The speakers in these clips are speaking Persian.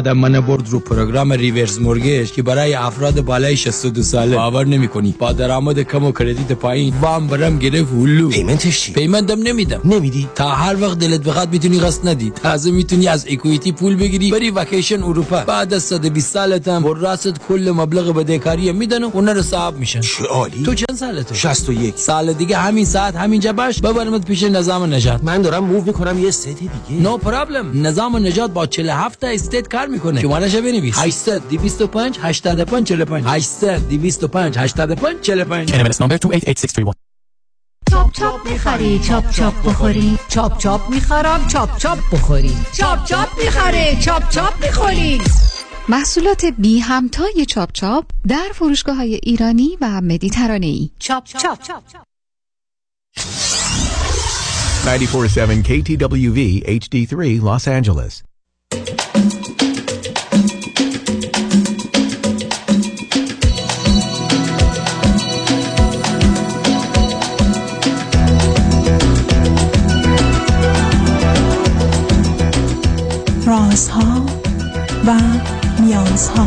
آدم من برد رو program reverse mortgage که برای افراد بالای 62 ساله باور نمی کنی با درآمد کم و credit پایین وام برام گرفت هلو. payment ش چی؟ payment م نمیدم. نمیدی؟ تا هر وقت دلت بخواد می‌تونی قسط ندی. تازه می‌تونی از equity پول بگیری بری وکیشن اروپا. بعد از 120 سالت هم وراث کل مبلغ بدهکاری میدن و خونه رو صاحب میشن. چه عالی. تو چند سالته؟ 61 سال دیگه همین ساعت همینجا باش ببرمت پیش نظام نجات. من دارم move می‌کنم یه state دیگه. نو پرابلم نظام نجات با 47 تا استیت کار می‌کنه. شمارش بنویس. 800 225 85 45 800 225 85 45 NMLS number 288631. چاپ چاپ می‌خری چاپ چاپ بخوری. چاپ چاپ می‌خرم چاپ چاپ بخوری. چاپ چاپ می‌خره چاپ چاپ می‌خوری محصولات بی همتای چاپ چاپ در فروشگاه های ایرانی و مدیترانه ای چاپ. چاپ 947 KTWV HD3 Los Angeles. رازها و نیازها.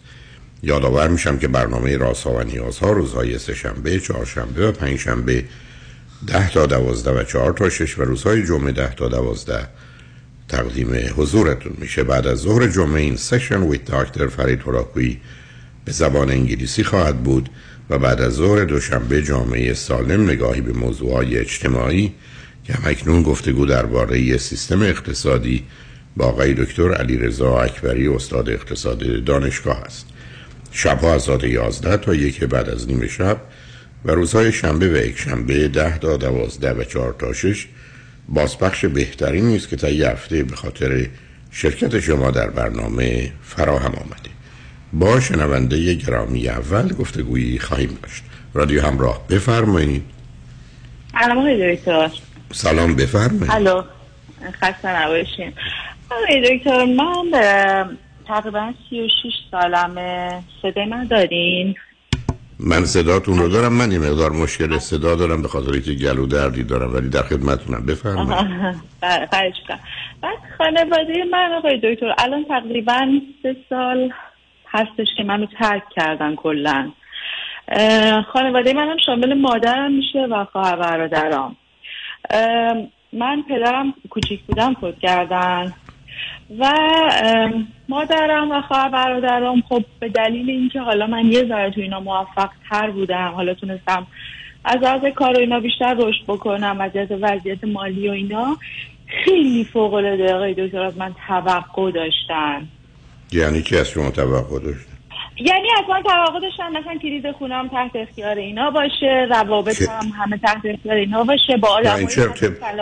یادآور میشم که برنامه رازها و نیازها روزهای سهشنبه، چهارشنبه و پنجشنبه ده تا دوازده و چهار تا شش و روزهای جمعه ده تا دوازده تقدیم حضورتون میشه. بعد از ظهر جمعه این سشن ویت داکتر فرید هراکویی به زبان انگلیسی خواهد بود و بعد از ظهر دوشنبه جامعه سالم نگاهی به موضوعهای اجتماعی که همکنون گفتگو درباره سیستم اقتصادی با آقای دکتر علی رضا اکبری استاد اقتصاد دانشگاه است. شبها از ساعت 11 تا یک بعد از نیم شب و روزهای شنبه و یک شنبه 10 تا 12 و 4 تا 6 بازپخش بهترین نیست که تا یه هفته به خاطر شرکت شما در برنامه فراهم آمده. با شنونده گرامی اول گفتگویی خواهیم داشت. رادیو همراه بفرمایید. سلام آقای دکتر. سلام بفرمایید. الو خسته نباشین. آقای دکتر من تقریبا 36 سالمه. صدای من دارین؟ من صداتون رو دارم. من یه مقدار مشکل صدا دارم به خاطر اینکه گلو دردی دارم ولی در خدمتونم بفرمایید. بله، خواهش. بعد خانواده من آقای دکتر الان تقریبا سه سال هستش که منو ترک کردن کلا. خانواده منم شامل مادرم میشه و خواهر برادرام. من پدرم کوچیک بودم فوت کردن و مادرم و خواهر برادرام خب به دلیل اینکه حالا من یه ذره تو اینا موفق تر بودم حالا تونستم از از کار و اینا بیشتر رشد بکنم از جهت وضعیت مالی و اینا خیلی فوق العاده آقای دکتر از من توقع داشتن. یعنی چی از شما توقع داشت؟ یعنی از من توقع داشتن مثلا کلید خونم تحت اختیار اینا باشه روابط هم همه تحت اختیار اینا باشه با آدم.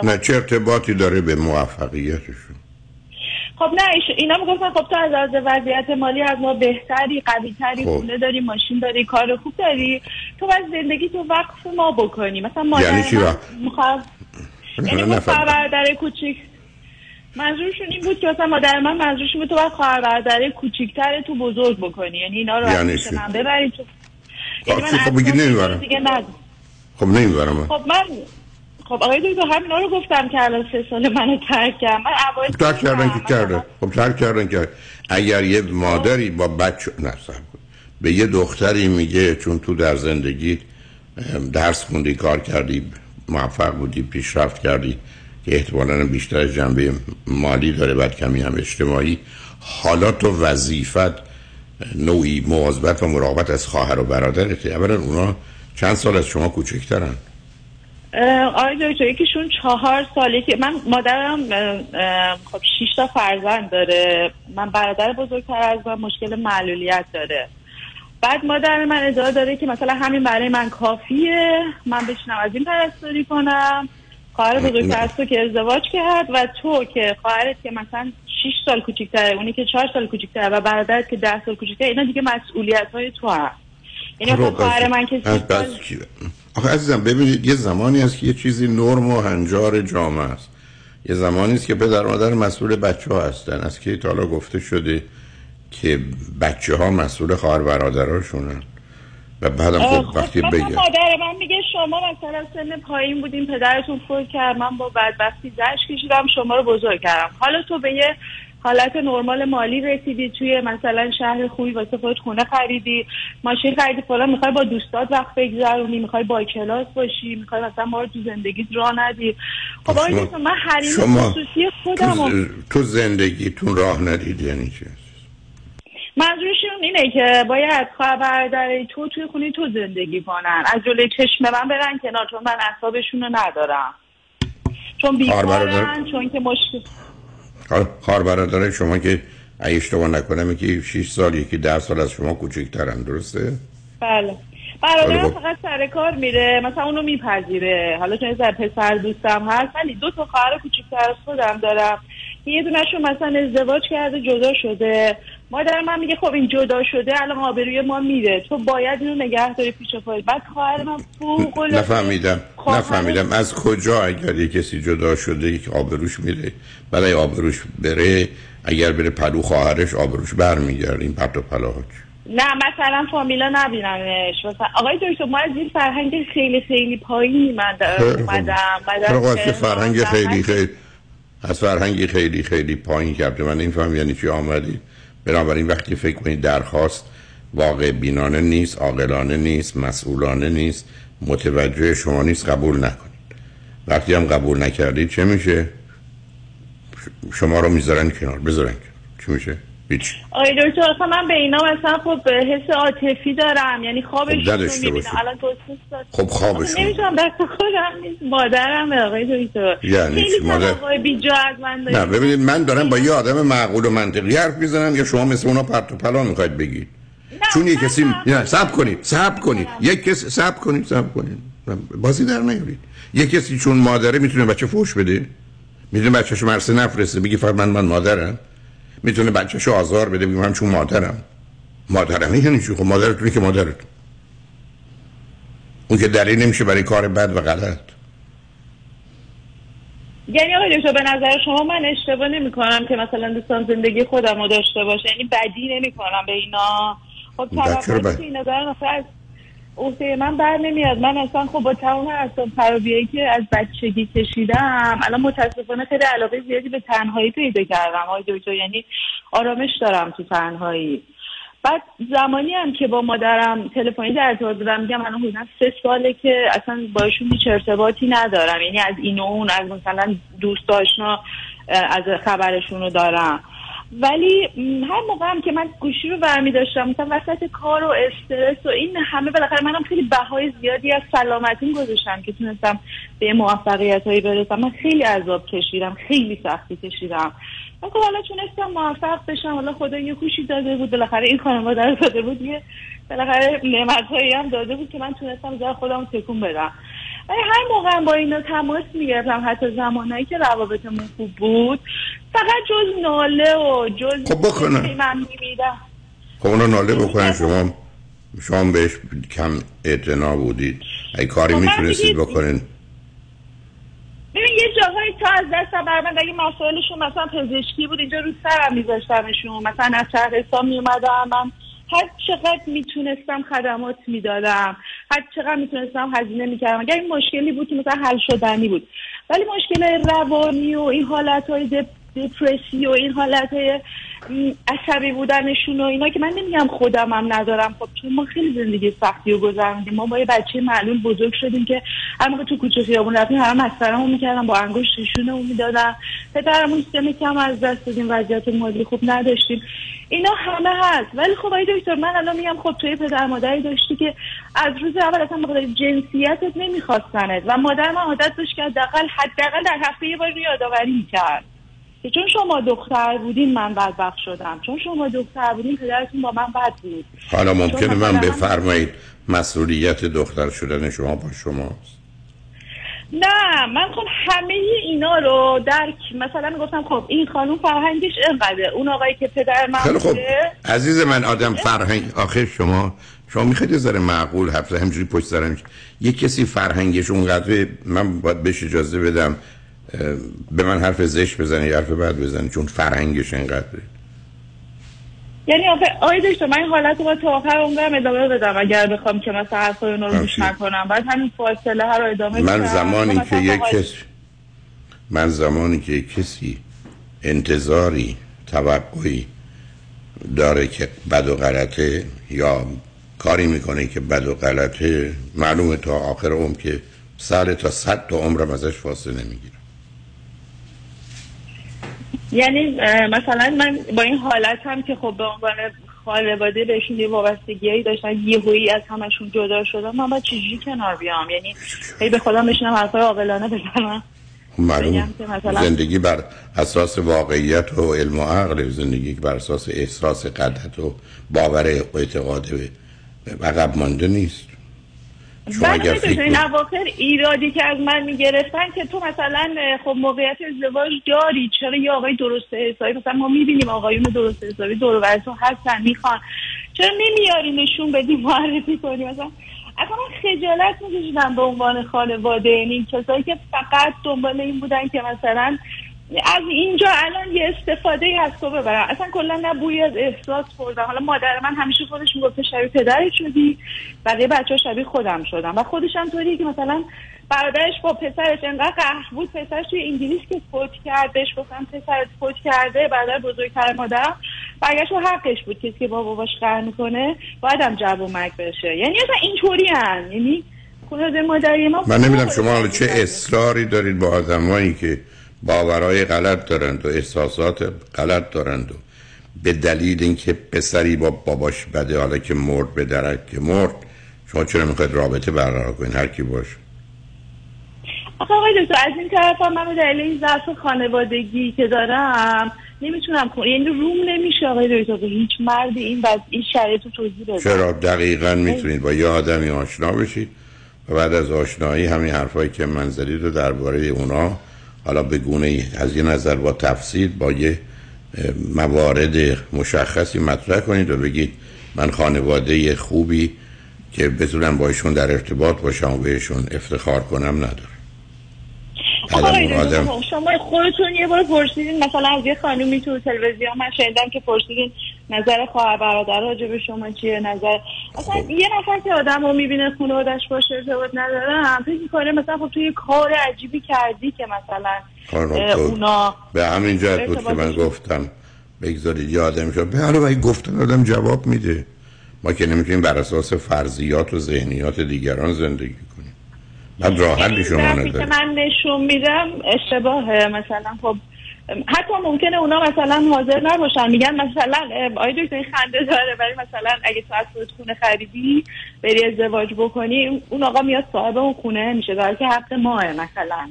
نه چه ارتباطی داره به موفقیتشون. خب نه اینا می‌گفتن خب تو از از وضعیت مالی از ما بهتری قوی تری خب. خونه داری ماشین داری کار خوب داری تو باید زندگی تو وقف ما بکنی مثلا مادر یعنی چی؟ می‌خواست- یعنی برادر کوچیک منظورشون این بود که مثلا مادر من منظورشون بود تو باید خواهر برادر کوچیکتر تو بزرگ بکنی یعنی اینا رو یعنی؟ من ببری تو یعنی من خب نمی‌برم. خب نمی‌برم خب من خب آقای دکتر همینا رو گفتم که الان سه سال منو ترک کرد من اوایل ترک کردن که کرده. خب ترک کردن که اگر یه مادری با بچه کن. به یه دختری میگه چون تو در زندگی درس خوندی کار کردی موفق بودی پیشرفت کردی که احتمالا بیشتر جنبه مالی داره بعد کمی هم اجتماعی حالا تو وظیفت نوعی مواظبت و مراقبت از خواهر و برادرته. اولا اونا چند سال از شما کوچکترن؟ آقای دکتر یکیشون چهار ساله که من مادرم خب شیش تا فرزند داره. من برادر بزرگتر از من مشکل معلولیت داره. بعد مادر من ادعا داره که مثلا همین برای من کافیه. من بشنم از این پرستاری کنم. خواهر بزرگتر از تو که ازدواج کرد و تو که خواهرت که مثلا 6 سال کوچیک‌تره اونی که 4 سال کوچیک‌تره و برادرت که 10 سال کوچیک‌تره اینا دیگه مسئولیت های تو هست. یعنی مثلا خواهر من که آخه عزیزم ببینید یه زمانی هست که یه چیزی نرم و هنجار جامعه است یه زمانی است که پدر مادر مسئول بچه ها هستن. از که حالا گفته شده که بچه ها مسئول خواهر برادراشونن. و بعدم خب وقتی بگه مادر من میگه شما مثلا سن پایین بودین پدرتون فوت کرد من با بدبختی زش کشیدم شما رو بزرگ کردم. حالا تو به یه حالت نرمال مالی رسیدی توی مثلا شهر خوبی واسه خودت خونه خریدی ماشین خریدی فلان می‌خوای با دوستات وقت بگذرونی می‌خوای با کلاس باشی می‌خوای مثلا ما رو تو زندگیت راه ندی. خب شما من حریم شما خصوصی خودم تو, تو زندگیتون راه ندید یعنی چی؟ منظورشون اینه که باید خواهر تو توی خونه تو زندگی کنن. از جلوی چشم من برن کنار چون من اصابشون رو ندارم. چون بیکارن چون که مشکل خواهر برادر شما که اگه اشتباه نکنم که 6 سال یکی 10 سال از شما کوچکترن درسته؟ بله برادرم. فقط سر کار میره مثلا اونو میپذیره حالا چون از پسر دوستم هست ولی دو تا خواهر کوچیکتر از خودم دارم یه دونشون مثلا ازدواج کرده جدا شده مادر من میگه خب این جدا شده الان آبروی ما میره. تو باید اینو نگه داری پیش خودت بعد خواهر من فوق نفهمیدم نفهمیدم. از کجا اگر یه کسی جدا شده یک آبروش میره. برای آبروش بره اگر بره پلو خواهرش آبروش برمیگرده. این پرت و پلاهاش. نه مثلا فامیلا نبینمش. مثلا آقای دکتر ما از این فرهنگ خیلی خیلی پایینی من اومدم. بعد فرهنگ خیلی خیلی از فرهنگی خیلی خیلی پایین کرده. من این فهم یعنی چی آمدید بنابراین وقتی فکر کنید درخواست واقع بینانه نیست عاقلانه نیست مسئولانه نیست متوجه شما نیست قبول نکنید. وقتی هم قبول نکردید چه میشه؟ شما رو می‌ذارن کنار بذارن کنار. چی میشه؟ هیچ. آقای دکتر من به اینا مثلا خب حس عاطفی دارم یعنی خوابش خب رو الان خب خوابش نمی‌تونم دست خودم نیست. مادرم آقای دکتر. یعنی مادر بیجا از من نه ببینید من دارم با یه آدم معقول و منطقی حرف می‌زنم یا شما مثل اونا پرت و پلا می‌خواید بگید. چون یه کسی نه. سب کنید سب کنید. یک کسی سب کنید سب کنید. بازی در نیارید. یه کسی چون مادره می‌تونه بچه فوش بده؟ می‌دونه بچه‌شو مرسه نفرسته بگی فقط من من مادرم. می‌تونه بچه‌شو آزار بده بگم من چون مادرم. مادرم یعنی چی؟ خب مادرتونه که مادرت اون که دلیل نمیشه برای کار بد و غلط. یعنی آقای دکتر به نظر شما من اشتباه نمی کنم که مثلا دوستان زندگی خودم رو داشته باشه؟ یعنی بدی نمی کنم به اینا؟ خب توقعی اینا دارن عهده من بر نمیاد. من اصلا خب با تمام اصلا خرابیایی که از بچگی کشیدم الان متاسفانه خیلی علاقه زیادی به تنهایی پیدا کردم. آقای دکتر یعنی آرامش دارم تو تنهایی. بعد زمانی هم که با مادرم تلفنی در ارتباط بودم میگم من حدودا سه ساله که اصلا باشون هیچ ارتباطی ندارم. یعنی از این و اون از مثلا دوست آشنا از خبرشون رو دارم. ولی هر موقع هم که من گوشی رو برمی داشتم مثلا وسط کار و استرس و این همه بالاخره منم خیلی بهای زیادی از سلامتیم گذاشتم که تونستم به موفقیت هایی برسم. من خیلی عذاب کشیدم خیلی سختی کشیدم. من خب حالا تونستم موفق بشم حالا خدا یه خوشی داده بود. بالاخره این خانواده رو داده بود یه بالاخره نعمت هایی هم داده بود که من تونستم زر خودم تکون بدم. ولی هر موقع با اینا تماس می‌گرفتم حتی زمانهایی که روابطمون خوب بود فقط جز ناله و جز خب بکنن من خب اونا ناله بکنن شما شما بهش کم اعتنا بودید. ای کاری خب می‌تونستید بکنین. ببین یه جاهایی تا از دست بر من اگه مسائلشون مثلا پزشکی بود اینجا رو سرم میذاشتمشون. مثلا از شهرستان میومدم من هر چقدر می‌تونستم خدمات می‌دادم. هر چقدر می‌تونستم هزینه می‌کردم. اگر این مشکلی بود که مثلا حل شدنی بود. ولی مشکل روانی و این حالت های دپرسی و این حالت عصبی بودنشون و اینا که من نمیگم خودم هم ندارم. خب چون ما خیلی زندگی سختی رو گذروندیم. ما با یه بچه معلول بزرگ شدیم که هر تو کوچه خیابون رفتیم هر مسخرهمون می‌کردم با انگشت اون می‌دادم پدرمون سن کم از دست دادیم وضعیت مالی خوب نداشتیم. اینا همه هست. ولی خب آقای دکتر من الان میگم خب توی پدر مادری داشتی که از روز اول اصلا بخاطر جنسیتت نمیخواستنت و مادر من عادت داشت که حداقل حداقل در هفته یه بار یادآوری می‌کرد. که چون شما دختر بودین من بدبخت شدم. چون شما دختر بودین پدرتون با من بد بود. حالا ممکنه من بفرمایید مسئولیت دختر شدن شما با شماست. نه من خب همه اینا رو درک مثلا گفتم خب این خانوم فرهنگش اینقدر اون آقایی که پدر من خیلی خب. عزیز من آدم فرهنگ آخر شما شما می‌خواید ذره معقول حرف همجوری پشت سرم یه کسی فرهنگش اونقدر من باید بهش اجازه بدم. به من حرف زشت بزنی یا حرف بعد بزنی چون فرهنگش اینقدره. یعنی آقای دکتر من این حالت رو تا آخر عمرم ادامه بدم اگر بخوام که مثلا حرف اون رو گوش نکنم. بعد همین فاصله ها رو ادامه من زمانی که یک کس من زمانی که یک کسی انتظاری توقعی داره که بد و غلطه یا کاری می‌کنه که بد و غلطه معلومه تا آخر عمر که سال تا صد تا عمرم ازش فاصله نمی‌گیرم یعنی مثلا من با این حالت هم که خب به عنوان خانواده بهشون یه وابستگی داشتن یهویی از همشون جدا شدم من باید چجوری کنار بیام؟ یعنی هی به خودم بشینم حرفای عاقلانه بزنم. معلوم. زندگی بر اساس واقعیت و علم و عقل زندگی بر اساس احساس قدرت و باور اعتقاد به عقب مانده نیست. بعد این اواخر ایرادی که از من می‌گرفتن که تو مثلا خب موقعیت ازدواج داری چرا یه آقای درست حسابی؟ مثلا ما می‌بینیم آقایون درست حسابی دور تو هستن می‌خوان. چرا نمیاری نشون بدی معرفی کنی؟ مثلا اصلا من خجالت میکشیدم به عنوان خانواده. یعنی کسایی که فقط دنبال این بودن که مثلا از اینجا الان یه استفاده ای از تو ببرم. اصلا کلا نه بوی از احساس خوردم. حالا مادر من همیشه خودش می‌گفته شبیه پدرت شدی بقیه بچه ها شبیه خودم شدم و خودش هم طوریه که مثلا برادرش با پسرش انقدر قهر بود پسرش توی انگلیس که فوت کردش گفتم پسرت فوت کرده برادر بزرگتر مادرم. برگشت و حقش بود. کسی که با باباش قهر می‌کنه باید هم جب و مک بشه. یعنی اصلا اینطوری یعنی مادری ما من نمی‌دونم شما چه اصراری دارید با آدمایی که باورهای غلط دارند و احساسات غلط دارند و به دلیل اینکه پسری با باباش بده حالا که مرد به درک که مرد شما چرا می‌خواید رابطه برقرار کنید؟ هر کی باشه. آقا آقای دکتر از این طرف من به دلیل این ضعف خانوادگی که دارم نمی‌تونم کنم یعنی روم نمیشه آقای دکتر هیچ مردی این بعد این شرایط رو توضیح بده چرا؟ دقیقا می‌تونید با یه آدمی آشنا بشید و بعد از آشنایی همین حرفایی که من زدید رو درباره اونا حالا به گونه از یه نظر با تفسیر با یه موارد مشخصی مطرح کنید و بگید من خانواده خوبی که بتونم با ایشون در ارتباط باشم و بهشون افتخار کنم ندارم. آدم خب، شما خودتون یه بار پرسیدین مثلا از یه خانومی تو تلویزیون من شنیدم که پرسیدین نظر خواهر برادر راجع به شما چیه؟ نظر اصلا خب. یه نفر که آدم رو می‌بینه خانوادش باشه ارتباط نداره هم فکر می‌کنه مثلا خب توی کار عجیبی کردی که مثلا اونا به همین جهت بود که من گفتم بگذارید یادم شد به حالا گفتن آدم جواب میده. ما که نمی‌تونیم بر اساس فرضیات و ذهنیات دیگران زندگی کنیم. بعد راه حلی شما نداره. من نشون میدم اشتباهه. مثلا خب حتی ممکنه اونا مثلا حاضر نباشن. میگن مثلا آیا دکتر این خنده داره ولی مثلا اگه تو از خونه خریدی بری ازدواج بکنی اون آقا میاد صاحب اون خونه میشه داره که حق ماه مثلا.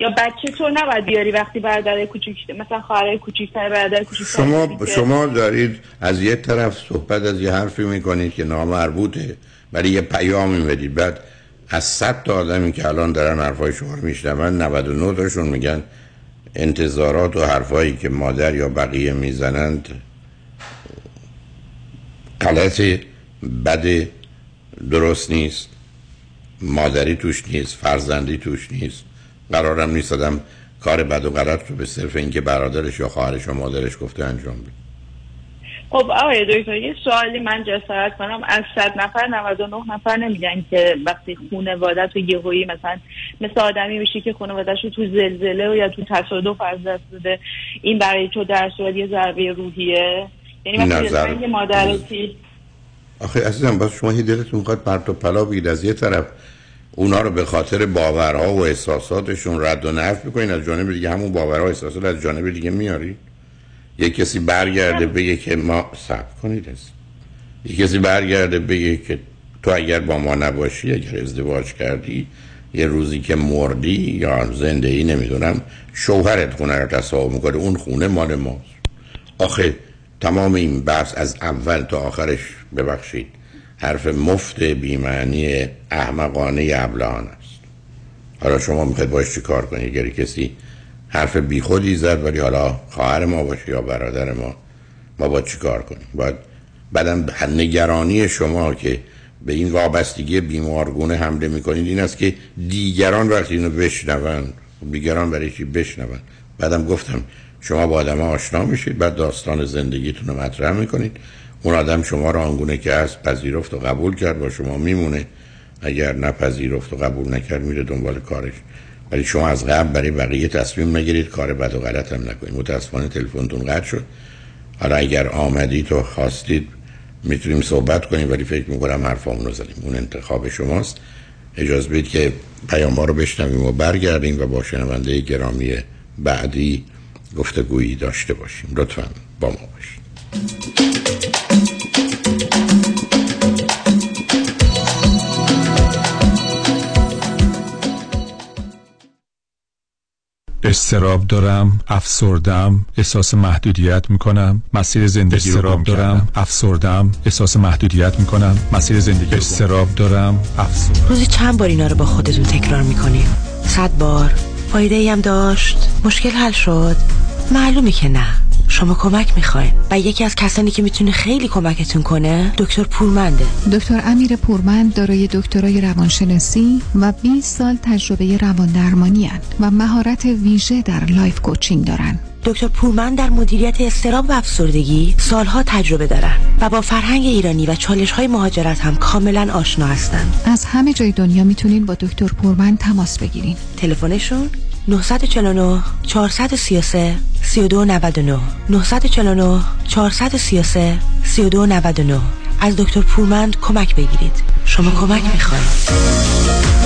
یا بچه تو نباید بیاری وقتی برادر کوچیک مثلا خواهر کوچیکتر برادر کوچیک شما شما دارید از یه طرف صحبت از یه حرفی می‌کنید که نامربوطه ولی یه پیامی می‌دید. بعد از صد تا آدمی که الان دارن حرفای شما رو میشنون 99 تاشون میگن انتظارات و حرفایی که مادر یا بقیه می‌زنند غلط بد درست نیست. مادری توش نیست فرزندی توش نیست. قرارم نیست کار بد و غلط رو به صرف اینکه برادرش یا خواهرش و مادرش گفته انجام بده. خب آقای دکتر یه سوالی من جسارت کنم. از صد نفر 99 نفر نمیگن که وقتی خونه وادت و یهویی مثلا مثل آدمی میشی که خانوادهش رو تو زلزله و یا تو تصادف از دست داده این برای تو در صورت یه ضربه روحیه؟ یعنی نظر- مثلا یه مادرتی آخه عزیزم باز شما هی دلتون می‌خواد پرت و پلا بگید از یه طرف اونا رو به خاطر باورها و احساساتشون رد و نفی می‌کنین. از جانب دیگه همون باورها و احساسات از جانب دیگه میاری؟ یه کسی برگرده بگه که ما صبر کنید است یه کسی برگرده بگه که تو اگر با ما نباشی اگر ازدواج کردی یه روزی که مردی یا زنده ای نمی‌دونم شوهرت خونه رو تصاحب می‌کنه اون خونه مال ماست. آخه تمام این بحث از اول تا آخرش ببخشید حرف مفت بیمعنی احمقانه ابلهان است. حالا شما می‌خواید باش چی کار کنید اگر کسی حرف بیخودی زد ولی حالا خواهر ما باشه یا برادر ما ما باید چی کار کنیم؟ باید بعدم نگرانی شما که به این وابستگی بیمارگونه حمله می‌کنید این است که دیگران وقتی اینو بشنوند دیگران برای چی بشنوند بعدم گفتم شما با آدم آشنا میشید بعد داستان زندگیتون رو مطرح می‌کنید. اون آدم شما را آنگونه که هست پذیرفت و قبول کرد با شما میمونه. اگر نپذیرفت و قبول نکرد میره دنبال کارش. ولی شما از قبل برای بقیه تصمیم نگیرید کار بد و غلط هم نکنید. متاسفانه تلفنتون قطع شد. حالا اگر آمدید و خواستید می‌تونیم صحبت کنیم ولی فکر می‌کنم حرفامون رو زدیم. اون انتخاب شماست. اجازه بدید که پیام رو بشنویم و برگردیم و با شنونده گرامی بعدی گفتگویی داشته باشیم. لطفا با ما باشید. استراب دارم افسردم احساس محدودیت می‌کنم. مسیر زندگی رو گم دارم. افسردم احساس محدودیت می‌کنم. مسیر زندگی استراب دارم. افسردم. روزی چند بار اینا رو با خودتون تکرار می‌کنی؟ صد بار. فایده ای هم داشت. مشکل حل شد. معلومه که نه. شما کمک می‌خواین و یکی از کسانی که می‌تونه خیلی کمکتون کنه دکتر پورمنده دکتر امیر پورمند دارای دکترای روانشناسی و 20 سال تجربه روان درمانی و مهارت ویژه در life coaching دارند. دکتر پورمند در مدیریت اضطراب و افسردگی سالها تجربه دارن و با فرهنگ ایرانی و چالش های مهاجرت هم کاملا آشنا هستند. از همه جای دنیا می‌تونین با دکتر پورمند تماس بگیرین. تلفنشون 949 433 3299 949 433 3299 از دکتر پورمند کمک بگیرید شما کمک می‌خواید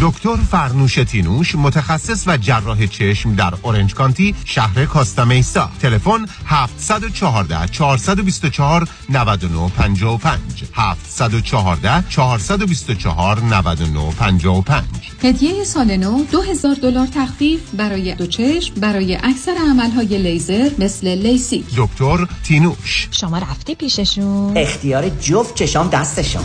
دکتر فرنوش تینوش متخصص و جراح چشم در اورنج کانتی شهر کاستامیسا تلفن 714 424 9955 714 424 9955 هدیه سال نو 2000 دلار تخفیف برای دو چشم برای اکثر عملهای لیزر مثل لیسیک. دکتر تینوش. شما رفتی پیششون؟ اختیار جفت چشام دستشان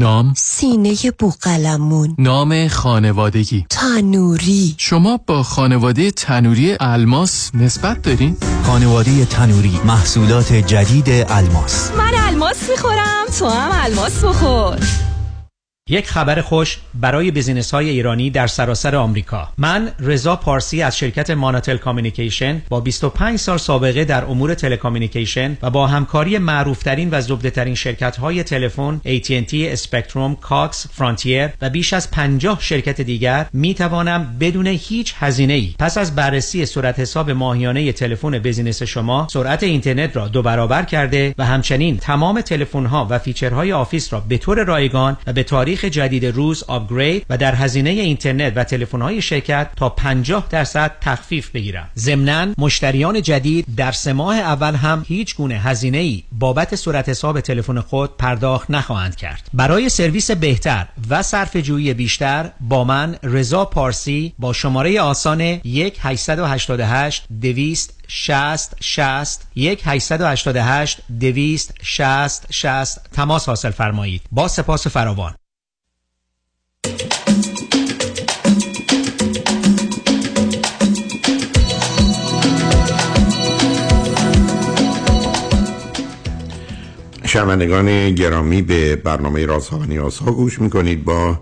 نام؟ سینه بوقلمون. نام خانوادگی. تنوری. شما با خانواده تنوری الماس نسبت دارین؟ خانواده تنوری محصولات جدید الماس. من الماس می‌خورم تو هم الماس بخور. یک خبر خوش برای business های ایرانی در سراسر آمریکا. من رضا پارسی از شرکت ماناتل Communication با 25 سال سابقه در امور telecommunication و با همکاری معروفترین و زبدهترین شرکت های تلفن AT&T Spectrum Cox Frontier و بیش از 50 شرکت دیگر می توانم بدون هیچ هزینه ای پس از بررسی صورت حساب ماهیانه تلفن business شما سرعت اینترنت را دو برابر کرده و همچنین تمام تلفن ها و feature های office را به طور رایگان و به تاریخ جدید روز upgrade و در هزینه اینترنت و تلفن های شرکت تا 50 درصد تخفیف بگیرم. ضمنا مشتریان جدید در سه ماه اول هم هیچ گونه هزینه ای بابت صورت حساب تلفن خود پرداخت نخواهند کرد. برای سرویس بهتر و صرفه جویی بیشتر با من رضا پارسی با شماره آسان 1 888 200 60 60 1 888 200 60 60 تماس حاصل فرمایید. با سپاس فراوان. شنوندگان گرامی به برنامه رازها و نیازها گوش می‌کنید با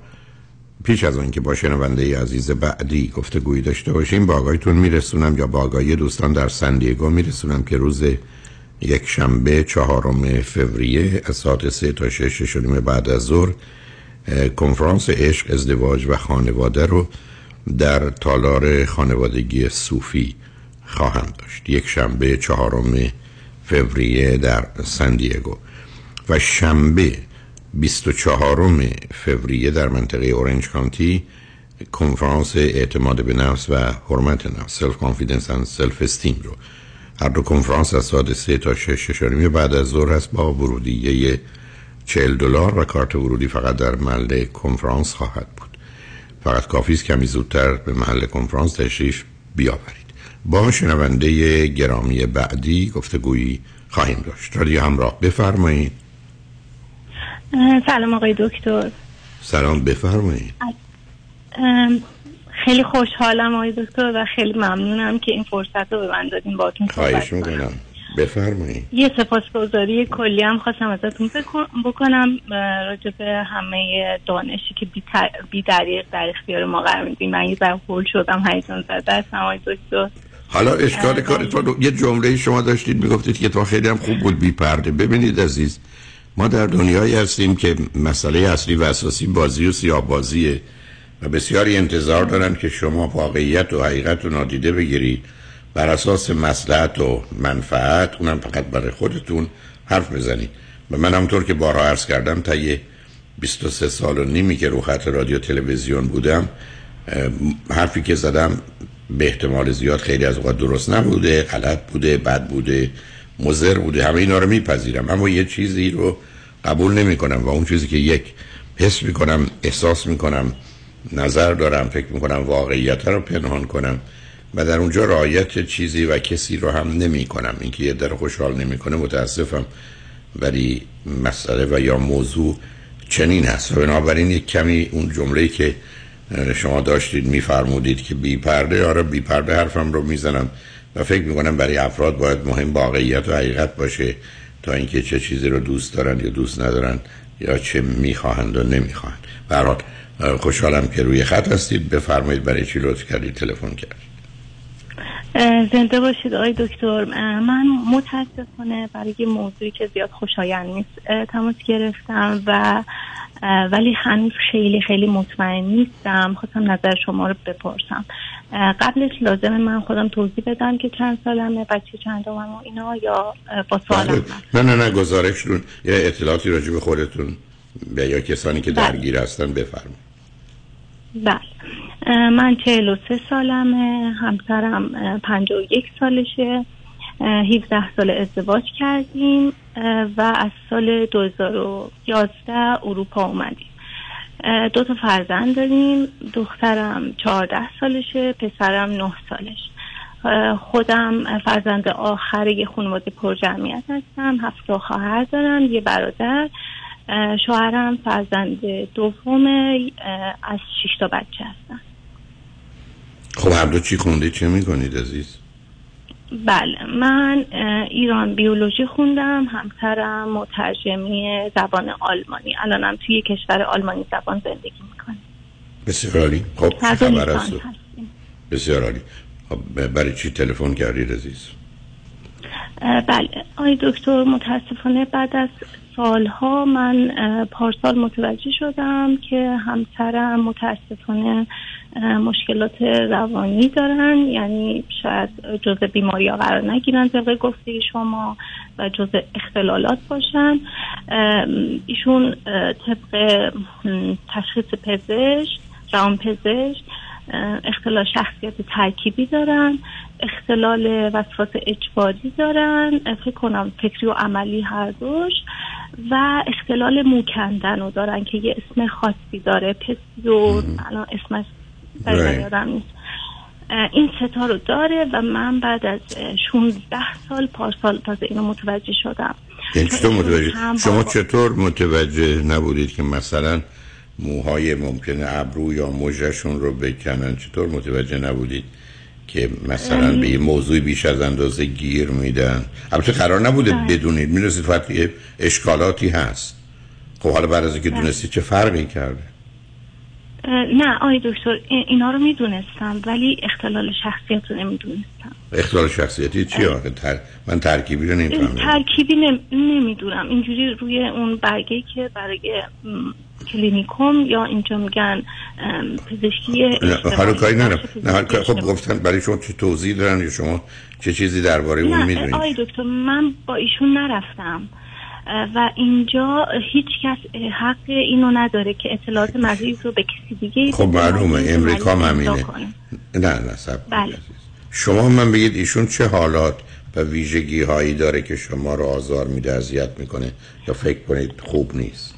پیش از آنکه با شنونده عزیز بعدی گفتگویی داشته باشیم با آگاهیتون میرسونم یا با آگاهی دوستان در سندیگو میرسونم که روز یک شنبه چهارم فوریه از ساعت سه تا شش شدیم بعد از ظهر کنفرانس عشق ازدواج و خانواده رو در تالار خانوادگی صوفی خواهم داشت. یک شنبه چهارم فوریه در سندیگو و شنبه 24 فوریه در منطقه اورنج کانتی کنفرانس اعتماد به نفس و حرمت نفس self confidence و self esteem رو. هر دو کنفرانس از ساعت 3 تا 6 شش و نیم بعد از ظهر هست با ورودیه 40 دلار و کارت ورودی فقط در محل کنفرانس خواهد بود. فقط کافی است کمی زودتر به محل کنفرانس تشریف بیاورید. با شنونده گرامی بعدی گفتگویی خواهیم داشت. رادیو همراه بفرمایید. سلام آقای دکتر. سلام بفرمایید. خیلی خوشحالم آقای دکتر و خیلی ممنونم که این فرصت رو به من دادین باتون خواهش می‌کنم. بفرمایید. یه سپاسگزاری کلی هم خواستم ازتون بکنم. راجع به همه دانشی که بی دریق در اختیار ما قرار میدیم من یه ذره هول شدم هیجان زده هستم آقای دکتر. حالا اشکال کارتون یه جمله شما داشتید می‌گفتید که تو خیلی هم خوب بود بی پرده. ببینید عزیز ما در دنیایی هستیم که مسئله اصلی و اساسی بازی و سیاه بازیه و بسیاری انتظار دارن که شما واقعیت و حقیقت رو نادیده بگیرید. بر اساس مسلحت و منفعت اونم فقط برای خودتون حرف بزنید. و من همطور که بارها عرض کردم تا یه 23 سال و نیمی که رو خط رادیو تلویزیون بودم حرفی که زدم به احتمال زیاد خیلی از اوقات درست نبوده غلط بوده بد بوده مزر بوده همه اینا رو میپذیرم. اما یه چیزی رو قبول نمی کنم و اون چیزی که یک حس می کنم احساس می کنم نظر دارم فکر می کنم واقعیت رو پنهان کنم. و در اونجا رعایت چیزی و کسی رو هم نمی کنم. اینکه یه در خوشحال نمی‌کنه متاسفم. ولی مسئله و یا موضوع چنین هست. و بنابراین یک کمی اون جمله که شما داشتید میفرمودید که بی پرده آره بی پرده حرفم رو می‌زنم و فکر می‌کنم برای افراد باید مهم واقعیت و حقیقت باشه تا اینکه چه چیزی رو دوست دارن یا دوست ندارن یا چه می‌خواهند و نمی‌خواهند. برات خوشحالم که روی خط هستید. بفرمایید برای چی لطف کردید تلفن کردید زنده باشید آقای دکتر. من متاسفانه برای یه موضوعی که زیاد خوشایند نیست تماس گرفتم و ولی هنوز خیلی خیلی مطمئن نیستم. خواستم نظر شما رو بپرسم. قبلش لازم من خودم توضیح بدم که چند سالمه بچه چند و اینا یا با سوالم نه نه نه گزارشتون. یه اطلاعاتی راجع به خودتون یا کسانی که بله. درگیر هستن بفرمایید. بله. من 43 سالمه همسرم اه، 51 سالشه. اه، 17 سال ازدواج کردیم و از سال 2011 اروپا اومدیم. دو تا فرزند داریم. دخترم 14 سالشه پسرم 9 سالش. خودم فرزند آخر یه خانواده پرجمعیت هستم. هفت خواهر دارم یه برادر. شوهرم فرزند دومه اه، از شش تا بچه هستن خب هر دو چی خوندید چه می‌کنید عزیز؟ بله من ایران بیولوژی خوندم همسرم مترجمی زبان آلمانی. الانم توی کشور آلمانی زبان زندگی می‌کنم بسیار عالی. خب خبر است. بسیار عالی. خب برای چی تلفن کردید عزیز؟ بله. آی دکتر متاسفانه بعد از سالها من پارسال متوجه شدم که همسرم متاسفانه مشکلات روانی دارن. یعنی شاید جزء بیماری ها قرار نگیرن طبق گفته شما و جزء اختلالات باشن. ایشون طبق تشخیص پزشک روان پزشک اختلال شخصیت ترکیبی دارن اختلال وسواس اجباری دارن فکر کنم فکری و عملی هر دوش و اختلال موکندن رو دارن که یه اسم خاصی داره پسیور الان اسمش Right. یادم نیست. این ستا رو داره و من بعد از اه، 16 سال پارسال تازه اینو متوجه شدم. یعنی چطور متوجه؟ شما چطور متوجه نبودید که مثلا موهای ممکنه ابرو یا مژهشون رو بکنن؟ چطور متوجه نبودید که مثلا به یه موضوع بیش از اندازه گیر میدن؟ البته قرار نبوده بله. بدونید. می‌دونستید فقط اشکالاتی هست. خب حالا بعد از اینکه بله. دونستید چه فرقی کرده؟ نه آی دکتر این- اینا رو می‌دونستم ولی اختلال شخصیت رو نمی‌دونستم. اختلال شخصیتی چی آخه؟ تر... من ترکیبی رو نمی‌فهمم. ترکیبی نم... نمی‌دونم. اینجوری روی اون برگه که برای کلینیکوم یا اینجا میگن پزشکی. حالا کاری بخش نه خب. گفتن برای شما چه توضیح دارن یا شما چه چیزی درباره اون می‌دونید؟ آی دکتر من با ایشون نرفتم. و اینجا هیچ کس حق اینو نداره که اطلاعات مریض رو به کسی دیگه خب معلومه امریکا هم همینه. نه نه سب بله. شما من بگید ایشون چه حالات و ویژگی هایی داره که شما رو آزار میده اذیت می‌کنه یا فکر کنید خوب نیست؟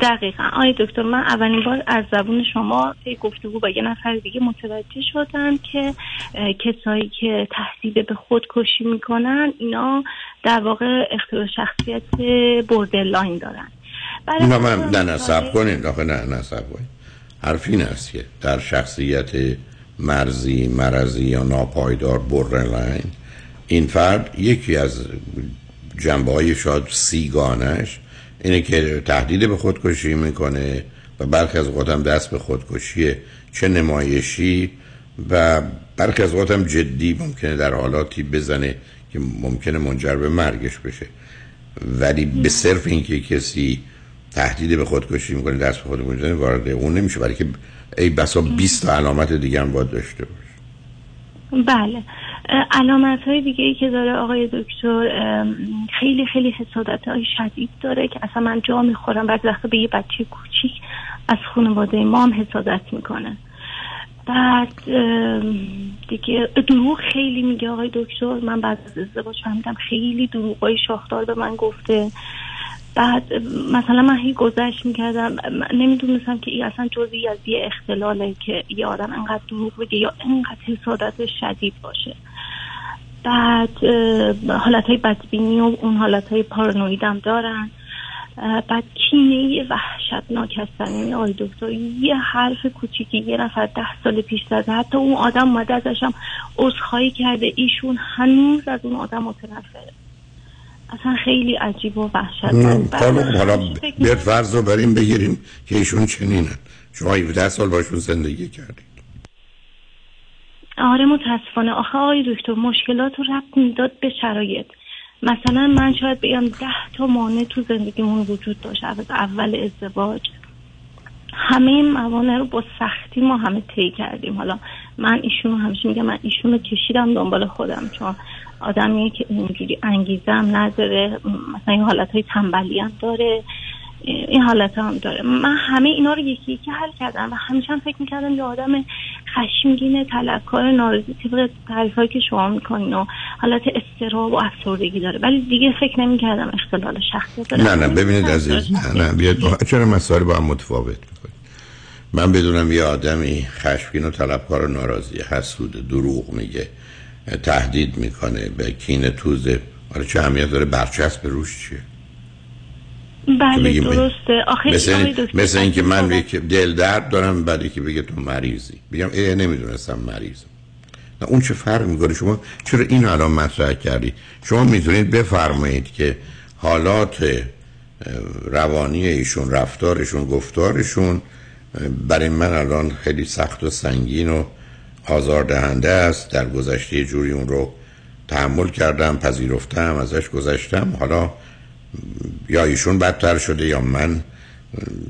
دقیقا. آی دکتر من اولین بار از زبون شما طی گفتگو با یه نفر دیگه متوجه شدم که کسایی که تهدید به خودکشی می‌کنن اینا در واقع اختلال شخصیت borderline دارن. نه من نه نه کنید. آخه نه نه سب کنید. حرف این است که در شخصیت مرزی مرزی یا ناپایدار بورلاین این فرد یکی از جنبه های شاید سیگانش اینه که تهدید به خودکشی می‌کنه و برخی از اوقات هم دست به خودکشی چه نمایشی و برخی از اوقات هم جدی ممکنه در حالاتی بزنه که ممکنه منجر به مرگش بشه. ولی به صرف اینکه کسی تهدید به خودکشی می‌کنه دست به خودکشی می‌زنه وارد اون نمیشه. برای که ای بسا 20 تا علامت دیگه هم باید داشته باشه. بله. علامت های دیگه ای که داره آقای دکتر خیلی خیلی حسادت های شدید داره که اصلا من جا می‌خورم. بعد وقتا به یه بچه کوچیک از خانواده ما هم حسادت می‌کنه. بعد دیگه دروغ خیلی میگه آقای دکتر. من بعد از ازدواج فهمیدم خیلی دروغ های شاخدار به من گفته. بعد مثلا من هی گذشت می‌کردم. نمی‌دونستم که این اصلا جزئی از یه اختلاله که یه آدم انقدر دروغ بگه یا انقدر حسادت شدید باشه. بعد حالت های بدبینی و اون حالت های پارانوید هم دارن. بعد کینه وحشتناک هستن. یعنی آقای دکتر یه حرف کوچیکی یه نفر ده سال پیش زده حتی اون آدم اومده ازش هم عذرخواهی کرده. ایشون هنوز از اون آدم متنفره. اصلا خیلی عجیب و وحشتناک. حالا بیاد فرض رو بریم بگیریم که ایشون چنینن شما 17 سال باشون زندگی کردید آره متاسفانه. آخه آقای دکتر مشکلات رو ربط می‌داد به شرایط. مثلا من شاید بگم ده تا مانع تو زندگیمون وجود داشت. از اول ازدواج. همه این موانع رو با سختی ما همه طی کردیم. حالا من ایشونو همیشه میگم من ایشونو کشیدم دنبال خودم. چون آدمیه که اینجوری انگیزه هم نداره. مثلا این حالت های تنبلی هم داره. این حالت هم داره. من همه اینا رو یکی یکی حل کردم و همیشه هم فکر می‌کردم یه آدم خشمگین طلبکار ناراضی طبق تعریفایی که شما می‌کنین و حالت استراب و افسردگی داره. ولی دیگه فکر نمی‌کردم اختلال شخصیت داره نه نه ببینید عزیز نه نه بیاد با... چرا مسائل با هم متفاوت می‌کنید من بدونم یه آدمی خشمگین و طلبکار و ناراضی حسود دروغ میگه تهدید می‌کنه به کین توزه. آره چه اهمیت داره؟ برچسب روش چیه؟ بله درسته. آخه مثل, مثل اینکه من یک دل درد دارم بعدی که بگه تو مریضی. بگم ای نمی‌دونستم مریضم. نه اون چه فرق می‌کنه؟ شما چرا این الان مطرح کردی؟ شما می‌تونید بفرمایید که حالات روانی ایشون رفتارشون گفتارشون برای من الان خیلی سخت و سنگین و آزاردهنده است. در گذشته جوری اون رو تحمل کردم پذیرفتم ازش گذشتم. حالا یا ایشون بدتر شده یا من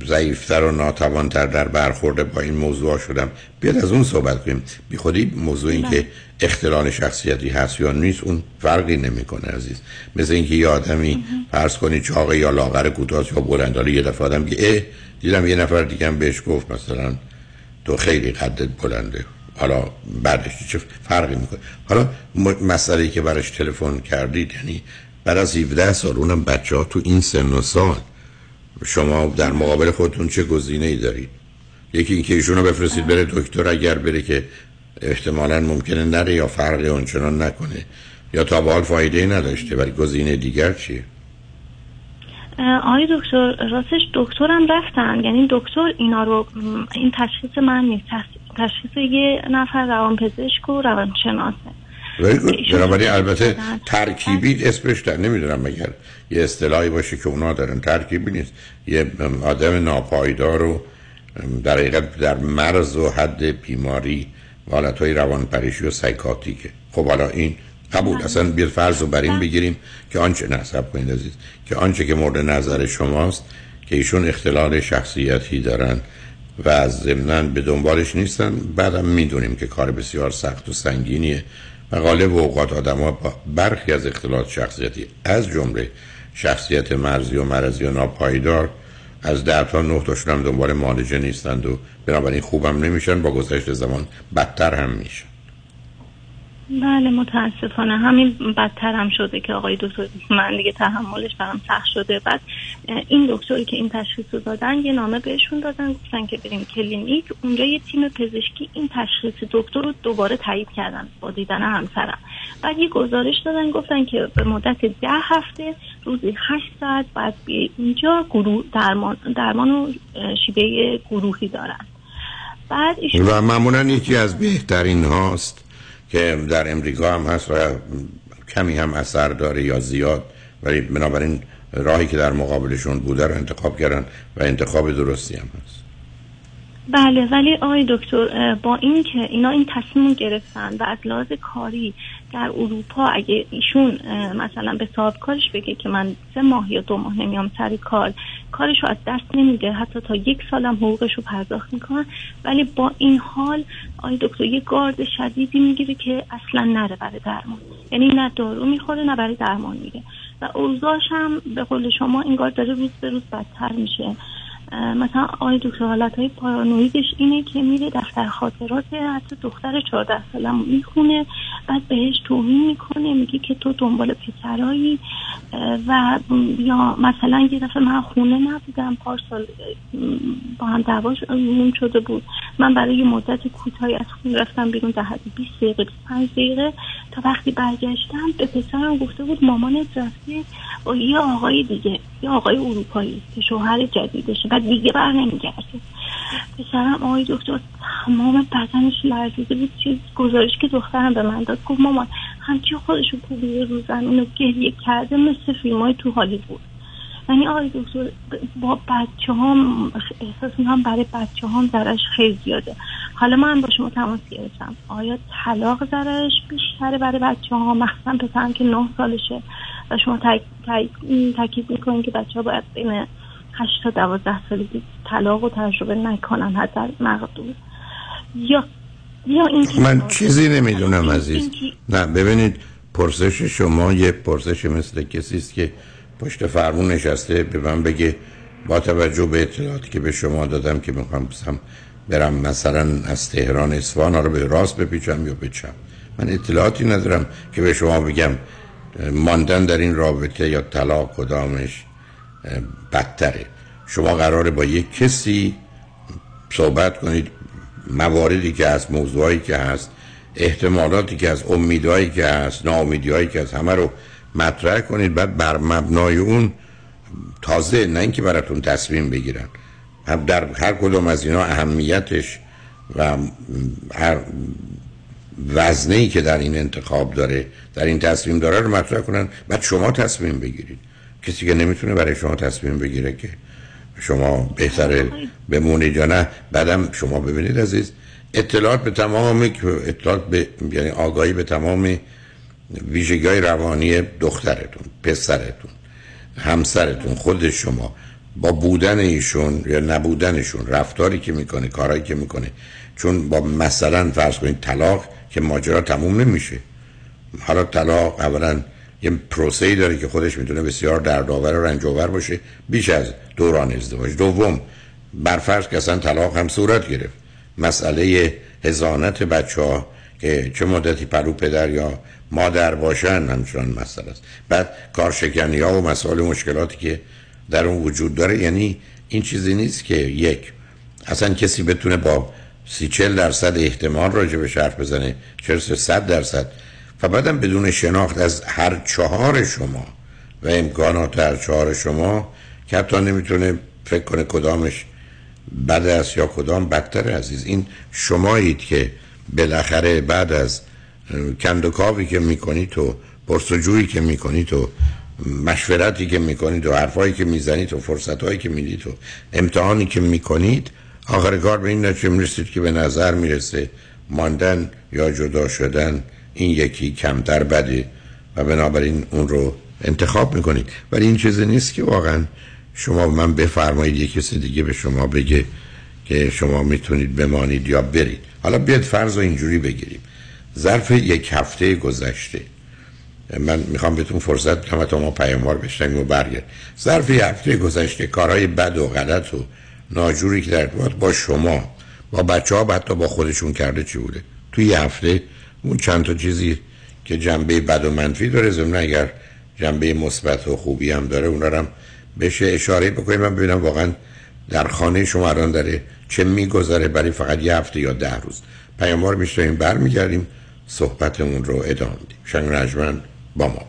ضعیفتر و ناتوانتر در برخورده با این موضوع شدم. بیاد از اون صحبت کنیم. بی خودی موضوع این که اختلال شخصیتی هست یا نیست اون فرقی نمی‌کنه عزیز. مثل اینکه یه آدمی فرض کنی چاقه یا لاغر کوتاه یا بلند حالا یه دفعه آدم اه دیدم یه نفر دیگه هم بهش گفت مثلا تو خیلی قدت بلنده. حالا بعدش چه فرقی می‌کنه؟ حالا مسئله که براش تلفن کردید یعنی بعد از 17 سال اونم بچه ها تو این سن و سال. شما در مقابل خودتون چه گزینه ای دارید؟ یکی اینکه ایشون رو بفرستید بره دکتر اگر بره که احتمالا ممکنه نره یا فرقی اونچنان نکنه. یا تا به حال فایده نداشته ولی گزینه دیگر چیه؟ آقای دکتر راستش دکترم رفتن. یعنی دکتر اینا رو این تشخیص من نیست. تشخیص یه نفر روانپزشک و روانشناسه. بنابراین البته ترکیبی اسمش در نمی‌دونم مگر یه اصطلاحی باشه که اونا دارن. ترکیبی نیست. یه آدم ناپایدار رو در حقیقت در مرز و حد بیماری و حالت های روانپریشی و سایکاتیکه. خب حالا این قبول. اصلا بیاد فرض رو بر این بگیریم که آنچه نصب کنید عزیز که آنچه که مورد نظر شماست که ایشون اختلال شخصیتی دارن و از ضمنان به دنبالش نیستن. بعدم می‌دونیم که کار بسیار سخت و سنگینیه. و غالب اوقات آدم با برخی از اختلالات شخصیتی از جمله شخصیت مرزی و مرزی و ناپایدار از ده تا نه تاشون هم دنبال مالجه نیستند و بنابراین خوبم نمیشن با گذشت زمان بدتر هم میشن. بله متاسفانه. همین بدتر هم شده که آقای دکتر من دیگه تحملش برام سخت شده. بعد این دکتری که این تشخیص رو دادن یه نامه بهشون دادن گفتن که بریم کلینیک. اونجا یه تیم پزشکی این تشخیص دکتر رو دوباره تایید کردن با دیدن همسرم. بعد یه گزارش دادن گفتن که به مدت ده هفته روزی هشت ساعت بعد بیای اینجا گروه درمان درمان و شیبه گروهی دارن. بعد و معمولا یکی از بهترین هاست. که در امریکا هم هست و کمی هم اثر داره یا زیاد ولی بنابراین راهی که در مقابلشون بوده رو انتخاب کردن و انتخاب درستی هم هست. بله ولی آقای دکتر با این که اینا این تصمیم گرفتن و از لحاظ کاری در اروپا اگه ایشون مثلا به صاحب کارش بگه که من سه ماه یا دو ماه نمیام سر کار کارش رو از دست نمیده حتی تا یک سالم حقوقش رو پرداخت می‌کنن ولی با این حال آقای دکتر یه گارد شدیدی می‌گیره که اصلا نره برای درمان. یعنی نه دارو می‌خوره نه برای درمان میره و اوضاعش هم به قول شما این گارد داره روز به روز بدتر میشه. مثلا آقای دکتر حالت های پارانویدش اینه که میره دفتر خاطرات حتی دختر 14 سالم می‌خونه بعد بهش توهین می‌کنه میگه که تو دنبال پسرایی و یا مثلا یه دفعه من خونه نبودم پارسال با هم دعواش نون شده بود. من برای مدت کوتاهی از خونه رفتم بیرون در حد 20 دقیقه 5 دقیقه. تا وقتی برگشتم به پسرم گفته بود مامانت رفته با یه آقای دیگه یه آقای اروپایی که شوهر جدیدشه. و دیگه بر نمیگرده. پسرم آقای دکتر تمام بدنش لرزیده بود چیز گزارش که دخترم به من داد. گفت مامان همچی خودشو کوبیده رو زمین و گریه کرده مثل فیلم های تو بود یعنی آقای دکتر با بچه هم احساس می‌کنم برای بچه هم ضررش خیلی زیاده. حالا من با شما تماس گرفتم. آیا طلاق ضررش بیشتره برای بچه ها مخصوصا پسرم که نه سالشه. و شما تاکید می‌کنین که بچه ها باید بین 8 تا 12 سالگی طلاق و تجربه نکنن حتی مقدور یا یا این من چیزی نمی‌دونم عزیز. نه ببینید پرسش شما یه پرسش مثل کسی است که پشت فرمون نشسته به من بگه با توجه به اطلاعاتی که به شما دادم که می‌خوام برم مثلا از تهران اصفهان رو به راست بپیچم یا به من اطلاعاتی ندارم که به شما بگم ماندن در این رابطه یا طلاق کدامش بدتره. شما قراره با یک کسی صحبت کنید مواردی که هست موضوعی که هست احتمالاتی که از امیدهایی که هست ناامیدیهایی که هست همه رو مطرح کنید. بعد بر مبنای اون تازه نه اینکه براتون تصمیم بگیرن. هم در هر کدوم از اینا اهمیتش و هر وزنه ای که در این انتخاب داره در این تصمیم داره رو مطرح کنن. بعد شما تصمیم بگیرید. کسی که نمی‌تونه برای شما تصمیم بگیره که شما بهتره بمونید یا نه بعدم شما ببینید عزیز. اطلاعات به تمام اطلاعات به یعنی آگاهی به تمام ویژگی روانی دخترتون پسرتون همسرتون خود شما. با بودن ایشون یا نبودنشون رفتاری که می‌کنه کارهایی که می‌کنه. چون با مثلا فرض کنید طلاق که ماجرا تموم نمیشه. حالا طلاق اولا یه پروسه داره که خودش می‌تونه بسیار دردآور و رنجآور باشه بیش از دوران ازدواج. دوم برفرض که اصلا طلاق هم صورت گرفت. مسئله هزانت بچه ها که چه مدتی پرو پدر یا مادر باشن همچنان مسئله است. بعد کارشکنی ها و مسائل مشکلاتی که در اون وجود داره یعنی این چیزی نیست که یک اصلا کسی بتونه با سی چل درصد احتمال راجع به حرف بزنه چرا صد درصد. و بعدم بدون شناخت از هر چهار شما و امکانات هر چهار شما که حتی نمی‌تونه فکر کنه کدامش بد است یا کدام بدتر عزیز. این شمایید که بالاخره بعد از کندوکاوی که می‌کنید تو پرسجویی که می‌کنید تو مشورتی که می‌کنید و حرفایی که می‌زنید و فرصتهایی که می‌دید و امتحانی که می‌کنید آخر کار به این نتیجه می‌رسید که به نظر می‌رسه ماندن یا جدا شدن این یکی کمتر بده و بنابراین اون رو انتخاب می‌کنید. ولی این چیزی نیست که واقعا شما من بفرمایید یک کسی دیگه به شما بگه که شما می‌تونید بمانید یا برید. حالا بیاد فرض رو اینجوری بگیریم. ظرف یک هفته گذشته من می‌خوام بهتون فرصت بدم تا ما پیاموار بشنیم و برگرد. ظرف یک هفته گذشته کارهای بد و غلط و ناجوری که در ارتباط با شما با بچه ها حتی با خودشون کرده چی بوده؟ توی یه هفته اون چند تا چیزی که جنبه بد و منفی داره ضمن اگر جنبه مثبت و خوبی هم داره اون هم بشه اشاره بکنیم. من ببینم واقعا در خانه شما الان داره چه میگذره برای فقط یه هفته یا ده روز. پیاموار میشتیم برمیگردیم صحبتمون رو ادامه میدیم. شنگ رجمن با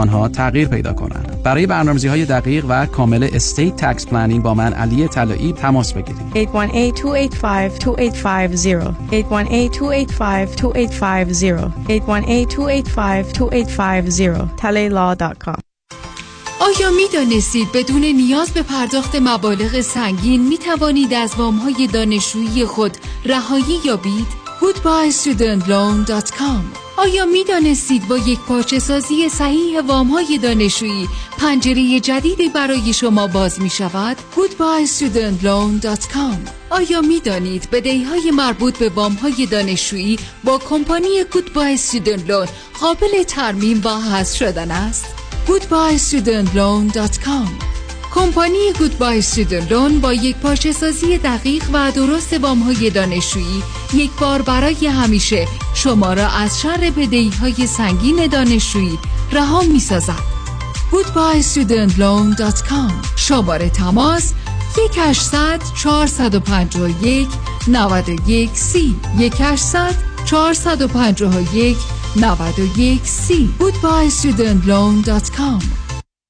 آنها تغییر پیدا کنند. برای برنامه‌ریزی های دقیق و کامل estate tax planning با من علی طلایی تماس بگیرید. 818-285-2850 818-285-2850 آیا می دانستید بدون نیاز به پرداخت مبالغ سنگین می توانید از وام دانشجویی خود رهایی یابید؟ goodbyestudentloan.com آیا می دانستید با یک پارچه سازی صحیح وام های دانشجویی پنجره جدیدی برای شما باز می شود؟ goodbyestudentloan.com آیا می دانید بدهی های مربوط به وام های دانشجویی با کمپانی Goodbye Student Loan قابل ترمیم و حذف شدن است؟ goodbyestudentloan.com کمپانی گودبای لون با یک پارچه سازی دقیق و درست وام های دانشجویی یک بار برای همیشه شما را از شر بدهی های سنگین دانشجویی رها می سازد. goodbyestudentloan.com شماره تماس 1800 451 91 سی. 1800 451 91 سی. goodbyestudentloan.com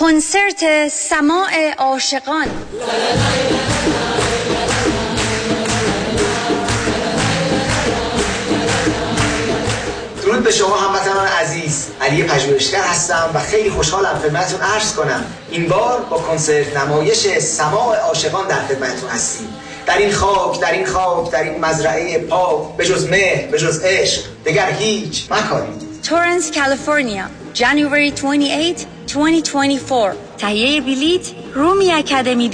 کنسرت سماع عاشقان. درود به شما هموطنان عزیز. علی پژوهشگر هستم و خیلی خوشحالم خدمتتون عرض کنم. این بار با کنسرت نمایش سماع عاشقان در خدمتتون هستیم. در این خاک در این خاک در این مزرعه پاک به جز مهر به جز عشق دگر هیچ مکاری تورنس کالیفرنیا. January 28 2024 تهیه بلیت رومی اکادمی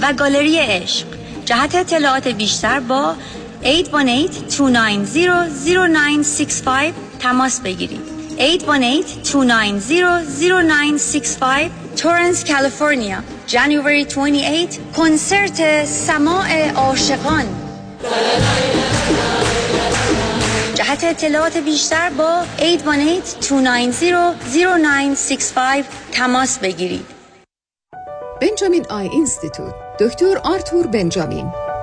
و گالری عشق. جهت اطلاعات بیشتر با 818-290-0965 تماس بگیرید. 818-290-0965 تورنس کالیفرنیا. January 28 کنسرت سماع عاشقان. جهت اطلاعات بیشتر با 818-290-0965 تماس بگیرید. Benjamin Eye Institute. دکتر آرتور بنجامین.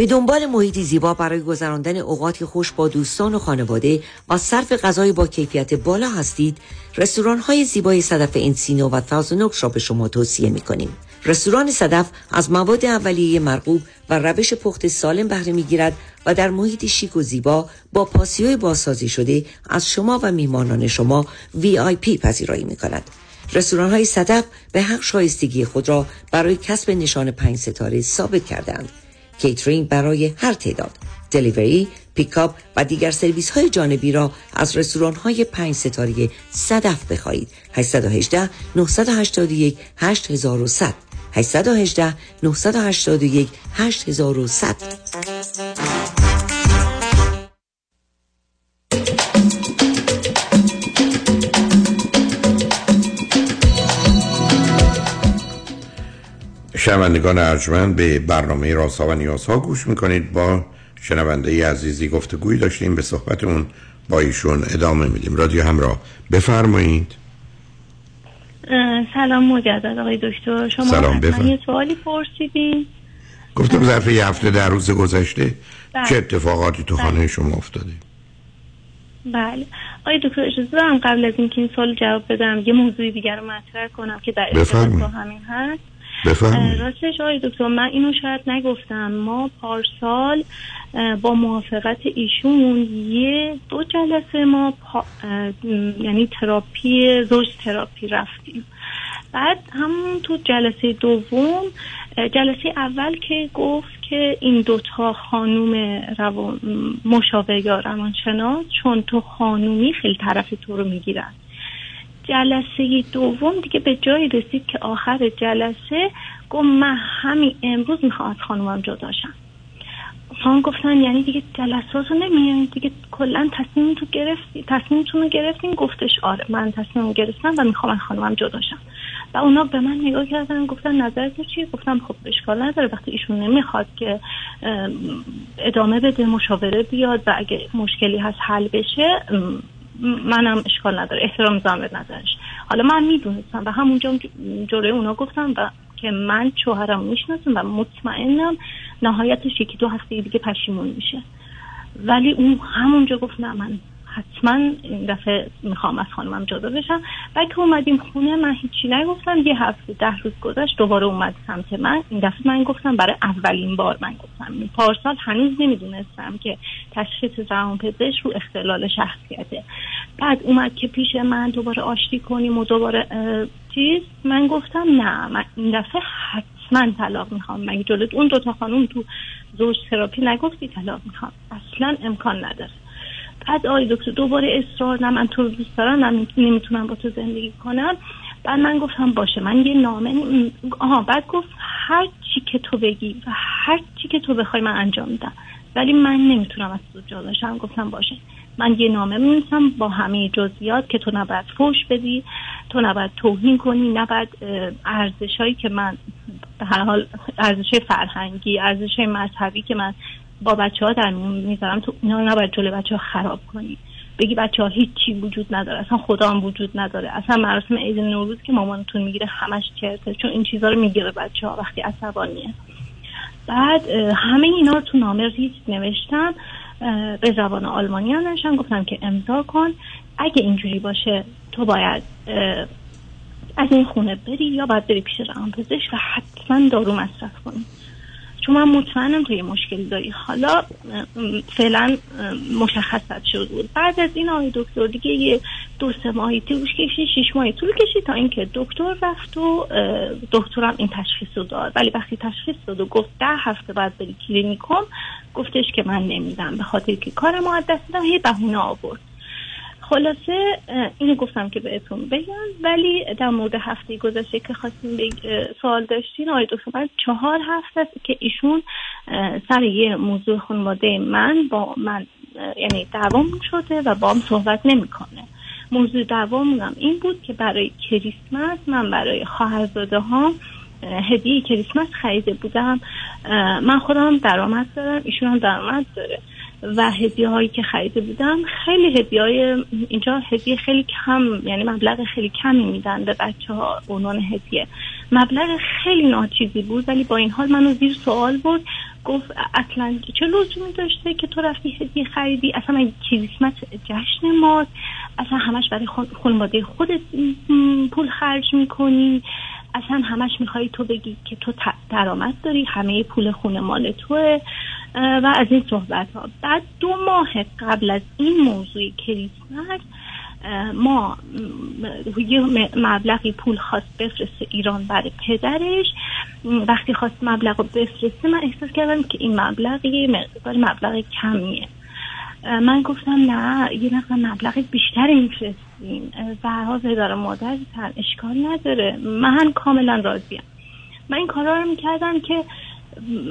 به دنبال محیطی زیبا برای گذراندن اوقاتی خوش با دوستان و خانواده و صرف غذای با کیفیت بالا هستید رستوران های زیبای صدف انسینو و تازنوکس را به شما توصیه می کنیم رستوران صدف از مواد اولیه مرغوب و روش پخت سالم بهره می‌گیرد و در محیط شیک و زیبا با پاسیوی بازسازی شده از شما و میهمانان شما پی پذیرایی می کند. رستوران های صدف به حق شایستگی خود را برای کسب نشان پنج ستاره ثابت کردند. کیترینگ برای هر تعداد، delivery، pickup و دیگر سرویس های جانبی را از رستوران های پنج ستاره صدف بخواهید. 818 981 8100 818 981 8100 شنوندگان ارجمند به برنامه راسا و نیازها گوش می‌کنید. با شنونده عزیزی گفتگویی داشتیم به صحبتمون با ایشون ادامه میدیم. رادیو همراه بفرمایید. سلام مجدد آقای دکتر. شما سلام یه سوالی پرسیدین؟ گفتم ظرف یه هفته در روز گذشته بله. چه اتفاقاتی تو خانه بله. شما افتاده؟ بله. آقای دکتر اجازه دارم قبل از اینکه این سوال جواب بدم یه موضوع دیگر رو مطرح کنم که در ارتباط با همین هست. راستش آقای دکتر من اینو شاید نگفتم. ما پارسال با موافقت ایشون یه دو جلسه ما یعنی تراپی زوج تراپی رفتیم. بعد همون تو جلسه دوم جلسه اول که گفت که این دوتا خانوم روان مشاور یا روانشناس چون تو خانومی خیلی طرف تو رو می‌گیرن. جلسه دوم دیگه به جایی رسید که آخر جلسه گفت من همین امروز می‌خوام از خانومم جداشم خانم گفتن یعنی دیگه جلسات رو نمیان دیگه کلا تصمیم تو گرفتی تصمیمتون رو گرفتین؟ گفتش آره من تصمیم گرفتم و می‌خوام از خانومم جداشم و اونا به من نگاه کردن گفتن نظرت چیه؟ گفتم خب اشکال نداره وقتی ایشون نمی‌خواد که ادامه بده مشاوره بیاد و اگه مشکلی هست حل بشه منم اشکال نداره احترام می‌ذارم به نظرش. حالا من می‌دونستم و همونجا جلوی اونا گفتم و که من شوهرم می‌شناسم و مطمئنم نهایتش یکی دو هفته دیگه پشیمون میشه. ولی اون همونجا گفت نه من حتما این دفعه می‌خوام از خانمم جدا بشم. بعد که اومدیم خونه من هیچی نگفتم. یه هفته ده روز گذشت دوباره اومد سمت من. این دفعه من گفتم برای اولین بار من گفتم. پارسال هنوز نمی‌دونستم که تشخیص روان پزشک رو اختلال شخصیته. بعد اومد که پیش من دوباره آشتی کنیم و دوباره چیز. من گفتم نه من این دفعه حتما طلاق می‌خوام. مگه جلوت اون دوتا خانوم تو زوج تراپی نگفتی طلاق می‌خوام؟ اصلا امکان نداره. بعد آقای دکتر دوباره اصرار نه من تو دوست دارم نمی‌تونم با تو زندگی کنم. بعد من گفتم باشه من یه نامه آها بعد گفت هر چی که تو بگی و هر چی که تو بخوای من انجام میدم. ولی من نمی‌تونم از تو جدا شم. گفتم باشه. من یه نامه می‌نویسم با همه جزئیات که تو نباید فوش بدی تو نباید توهین کنی نباید ارزش هایی که من به هر حال ارزش فرهنگی ارزش مذهبی که من با بچه ها در می‌ذارم. تو اینا نباید جلو بچه ها خراب کنی. بگی بچه ها هیچی وجود نداره. اصلا خدا هم وجود نداره. اصلا مراسم عید نوروز که مامانتون می‌گیره همش چرته چون این چیزها رو می‌گیره بچه ها وقتی عصبانیه. بعد همه اینا رو تو نامه ریز نوشتم. به زبان آلمانی هم گفتم که امضا کن. اگه اینجوری باشه تو باید از این خونه بری یا باید بری پیش پزشک و حتما دارو مصرف کنی. چون من مطمئنم تو یه مشکلی داری. حالا فعلا مشخص شد بود. بعد از این آقای دکتر دیگه یه دو سه ماهی طول کشید شش ماهی طول کشید تا اینکه دکتر رفت و دکترم این تشخیص رو داد. ولی وقتی تشخیص داد و گفت ده هفته بعد بری کلینیکم گفتش که من نمیدم. به خاطر که کارم از دست دادم یه بهونه آورد. خلاصه اینو گفتم که بهتون بگم ولی در مورد هفته گذشته که خواستیم سوال داشتین آقای دکتر چهار هفته است که ایشون سر یه موضوع خانواده من با من یعنی دوام شده و با هم صحبت نمی‌کنه. موضوع دوامونم این بود که برای کریسمس من برای خواهرزاده ها هدیه کریسمس خریده بودم. من خودم درآمد دارم ایشون هم درآمد داره. و هدیه هایی که خریده بودم. خیلی هدیه های اینجا هدیه خیلی کم یعنی مبلغ خیلی کمی میدن به بچه ها عنوان هدیه مبلغ خیلی ناچیزی بود ولی با این حال منو زیر سوال بود گفت اصلا چه لزومی داشته که تو رفتی هدیه خریدی؟ اصلا کریسمس جشن ماست؟ اصلا همش برای خانواده خودت پول خرج می‌کنی؟ اصلا همش می‌خوای تو بگی که تو درآمد داری همه پول خونه مال توه. و از این صحبت ها بعد دو ماه قبل از این موضوع کریسمس ما یه مبلغی پول خواست بفرسته ایران برای پدرش. وقتی خواست مبلغ رو بفرسته من احساس کردم که این مبلغ یه مقدار مبلغ کمیه. من گفتم نه یه مقدار مبلغ بیشتری میفرستیم زهراز اداره مادر اشکال نداره. من کاملا راضیم. من این کارا رو می‌کردم که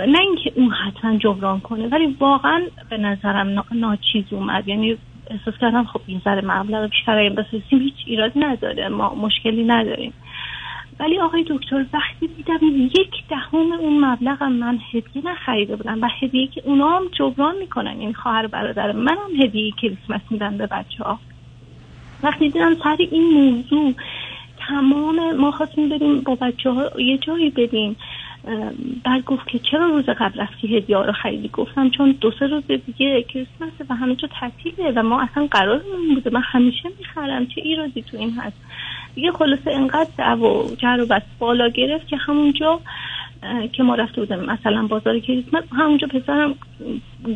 نه اینکه اون حتما جبران کنه ولی واقعا به نظرم ناچیز اومد. یعنی احساس کردم خب این ذره مبلغ بیشتر این بسازیم هیچ ایرادی نداره ما مشکلی نداریم. ولی آقای دکتر وقتی دیدم یک دهم اون مبلغ من هدیه نخریده بودم و هدیه که اونا هم جبران می‌کنن یعنی خواهر برادر من هم هدیه کریسمس میدن به بچه ها وقتی دیدم سر این موضوع تمام ما خواستیم بریم با بچه ها یه جایی بدیم بعد گفت که چرا روز قبل رفتی هدیه رو خریدی؟ گفتم چون دو سه روز دیگه کریسمس و همه جا تعطیله و ما اصلا قرار بوده. من همیشه می‌خرم. چه ایرادی تو این هست؟ دیگه خلاصه انقدر دعو و جر و بس بالا گرفت که همونجا که ما رفته بودم مثلا بازار کریسمس همونجا پسرم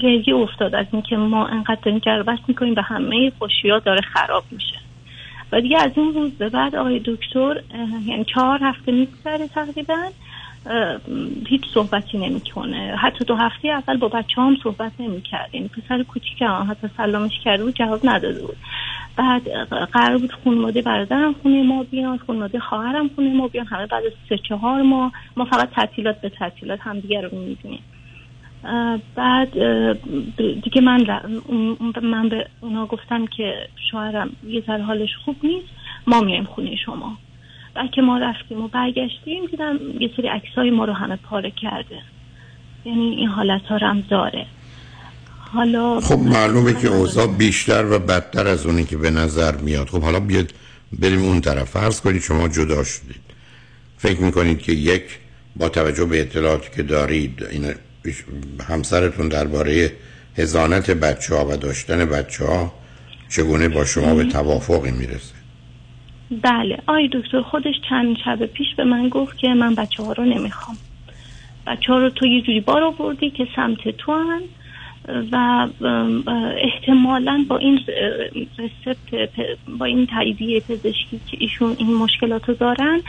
گریه افتاد از اینکه ما انقدر داریم جر و بس می‌کنیم و همه خوشی داره خراب میشه. و دیگه از اون روز به بعد آقای دکتر یعنی چهار هفته میگذره تقریبا. هیچ صحبتی نمی‌کنه. حتی دو هفته اول با بچه هم صحبت نمی‌کرد یعنی پسر کوچیک هم حتی سلامش کرده بود جواب نداده بود. بعد قرار بود خونواده برادرم خونه ما بیان خونواده خواهرم خونه ما بیان. همه بعد از سه چهار ما ما فقط تعطیلات به تعطیلات هم دیگه رو می‌دونیم بعد دیگه من من به اونا گفتم که شوهرم یه ذره حالش خوب نیست ما میایم خونه شما. بعد که ما رفتیم و برگشتیم دیدم یه سری عکسای ما رو همه پاره کرده. یعنی این حالت ها هم داره. حالا خب معلومه که اوضاع بیشتر و بدتر از اونی که به نظر میاد. خب حالا بیاد بریم اون طرف. فرض کنید شما جدا شدید. فکر می‌کنید که یک با توجه به اطلاعاتی که دارید این همسرتون درباره هزانت بچه ها و داشتن بچه ها چگونه با شما به توافقی می‌رسه؟ بله. آی دکتر خودش چند شب پیش به من گفت که من بچه ها رو نمی‌خوام. بچه ها رو تو یه جوری بار آوردی که سمت تو هن و احتمالا با این رسپت با این تاییدیه پزشکی که ایشون این مشکلات رو دارن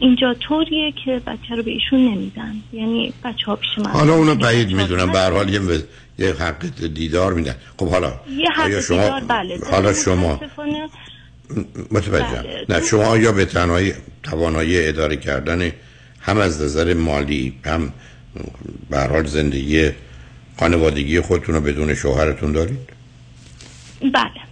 اینجا طوریه که بچه رو به ایشون نمیدن. یعنی بچه ها پیش من حالا اونو بعید می‌دونم. به هر حال یه, یه حق دیدار میدن خب حالا یه حق شما دیدار بله. حالا شما متوجهم. بله. نه شما آیا به تنهایی توانایی اداره کردن هم از نظر مالی هم به حال زندگی خانوادگی خودتون رو بدون شوهرتون دارید؟ بله.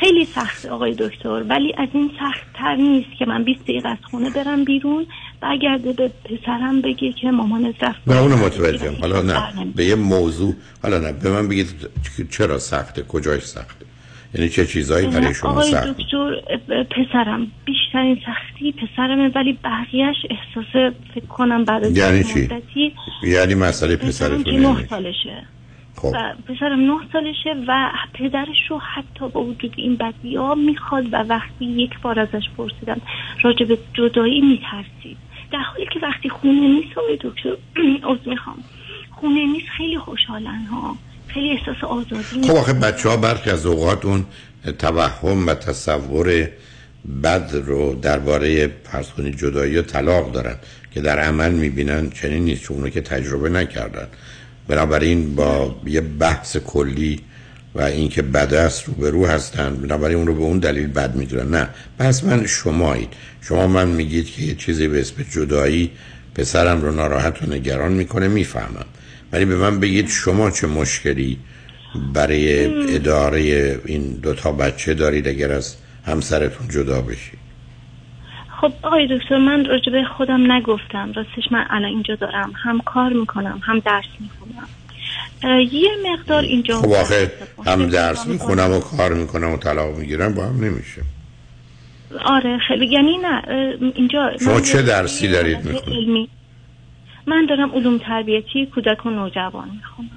خیلی سخت آقای دکتر ولی از این سخت تر نیست که من 20 دقیقه از خونه برم بیرون برگرده به پسرم بگه که مامان رفت نه اونو متوجهم. حالا نه به یه موضوع حالا نه به من بگید چرا سخته؟ کجاش سخته؟ یعنی چه چیزایی برای شما سخت؟ دکتر پسرم بیشترین سختی پسرمه ولی بقیهش احساس فکر کنم بعد از یعنی چی؟ مدتی یعنی مسئله پسرتون که نه سالشه. خب. و پسرم نه سالشه و پدرش رو حتی با وجود این بدی ها می‌خواد و وقتی یک بار ازش پرسیدم راجع به جدایی میترسید. در حالی که وقتی خونه نیست آقای دکتر عذر می‌خوام. خونه نیست خیلی خوشحالن ها. خیلی احساس آزادی خب آخه بچه ها برخی از اوقات اون توهم و تصور بد رو درباره فرض جدایی و طلاق دارن که در عمل می‌بینن چنین نیست چون اونو که تجربه نکردن. بنابراین با یه بحث کلی و اینکه بد است روبرو هستن بنابراین اون رو به اون دلیل بد می‌دونن. نه پس من شمایید. شما من میگید که یه چیزی به اسم جدایی پسرم رو ناراحت و نگران می‌کنه می‌فهمم. ولی به من بگید شما چه مشکلی برای اداره این دوتا بچه دارید اگر از همسرتون جدا بشید؟ خب آقای دکتر من راجبه خودم نگفتم. راستش من الان اینجا دارم. هم کار می‌کنم هم درس می‌خونم. یه مقدار اینجا خب آخه هم درس می‌خونم و کار می‌کنم و طلاق می‌گیرم با هم نمیشه. آره خیلی یعنی نه اینجا شما چه درسی دارید می‌خونید. من دارم علوم تربیتی کودک و نوجوان می‌خونم.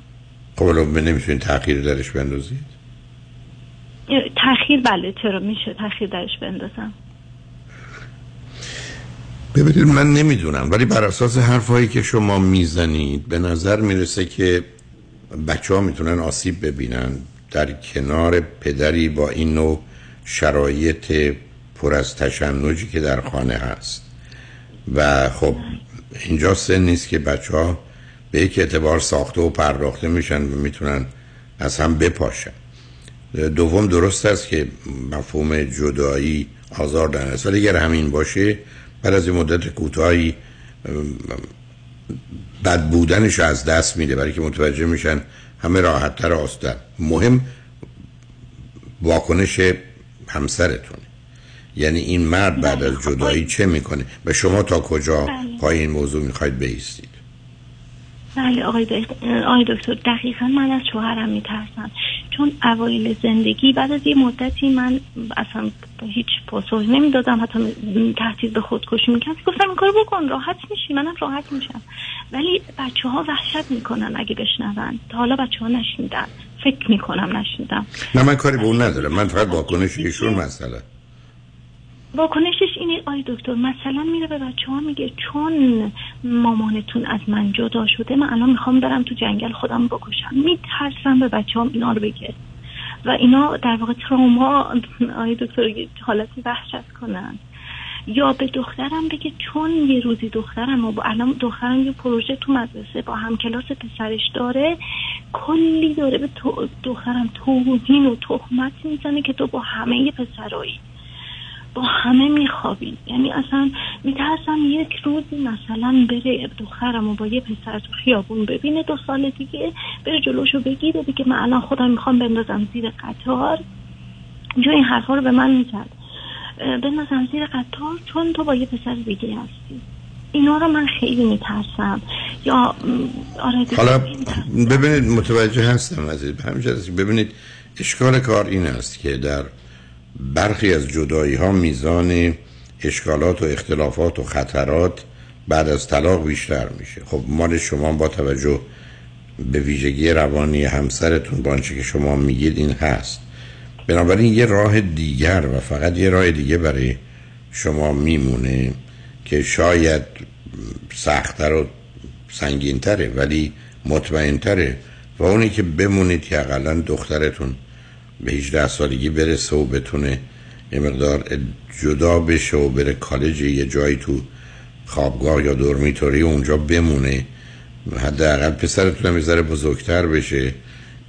خب الان نمی‌تونید تغییر درش بندازید؟ تاخیر بله چرا؟ میشه تاخیر درش بندازم. ببینید من نمی‌دونم ولی بر اساس حرفهایی که شما می‌زنید به نظر می‌رسه که بچه ها می‌تونن آسیب ببینن. در کنار پدری با این نوع شرایط پر از تشنجی که در خانه هست. و خب اینجا سن نیست که بچه ها به یک اعتبار ساخته و پرداخته میشن و می‌تونن از هم بپاشن. دوم درست است که مفهوم جدایی آزار دهنده است. ولی اگر همین باشه بعد از این مدت کوتاهی بد بودنش از دست میده. برای که متوجه میشن همه راحت تر آستن مهم واکنش همسرتونه. یعنی این مرد بعد از جدایی چه می‌کنه؟ و شما تا کجا پای این موضوع می‌خواید بیستید؟ بله آقای دکتر, آقای دکتر دقیقا من از شوهرم میترسم. چون اوایل زندگی بعد از یه مدتی من اصلا هیچ پاسخ نمی‌دادم حتی تهدید به خودکشی می‌کرد گفتم این کارو بکن راحت میشی منم راحت میشم. ولی بچه ها وحشت می‌کنن اگه بشنون. تا حالا بچه ها نشنیدن. فکر می‌کنم نشنیدم. نه من کاری به اون ندارم. من فقط واکنش ایشون مسئله. واکنشش اینه آی دکتر مثلا میره به بچه ها میگه چون مامانتون از من جدا شده من الان می‌خوام برم تو جنگل خودم بکشم. میترسم به بچه هم اینا رو بگه. و اینا در واقع تراما آی دکتر حالتی وحشت کنن. یا به دخترم بگه چون یه روزی دخترم و با الان دخترم یه پروژه تو مدرسه با هم کلاس پسرش داره کلی داره به تو دخترم توهین و تهمت می‌زنه که تو با همه پسرایی. با همه میخوابی یعنی اصلا میترسم یک روزی مثلا بره دخترم و با یه پسر تو خیابون ببینه دو سال دیگه بره جلوشو بگیره بگه من الان خودم می‌خوام بندازم زیر قطار. جو این حرفا رو به من می‌زد. بندازم زیر قطار چون تو با یه پسر دیگه هستی. اینا رو من خیلی میترسم. یا آره حالا ببینید متوجه هستم عزیز به همین جهت است که ببینید اشکال کار این است که در برخی از جدایی ها میزان اشکالات و اختلافات و خطرات بعد از طلاق بیشتر میشه. خب مال شما با توجه به ویژگی روانی همسرتون با آنچه که شما میگید این هست. بنابراین یه راه دیگر و فقط یه راه دیگه برای شما میمونه که شاید سختتر و سنگینتره ولی مطمئنتره و اونی که بمونید که اقلا دخترتون به 18 سالگی برسه و بتونه یه مقدار جدا بشه و بره کالج یه جایی تو خوابگاه یا دورمیتوری اونجا بمونه. حداقل پسرتون هم ذره بزرگتر بشه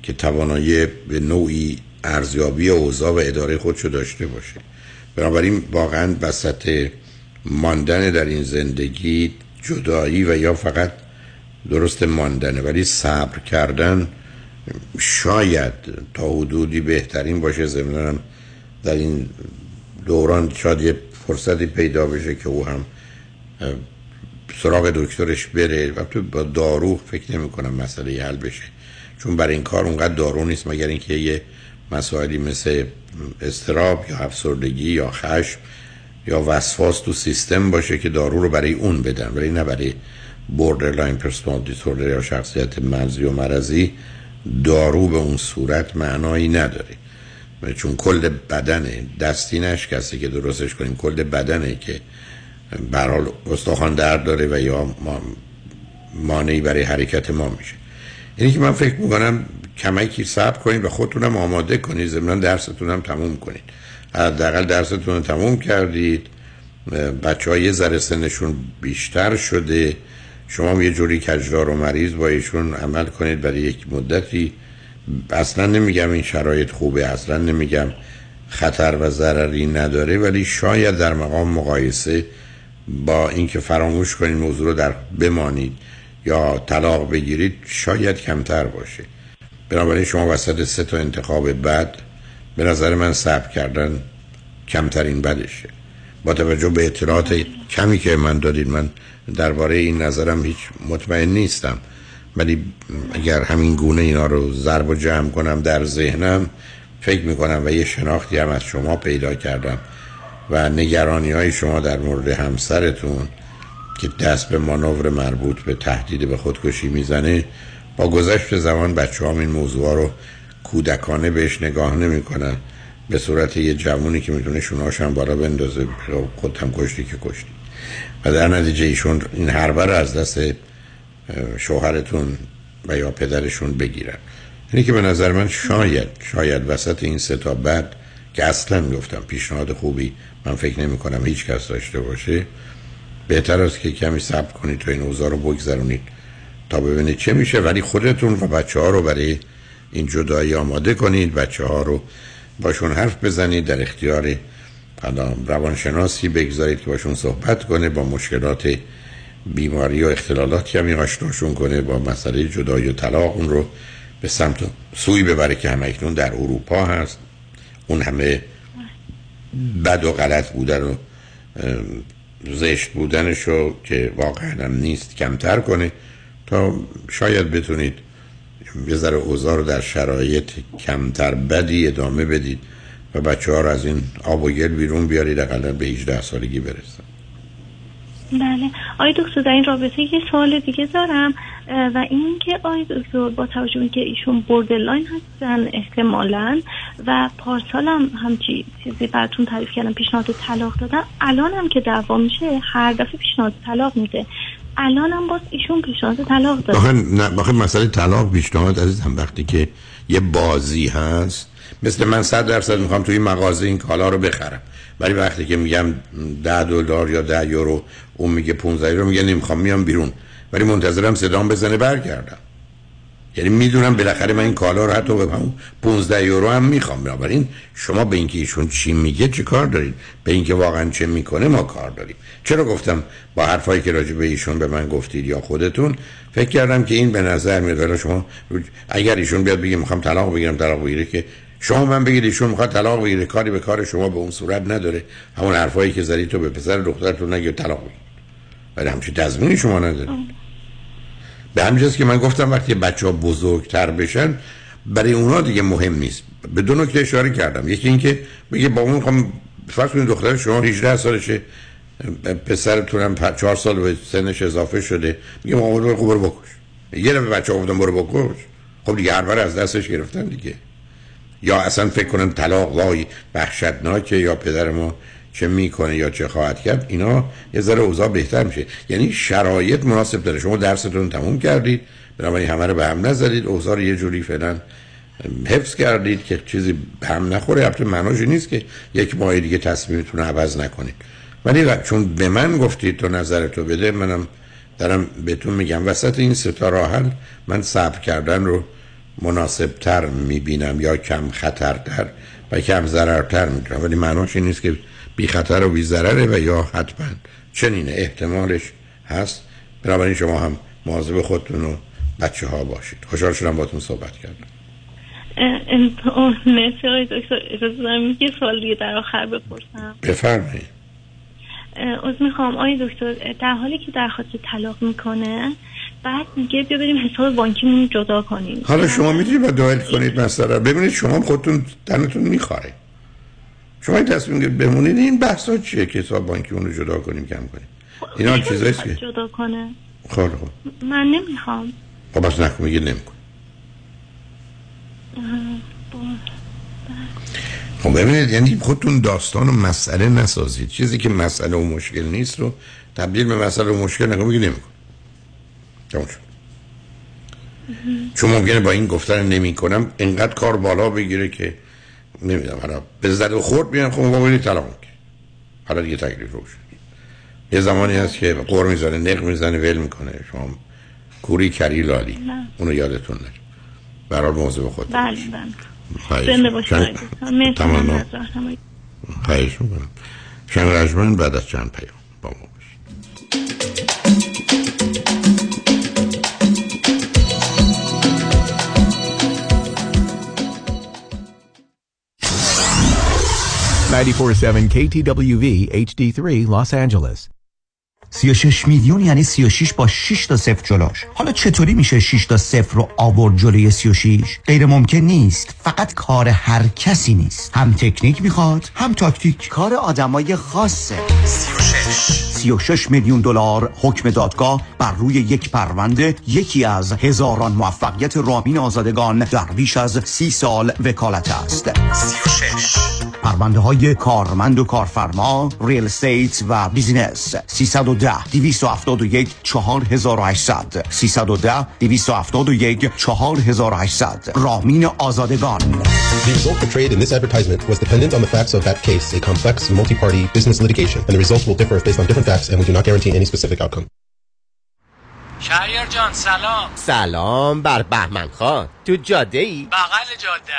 که توانایی به نوعی ارزیابی اوضاع و اداره خودشو داشته باشه. بنابراین واقعا وسط ماندن در این زندگی جدایی و یا فقط درست ماندنه ولی صبر کردن شاید تا حدودی بهترین باشه ضمن در این دوران شاید یه فرصتی پیدا بشه که او هم سراغ دکترش بره و تو با دارو فکر نمی کنم مسئله حل بشه. چون برای این کار اونقدر دارو نیست مگر اینکه یه مسائلی مثل استراب یا افسردگی یا خشم یا وسواس تو سیستم باشه که دارو رو برای اون بدن ولی نه برای borderline personal disorder یا شخصیت مرزی و مرزی دارو به اون صورت معنایی نداره. چون کل بدنه دستی نشکسته که درستش کنیم کل بدنه که برحال استخوان درد داره و یا مانعی برای حرکت ما میشه. اینی که من فکر می‌کنم کمکی صبر کنید و خودتونم آماده کنید ضمن درستونم تموم کنید. حداقل درستون رو تموم کردید. بچه های ذره سنشون بیشتر شده. شما یه جوری کجدار و مریض با ایشون عمل کنید برای یک مدتی. اصلا نمیگم این شرایط خوبه اصلا نمیگم خطر و ضرری نداره ولی شاید در مقام مقایسه با اینکه فراموش کنید موضوع رو در بمانید یا طلاق بگیرید شاید کمتر باشه. بنابراین شما وسط سه تا انتخاب بد به نظر من صبر کردن کمترین بدشه. با توجه به اطلاعات کمی که من دادید من درباره این نظرم هیچ مطمئن نیستم. ولی اگر همین گونه اینا رو ضرب و جمع کنم در ذهنم فکر می‌کنم و یه شناختی هم از شما پیدا کردم و نگرانی های شما در مورد همسرتون که دست به مانور مربوط به تهدید به خودکشی می‌زنه با گذشت زمان بچه هم این موضوع رو کودکانه بهش نگاه نمی‌کنن. به صورت یه جوونی که می‌تونه شوناش هم بالا بندازه خود هم کشتی که کشتی. و در نتیجه ایشون این حربه از دست شوهرتون و یا پدرشون بگیرن. اینه که به نظر من شاید شاید وسط این سه تا بعد که اصلا گفتم پیشنهاد خوبی من فکر نمی کنم هیچ کس داشته باشه بهتر است که کمی صبر کنید تو این اوضاع رو بگذرونید تا ببینید چه میشه. ولی خودتون و بچه ها رو برای این جدایی آماده کنید بچه ها رو باشون حرف بزنید در اختیار روانشناسی بگذارید که باشون صحبت کنه با مشکلات بیماری و اختلالات کمی آشناشون کنه با مسئله جدایی و طلاق اون رو به سمت سوی ببره که همکنون در اروپا هست. اون همه بد و غلط بودن و زشت بودنش رو که واقعا هم نیست کمتر کنه. تا شاید بتونید یه ذره اوضاع در شرایط کمتر بدی ادامه بدید. و بچه ها رو از این آب و گل بیرون بیارید اقلا به 18 سالگی برسن. بله. آقای دکتر در این رابطه یه سوال دیگه دارم و این که آقای دکتر با توجه که ایشون borderline هستن احتمالا و پارسال هم همچی چیزی براتون تعریف کردم پیشنهاد طلاق دادن الان هم که دعوا میشه هر دفعه پیشنهاد طلاق میده. الان هم باز ایشون پیشنهاد طلاق داده. نه مسئله طلاق پیشنهاد عزیزم وقتی که یه بازی هست مثل من صد درصد می‌خوام توی مغازه این کالا رو بخرم. ولی وقتی که میگم ده دلار یا ده یورو اون میگه 15 یورو میگه نمی‌خوام میام بیرون. ولی منتظرم صدام بزنه برگردم. یعنی می‌دونم بالاخره من این کالا رو حتی به 15 یورو هم می‌خوام. بنابراین شما به اینکه ایشون چی میگه چه کار دارید؟ به اینکه واقعا چه می‌کنه ما کار داریم. چرا گفتم با حرفایی که راجع به ایشون به من گفتید یا خودتون فکر کردم که این به نظر میاد شما اگر ایشون بیاد بگه می‌خوام طلاق بگیرم طلاق بگیره که شما من بگید ایشون می‌خواد طلاق بگیره کاری به کار شما به اون صورت نداره. همون حرفایی که زدید تو به پسر دخترتون نگید طلاق بگیرید ولی همچین تضمینی شما ندارید به همین که من گفتم وقتی بچه ها بزرگتر بشن برای اونا دیگه مهم نیست. به دو نکته اشاره کردم. یکی اینکه بگه با اون خواهم فرض کنید دختر شما 18 سالشه پسرتون هم 4 سال به سنش اضافه شده. میگه مامان خوب رو بکش. یه دفعه بچه گفتم برو بکش. خب دیگه هر از دستش گرفتن دیگه. یا اصلا فکر کنن طلاق وای وحشتناکه یا پدر ما چه می‌کنه یا چه خواهد کرد اینا یه ذره اوضاع بهتر میشه. یعنی شرایط مناسب داره. شما درستون تموم کردید بنابراین همه رو به هم نزدید اوضاع رو یه جوری فعلا حفظ کردید که چیزی به هم نخوره. البته معناش نیست که یک ماه دیگه تصمیمتون رو عوض نکنید. ولی چون به من گفتید تو نظرتو بده منم دارم بهتون میگم. وسط این ستا راه من صبر کردن رو مناسب تر می‌بینم یا کم خطرتر و کم ضررتر می‌دونم ولی معناش این نیست که بی خطر و بی ضرره و یا حتما چنینه. احتمالش هست. بنابراین شما هم مواظب خودتون و بچه ها باشید. خوشحال شدم باتون صحبت کردم. مرسی آقای دکتر. اجازه دارم یه سوال دیگه در آخر بپرسم. بفرمایید. از می‌خوام آقای دکتر. در حالی که درخواست طلاق می‌کنه بعد میگه بیا بریم حساب بانکیمون جدا کنیم. حالا شما می‌تونید با دایل کنید مثلا؟ ببینید شما خودتون تنتون میخواره شما این تصمیم بمونید این بحثا چیه که حساب بانکیمون رو جدا کنیم کم کنیم؟ اینا چیزاییست که جدا کنه. خب خب. من نمی‌خوام. خب بس نکن میگه نمیکن خب ببینید یعنی خودتون داستان و مسئله نسازید. چیزی که مسئله و مشکل نیست رو تبدیل به مسئله و مشکل نکن میگه نمیکن تمام چون ممکنه با این گفتن نمی کنم انقدر کار بالا بگیره که نمی‌دونم حالا به زد و خورد بیان خب برید طلاق حالا دیگه تکلیف روش یه زمانی هست که قور می‌زنه نق می‌زنه ول می‌کنه. شما کوری کری لالی. نه. اونو یادتون نره. برای موضوع خود بله بله. زنده باشید. تمام خواهش می‌کنم. شنگ رجمن بعد از چند پیام. 947 KTWV HD3 Los Angeles. 36 میلیون یعنی 36 با 6 تا صفر جلوش حالا چطوری میشه 6 تا صفر رو آورد جلوی 36 غیر ممکن نیست. فقط کار هر کسی نیست. هم تکنیک می‌خواد هم تاکتیک. کار آدمای خاصه. 36 36 میلیون دلار حکم دادگاه بر روی یک پرونده یکی از هزاران موفقیت رامین آزادگان در بیش از سی سال وکالت است 36 پرونده های کارمند و کارفرما ریل استیت و بیزینس 310 271 4800 310 271 4800 رامین آزادگان The result portrayed in this advertisement was dependent on the facts of that case, a complex multi-party business litigation, and the results will differ based on different facts and we do not guarantee any specific outcome. شهریار جان سلام سلام بر بهمن خان تو جاده ای؟ بغل جاده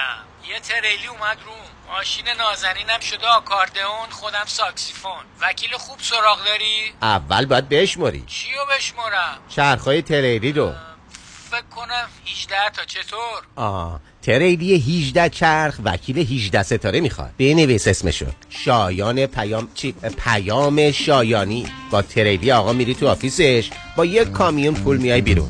یه تریلی اومد روم ماشین نازنینم شده آکاردئون خودم ساکسیفون وکیل خوب سراغ داری؟ اول باید بشموری چیو بشمورم؟ چرخهای تریلی رو فکر کنم 18 تا چطور؟ آه تریلی 18 چرخ وکیل 18 ستاره می‌خواد. بنویس اسمشو. شایان پیام چی؟ پیام شایانی. با تریلی آقا میری تو office ش. با یک کامیون پول میای بیرون.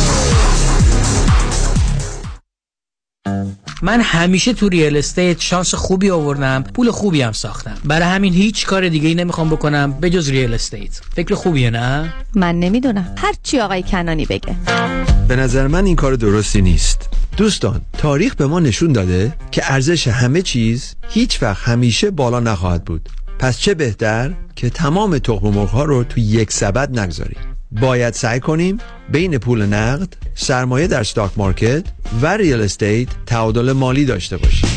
من همیشه تو real estate شانس خوبی آوردم پول خوبی هم ساختم. برای همین هیچ کار دیگه ای نمی‌خوام بکنم به جز real estate فکر خوبیه نه؟ من نمی‌دونم. هر چی آقای کنانی بگه. به نظر من این کار درستی نیست. دوستان تاریخ به ما نشون داده که ارزش همه چیز هیچ وقت همیشه بالا نخواهد بود. پس چه بهتر که تمام تخم مرغ ها رو تو یک سبد نگذاریم. باید سعی کنیم بین پول نقد سرمایه در stock market و real estate تعادل مالی داشته باشیم.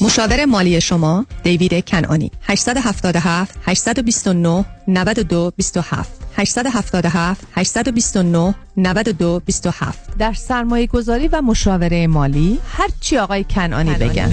مشاور مالی شما دیوید کنانی 877 829 92 27 877 829 92 27 در سرمایه گذاری و مشاوره مالی هرچی آقای کنانی بگن.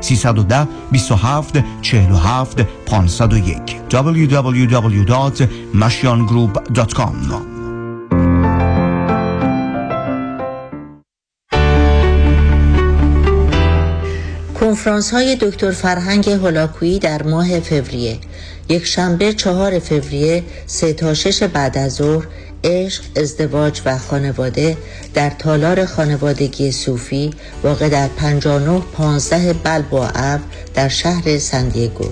310 27 47 501 www.mashiangroup.com کنفرانس های دکتر فرهنگ هولاکویی در ماه فوریه. یک شنبه چهار فوریه سه تا شش بعد از ظهر عشق، ازدواج و خانواده در تالار خانوادگی صوفی واقع در 59 15 Balboa Ave در شهر سن دیگو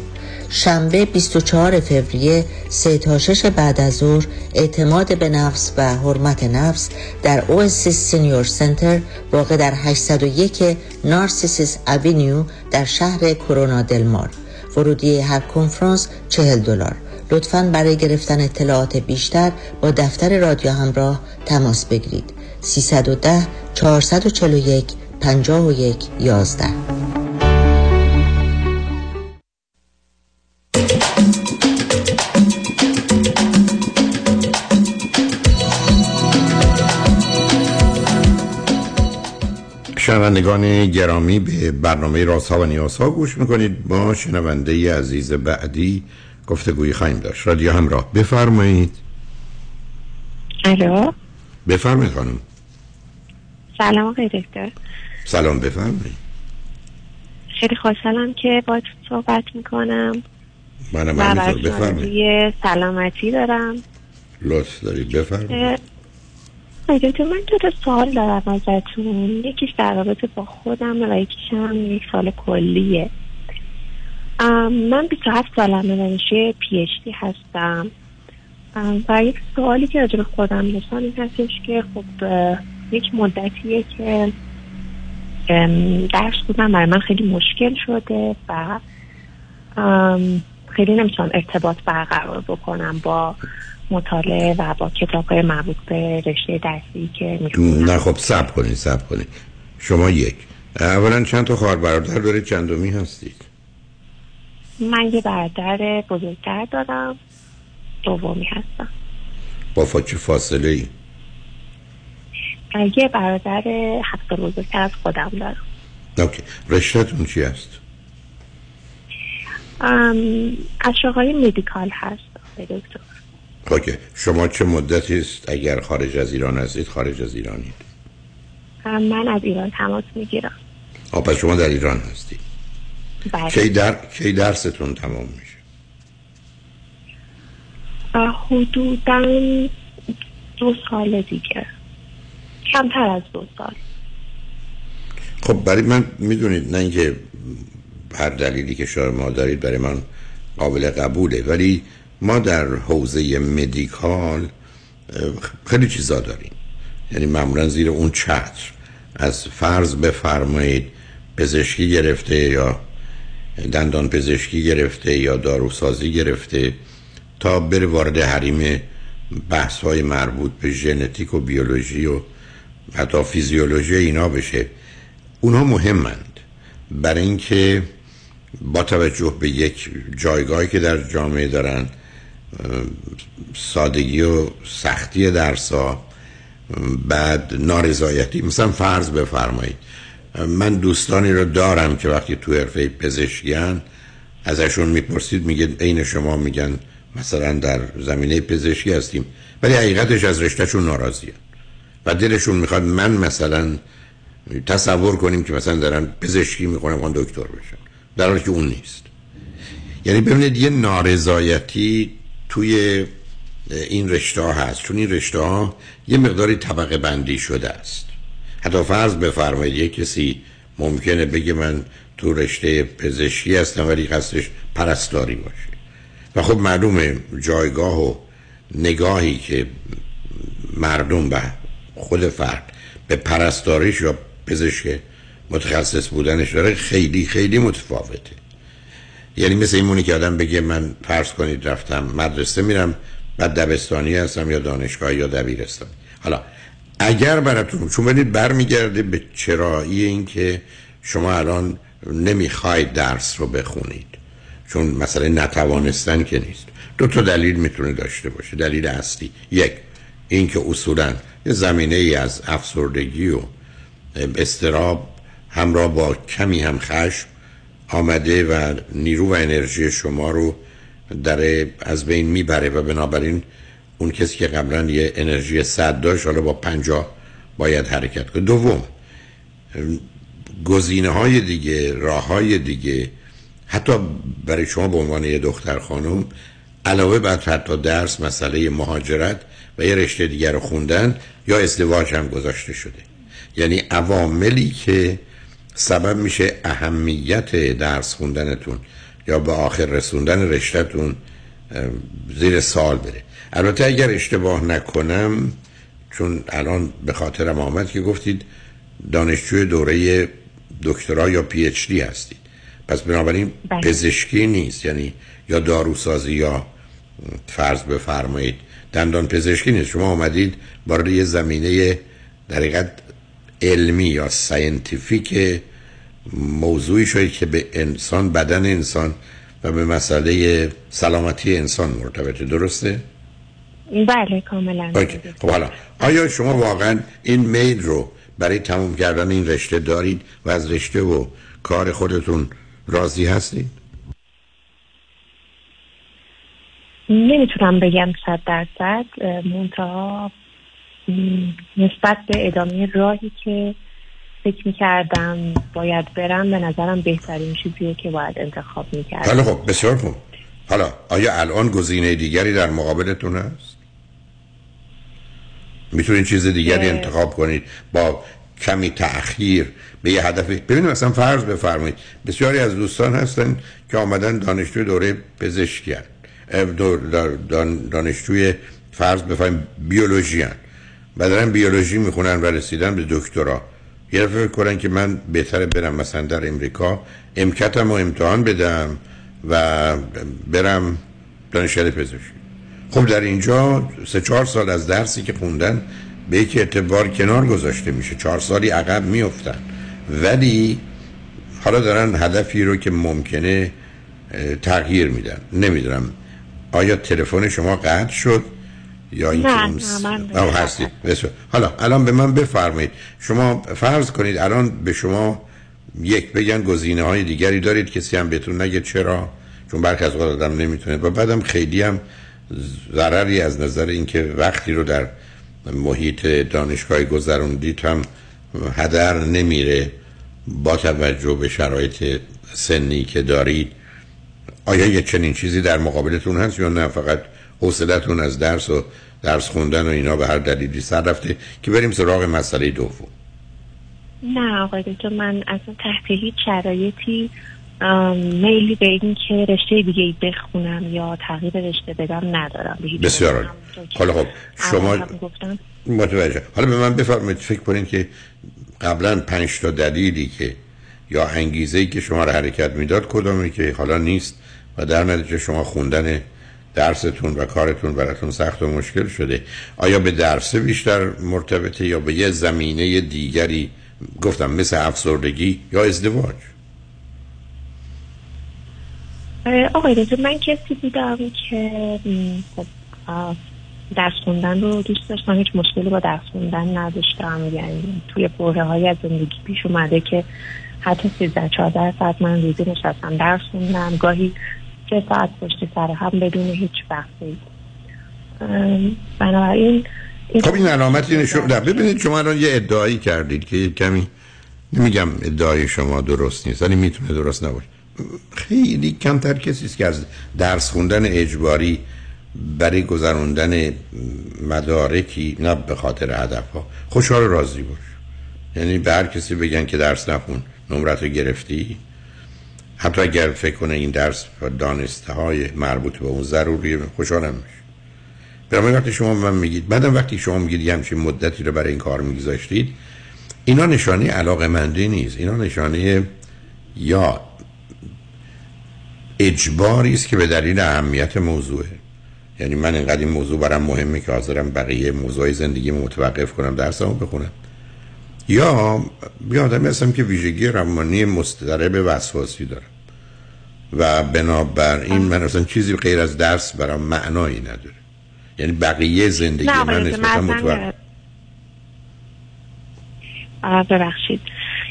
شنبه 24 فوریه 3 تا 6 بعد از ظهر اعتماد به نفس و حرمت نفس در Oasis Senior Center واقع در 801 Narcissus Avenue در شهر کرونا دلمار. ورودی هر کنفرانس 40 دلار. لطفا برای گرفتن اطلاعات بیشتر با دفتر رادیو همراه تماس بگیرید. 310 441 51 11 شنوندگان گرامی به برنامه راست ها و نیاز ها گوش می‌کنید. با شنونده عزیز بعدی گفتگویی خواهیم داشت. رادیو همراه. بفرمایید. الو؟ بفرمایید خانم. سلام آقای دکتر. سلام بفرمایید. خیلی خوشحالم که با صحبت می‌کنم. منم همینطور. بفرمایید. سلامتی دارم. لطف دارید. بفرمایید. دکتر من دو تا سوال دارم ازتون. یکیش در رابطه با خودم و یکیش هم یک سال کلیه. من 27 سالمه دانشجوی پی اچ دی هستم. و یک سوالی که راجع به خودم داشتم این هستش که خب یک مدتیه که درس بودم برای من خیلی مشکل شده و خیلی نمی‌تونم ارتباط برقرار بکنم با مطالعه و با کتاب مربوط به رشته درسی که می‌خونم. نه خب سب کنید سب کنید. شما یک. اولا چند تا خواهر برادر دارید؟ چندمی هستید؟ من یه برادر بزرگتر دارم. دومی هستم. با چه فاصله ای؟ یه برادر هفت سال بزرگتر از خودم دارم. Okay. رشته‌تون چی هست؟ از شغلای medical هست دکتر. Okay. شما چه مدتی است؟ اگر خارج از ایران هستید خارج از ایرانید. من از ایران تماس می‌گیرم. آه پس شما در ایران هستید. بله. کی در کی درستون تمام میشه؟ حدودا دو سال دیگه. کمتر از دو سال. خب برای من می‌دونید نه اینکه هر دلیلی که شما دارید برای من قابل قبوله ولی ما در حوزه مدیکال خیلی چیزا داریم. یعنی معمولا زیر اون چتر. از فرض بفرمایید پزشکی گرفته یا دندان پزشکی گرفته یا داروسازی گرفته تا بره وارد حریم بحث های مربوط به ژنتیک و بیولوژی و حتی فیزیولوژی اینا بشه. اونها مهمند. برای اینکه با توجه به یک جایگاهی که در جامعه دارن سادگی و سختی درسا بعد نارضایتی. مثلا فرض بفرمایید. من دوستانی رو دارم که وقتی تو حرفه پزشکیان ازشون می‌پرسید میگه عین شما میگن مثلا در زمینه پزشکی هستیم ولی حقیقتش از رشتهشون ناراضیه و دلشون می‌خواد من مثلا تصور کنیم که مثلا دارن پزشکی می‌کنم اون دکتر بشن. در حالی که اون نیست. یعنی ببینید یه نارضایتی توی این رشته ها هست. چون این رشته ها یه مقداری طبقه بندی شده است. حتی فرض بفرمایید یه کسی ممکنه بگه من تو رشته پزشکی هستم ولی قصدش پرستاری باشه. و خب معلومه جایگاه و نگاهی که مردم به خود فرد به پرستاریش یا پزشک متخصص بودنش داره خیلی خیلی متفاوته. یعنی مثل این که آدم بگه من فرض کنید رفتم مدرسه میرم بعد دبستانی هستم یا دانشگاه یا دبیرستان. حالا اگر براتون چون ببینید برمیگرده به چرایی این که شما الان نمی‌خواید درس رو بخونید. چون مثلا نتوانستن که نیست. دو تا دلیل می‌تونه داشته باشه. دلیل اصلی. یک اینکه اصولا یه زمینه ای از افسردگی و استراب همراه با کمی هم خشم آمده و نیرو و انرژی شما رو در از بین می‌بره و بنابراین اون کسی که قبلا یه انرژی صد داشت حالا با پنجاه باید حرکت کنه. دوم گزینه های دیگه راه های دیگه. حتی برای شما به عنوان یه دختر خانم علاوه بر حتی درس مسئله مهاجرت و یه رشته دیگر رو خوندن یا ازدواج هم گذاشته شده. یعنی عواملی که سبب میشه اهمیت درس خوندنتون یا به آخر رسوندن رشتهتون زیر سال بره. البته اگر اشتباه نکنم چون الان به خاطرم آمد که گفتید دانشجوی دوره دکترا یا پی اچ دی هستید پس بنابراین بله. پزشکی نیست یعنی یا داروسازی یا فرض بفرمایید دندان پزشکی نیست شما آمدید وارد یه زمینه در علمی یا scientific موضوعی شدید که به انسان بدن انسان و به مسئله سلامتی انسان مرتبطه درسته؟ بله کاملا خب حالا آیا شما واقعا این میل رو برای تموم کردن این رشته دارید و از رشته و کار خودتون راضی هستید؟ نمی‌تونم بگم صد درصد منتها نسبت به ادامه راهی که فکر می‌کردم باید برم به نظرم بهترین چیزیه که باید انتخاب می‌کردم حالا خب بسیار خوب حالا آیا الان گزینه دیگری در مقابلتون هست؟ می‌تونید چیز دیگری انتخاب کنید با کمی تأخیر به یه هدف. ببینید مثلا فرض بفرمایید. بسیاری از دوستان هستن که آمدن دانشجوی دوره پزشکی دانشجوی فرض بفرمایید بیولوژی هن. و بیولوژی می‌خونن و رسیدن به دکترا. یه دفعه کنن که من بهتره برم مثلا در امریکا. امکتم و امتحان بدم و برم دانشگاه پزشکی. خب در اینجا سه چهار سال از درسی که خوندن به یک اعتبار کنار گذاشته میشه. چهار سالی عقب میفتن ولی حالا دارن هدفی رو که ممکنه تغییر میدن. نمی‌دونم آیا تلفن شما قطع شد یا این نه, نه هستید حالا الان به من بفرمایید. شما فرض کنید الان به شما یک بگن گزینه های دیگری دارید. کسی هم بهتون نگه چرا؟ چون برخی از آدم نمی‌تونه. و بعدم خیلی هم ضرری از نظر اینکه وقتی رو در محیط دانشگاه گذروندید هم هدر نمیره با توجه به شرایط سنی که دارید آیا یه چنین چیزی در مقابلتون هست یا نه؟ فقط حوصلتون از درس و درس خوندن و اینا به هر دلیلی سر رفته که بریم سراغ مسئله دوم. نه آقای دکتر من اصلا تحت هیچ شرایطی میلی به این که رشته دیگه ای بخونم یا تغییر رشته بدم ندارم. بسیار حالا خب شما متوجه. حالا به من بفرمایید فکر کنید که قبلا پنج تا دلیلی که یا انگیزه ای که شما رو حرکت می‌داد کدومی که حالا نیست و در نتیجه شما خوندن درستون و کارتون براتون سخت و مشکل شده. آیا به درس بیشتر مرتبطه یا به یه زمینه دیگری؟ گفتم مثل افسردگی یا ازدواج. آقای دکتر من کسی بودم که خب درس خوندن رو دوست داشتم هیچ مشکلی با درس خوندن نداشتم. یعنی توی بره های از زندگی پیش اومده که حتی 13 14 ساعت من روزی نشستم درس خوندم. گاهی سه ساعت پشت سر هم بدون هیچ وقتی. بنابراین خب این علامتی نشون ببینید شما الان یه ادعایی کردید که کمی نمیگم ادعای شما درست نیست ولی می‌تونه درست نباشه. خیلی کمتر کسی است که از درس خوندن اجباری برای گذراندن مدارکی نه به خاطر هدف ها خوشحال راضی باش. یعنی به هر کسی بگن که درس نخون نمرت رو گرفتی. حتی اگر فکر کنه این درس دانسته های مربوط به اون ضروری خوشحالم میشه برای وقتی شما من میگید بعدم وقتی شما میگید یه همچین مدتی رو برای این کار میگذاشتید اینا نشانه علاقه مندی نیست. اینا نشانه یا اجباری است که به دلیل اهمیت موضوعه یعنی من اینقدر این موضوع برام مهمه که حاضرم بقیه موضوع زندگی متوقف کنم درسمو بخونم. یا یه آدمی هستم که ویژگی روانی مستدرب وسواسی دارم. و بنابراین من اصلا چیزی غیر از درس برام معنایی نداره. یعنی بقیه زندگی من نسبتا متوقف. ببخشید.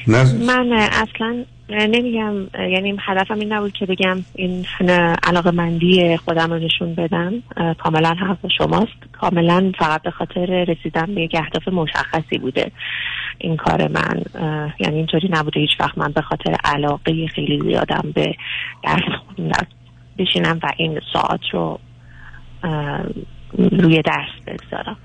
من اصلا نمیگم یعنی هدفم این نبود که بگم این علاقه مندی خودم رو نشون بدم. کاملا حق شماست. کاملا فقط به خاطر رسیدن به یک اهداف مشخصی بوده این کار من. یعنی اینطوری نبوده هیچ وقت من به خاطر علاقه خیلی زیادم به درس خوندن بشینم و این ساعت رو روی درس بگذارم.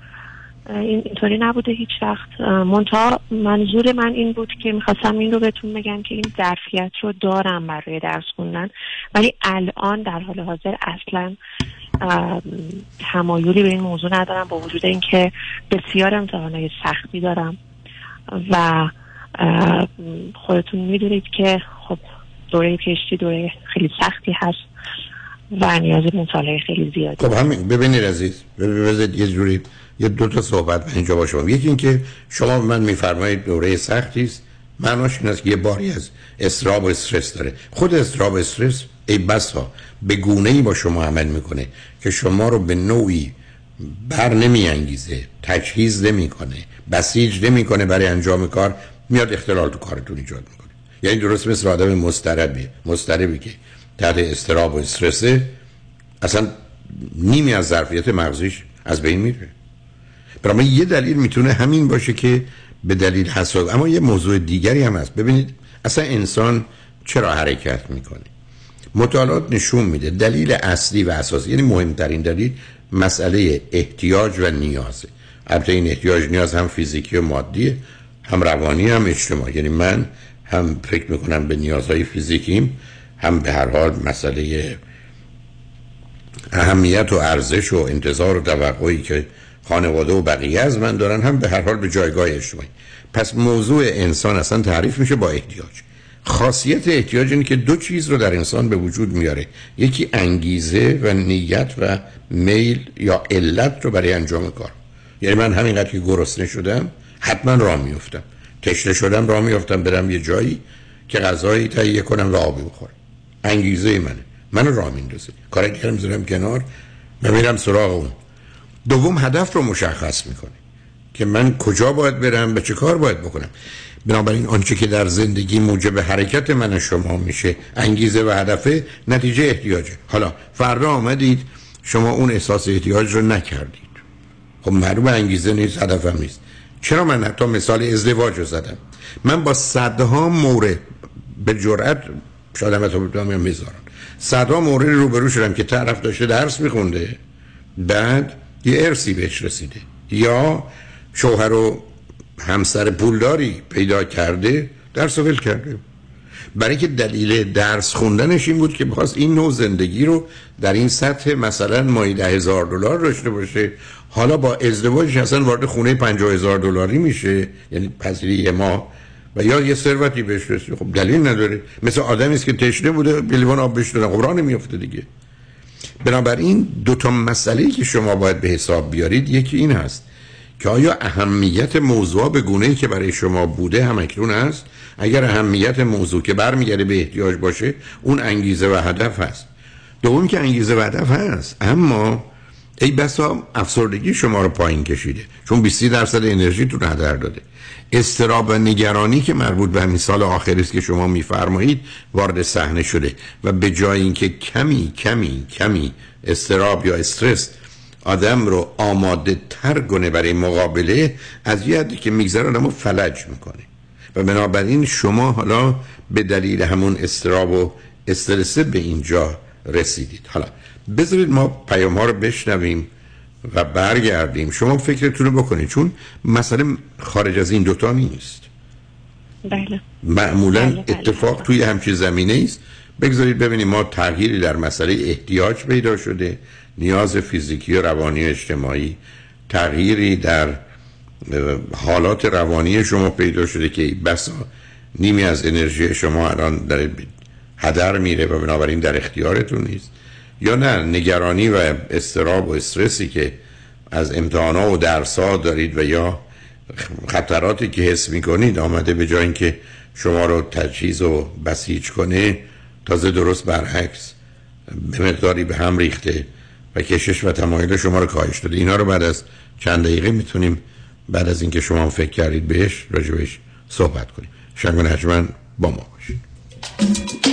این اینطوری نبوده هیچ وقت. منتها منظور من این بود که می‌خواستم این رو بهتون بگم که این ظرفیت رو دارم برای درس خوندن. ولی الان در حال حاضر اصلا تمایلی به این موضوع ندارم با وجود اینکه بسیار امتحانهای سختی دارم. و خودتون می‌دونید که خب دوره پیشتی دوره خیلی سختی هست. و نیاز مطالعه خیلی زیادی. خب همین ببینید عزیز ببینید یه جوری یه دو تا صحبت اینجا با شما. یکی اینکه شما من میفرمایید دوره سختی است. معناش این است که یه باری از استراب و استرس داره. خود استراب و استرس ای بسا به گونه ای با شما عمل می‌کنه که شما رو به نوعی بر نمی انگیزه تجهیز نمی‌کنه بسیج نمی‌کنه برای انجام کار میاد اختلال تو کارتون ایجاد می‌کنه. یعنی درست مثل آدم مضطربی مضطربی که تحت استراب و استرسه اصلا نیمی از ظرفیت مغزیش از بین میره. برای یه دلیل می‌تونه همین باشه که به دلیل حساس اما یه موضوع دیگری هم هست. ببینید اصلا انسان چرا حرکت می‌کنه؟ مطالعات نشون میده دلیل اصلی و اساسی یعنی مهمترین دلیل مسئله احتیاج و نیازه. البته این احتیاج نیاز هم فیزیکی و مادیه هم روانی هم اجتماعی. یعنی من هم فکر می‌کنم به نیازهای فیزیکیم هم به هر حال مسئله اهمیت و ارزش و انتظار و توقعی که خانواده و بقیه از من دارن هم به هر حال به جایگاه اجتماعی. پس موضوع انسان اصلا تعریف میشه با احتیاج. خاصیت احتیاج اینه که دو چیز رو در انسان به وجود میاره. یکی انگیزه و نیت و میل یا علت رو برای انجام کار. یعنی من همینقدر که گرسنه شدم حتما راه میفتم تشنه شدم راه میفتم برم یه جایی که غذایی تهیه کنم و آبی بخورم. انگیزه منه. منو راه میندازه. کار کردم می‌ذارم کنار. و میرم سراغ اون. دوم هدف رو مشخص می‌کنه که من کجا باید برم به چه کار باید بکنم. بنابراین آنچه که در زندگی موجب حرکت من شما میشه انگیزه و هدفه نتیجه احتیاجه حالا فردا آمدید شما اون احساس احتیاج رو نکردید. خب معلوم انگیزه نیست هدفم نیست. چرا من حتی مثال ازدواج رو زدم؟ من با صدها مورد به جرأت شاید هم تو می‌ذارم صدها مورد روبرو شدم که طرف داشته درس میخونده. بعد یه ارسی بهش رسیده. یا شوهر و همسر پولداری پیدا کرده درس ول کرده. برای که دلیل درس خوندنش این بود که بخواست این نوع زندگی رو در این سطح مثلا مایی ده هزار دلار داشته باشه. حالا با ازدواجش اصلا وارد خونه پنجاه هزار دلاری میشه. یعنی پذیری یه ماه. و یا یه ثروتی بهش رسید. خب دلیل نداره. مثل آدمی است که تشنه بوده بلیوان آب بهش دادن خب راه نمیافته دیگه. بنابراین دو تا مسئله که شما باید به حساب بیارید یکی این هست که آیا اهمیت موضوع به گونه که برای شما بوده هم اکنون است؟ اگر اهمیت موضوع که برمیگرده به احتیاج باشه اون انگیزه و هدف هست. دوم که انگیزه و هدف هست اما ای بسا افسردگی شما رو پایین کشیده. چون 20 درصد انرژی تو هدر داده. استراب و نگرانی که مربوط به همین سال آخری است که شما میفرمایید وارد صحنه شده و به جای اینکه کمی کمی کمی استراب یا استرس آدم رو آماده تر کنه برای مقابله از یه حدی که میگذره آدم رو فلج می‌کنه. و بنابراین شما حالا به دلیل همون استراب و استرسه به اینجا رسیدید. حالا بذارید ما پیام ها رو بشنویم. و برگردیم. شما فکرتون رو بکنید چون مسئله خارج از این دوتا نیست. بله. معمولا بله، بله. اتفاق توی همچین زمینه است. بگذارید ببینیم ما تغییری در مسئله احتیاج پیدا شده نیاز فیزیکی و روانی و اجتماعی تغییری در حالات روانی شما پیدا شده که بسا نیمی از انرژی شما الان در هدر میره و بنابراین در اختیارتون نیست. یا نه نگرانی و استراب و استرسی که از امتحانا و درسا دارید و یا خطراتی که حس می‌کنید آمده به جای اینکه شما رو تجهیز و بسیج کنه تازه درست برعکس به مقداری به هم ریخته و کشش و تمایل شما رو کاهش داده. اینا رو بعد از چند دقیقه می‌تونیم بعد از اینکه شما فکر کردید بهش راجبش صحبت کنیم. شنگ و با ما باشید.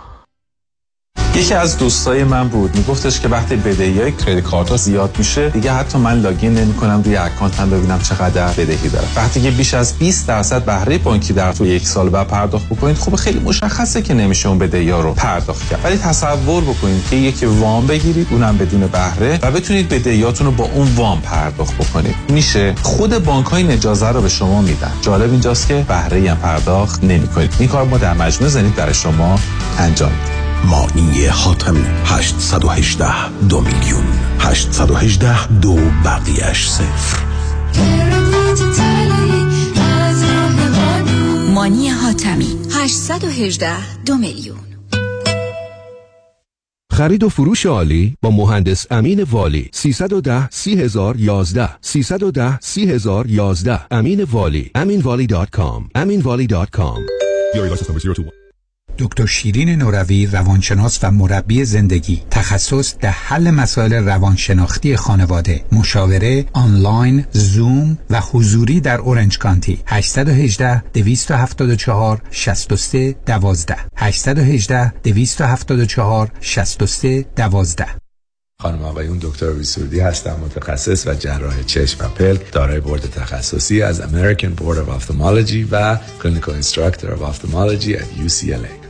یکی از دوستای من بود. میگفتش که وقتی بدهی های کریدیت کارت ها زیاد میشه دیگه حتی من لاگین نمی کنم روی اکانتم ببینم چقدر بدهی دارم وقتی که بیش از 20 درصد بهره بانکی در تو یک سال بعد پرداخت بکنید خب خیلی مشخصه که نمیشه اون بدهی ها رو پرداخت کرد. ولی تصور بکنید که یکی وام بگیرید اونم بدون بهره و بتونید بدهیاتون رو با اون وام پرداخت بکنید. میشه خود بانک های اجازه رو به شما میدن. جالب اینجاست که بهره هم پرداخت نمی‌کنید. این کار ما در مجموعه زنید برای شما انجام میدیم مانی حاتمی 818 دو میلیون 818 دو بقیهش صفر. مانی حاتمی 818 دو میلیون. خرید و فروش عالی با مهندس امین والی 310 30 11 310 30 11 امین والی. aminvali.com aminvali.com دکتر شیرین نوروی روانشناس و مربی زندگی. تخصص در حل مسائل روانشناختی خانواده. مشاوره آنلاین زوم و حضوری در اورنج کانتی. 818 274 63 12 818 274 63 12 خانم آقایون دکتر ویسوردی هستم متخصص و جراح چشم و پلک دارای بورد تخصصی از American Board of Ophthalmology و Clinical Instructor of Ophthalmology at UCLA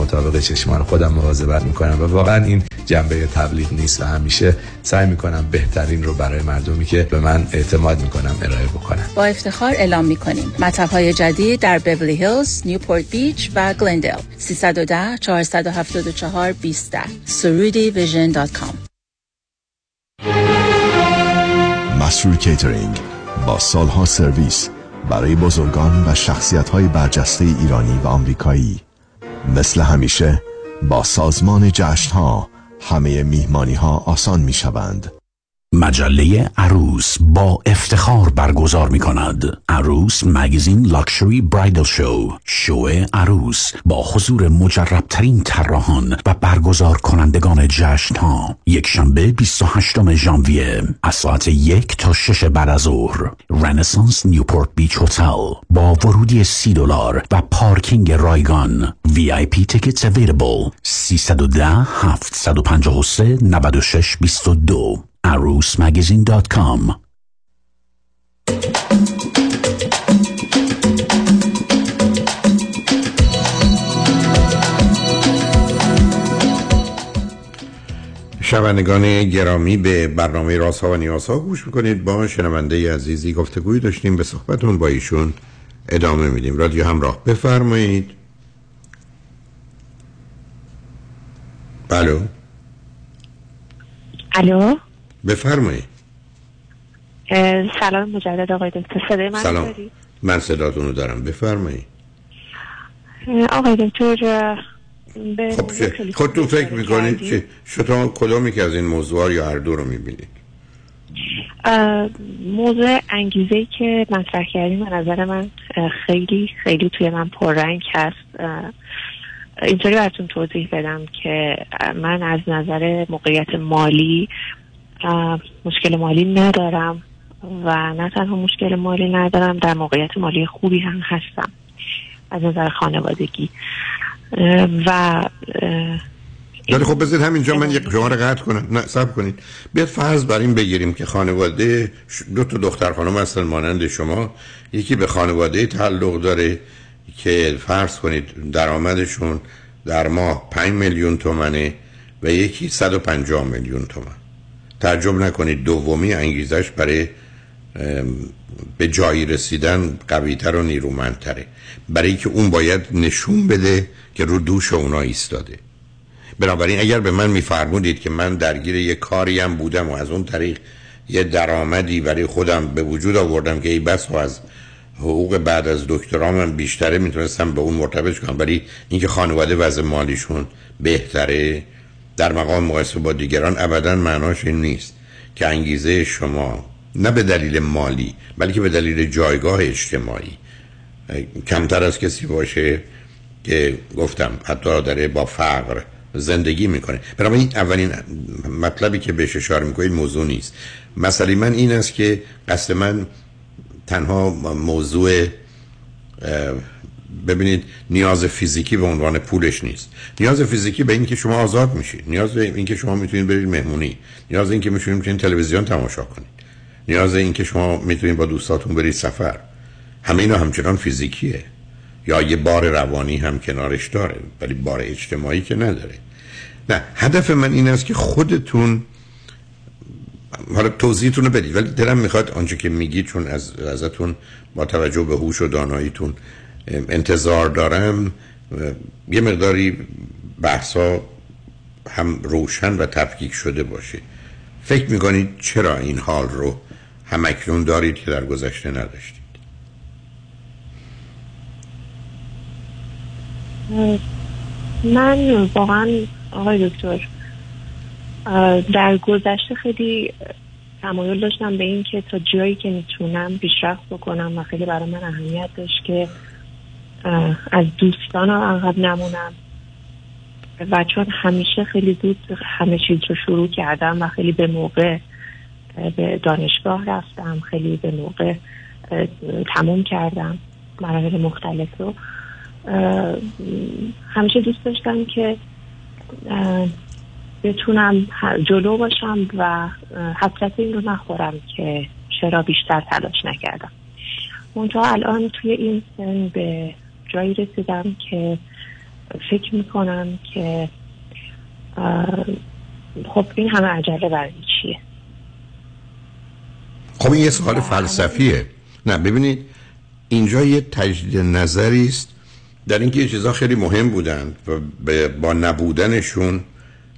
مطابق چشمان خودم مواظبت می‌کنم و واقعا این جنبه تبلیغ نیست و همیشه سعی می‌کنم بهترین رو برای مردمی که به من اعتماد می‌کنم ارائه بکنم. با افتخار اعلام می‌کنیم. مطب های جدید در بیبلی هیلز، نیوپورت بیچ و گلندل 310 474 20 سرودی vision dot com. مسرور کیترینگ با سالها سرویس برای بزرگان و شخصیت های برجسته ایرانی و آمریکایی. مثل همیشه با سازمان جشن ها همه میهمانی ها آسان می شوند مجله عروس با افتخار برگزار می کند عروس Magazine Luxury Bridal Show. شو عروس با حضور مجربترین طراحان و برگزار کنندگان جشن ها یک شنبه 28 ژانویه از ساعت یک تا شش بعد از ظهر. Renaissance Newport Beach Hotel با ورودی سی دلار و پارکینگ رایگان. وی آی پی تیکتس اویلیبل. 310 753 96 22 arusmagazine.com شنوندگان گرامی به برنامه راست ها و نیاز ها گوش می‌کنید. با شنونده عزیزی گفتگوی داشتیم. به صحبتون با ایشون ادامه میدیم. رادیو همراه بفرمایید. الو؟ الو؟ بفرمایید. سلام مجدد آقای دکتر. صدای من سلام. داری؟ من صداتون رو دارم. بفرمایید. آقای دکتر خب خودتون فکر می‌کنید چه شما کدومی که از این موضوع یا هر دو رو می‌بینید؟ موضوع انگیزه ای که مطرح کردیم به نظر من خیلی خیلی توی من پررنگ هست. اینطوری براتون توضیح بدم که من از نظر موقعیت مالی مشکل مالی ندارم و نه تنها مشکل مالی ندارم در موقعیت مالی خوبی هم هستم از نظر خانوادگی. و ولی خب بذارید همینجا من یک شما رو قطع کنم. نه سب کنید. بیاد فرض بر این بگیریم که خانواده دو تا دختر خانم هستن مانند شما. یکی به خانواده تعلق داره که فرض کنید درآمدشون در ماه 5 میلیون تومنه و یکی 150 میلیون تومن. تعجب نکنید دومی انگیزش برای به جایی رسیدن قویتر و نیرومندتره. برای که اون باید نشون بده که رو دوش اونا ایستاده. بنابراین اگر به من میفرمودید که من درگیر یه کاری بودم و از اون طریق یه درآمدی برای خودم به وجود آوردم که ای بس و از حقوق بعد از دکترام من بیشتره می‌تونستم به اون مرتبط کنم. ولی اینکه خانواده وضع مالیشون بهتره در مقام مقایسه با دیگران ابدا معناش این نیست که انگیزه شما نه به دلیل مالی بلکه به دلیل جایگاه اجتماعی. کمتر از کسی باشه که گفتم حتی داره با فقر زندگی می‌کنه. بنابراین اولین مطلبی که بهش اشاره می‌کنید موضوع نیست. مسئله من این است که قصد من تنها موضوع ببینید نیاز فیزیکی به عنوان پولش نیست. نیاز فیزیکی به اینکه شما آزاد میشید. نیاز به اینکه شما می‌تونید برید مهمونی. نیاز اینکه می‌تونید می‌تونید تلویزیون تماشا کنید. نیاز اینکه شما می‌تونید با دوستاتون برید سفر. همه اینا همچنان فیزیکیه. یا یه بار روانی هم کنارش داره ولی بار اجتماعی که نداره. نه هدف من این است که خودتون حالا توضیحتون رو بدید. ولی دلم می‌خواد آنچه که میگید چون از ازتون با توجه به هوش و داناییتون انتظار دارم یه مقداری بحثا هم روشن و تفکیک شده باشه. فکر می‌کنید چرا این حال رو همکنون دارید که در گذشته نداشتید؟ من واقعا آقای دکتر در گذشته خیلی تمایل داشتم به این که تا جایی که می‌تونم پیشرفت بکنم و خیلی برای من اهمیت داشت که از دوستانم عقب نمونم. و چون همیشه خیلی زود همه چیز رو شروع کردم و خیلی به موقع به دانشگاه رفتم خیلی به موقع تموم کردم مراحل مختلف رو. همیشه دوست داشتم که بتونم جلو باشم و حسرت این رو نخورم که چرا بیشتر تلاش نکردم. منتها الان توی این سن به جایی رسیدم که فکر می‌کنم که خب این همه عجله برای چیه؟ خب این یه سوال فلسفیه. نه ببینید اینجا یه تجدید نظری است. در اینکه یه چیزا خیلی مهم بودن و با نبودنشون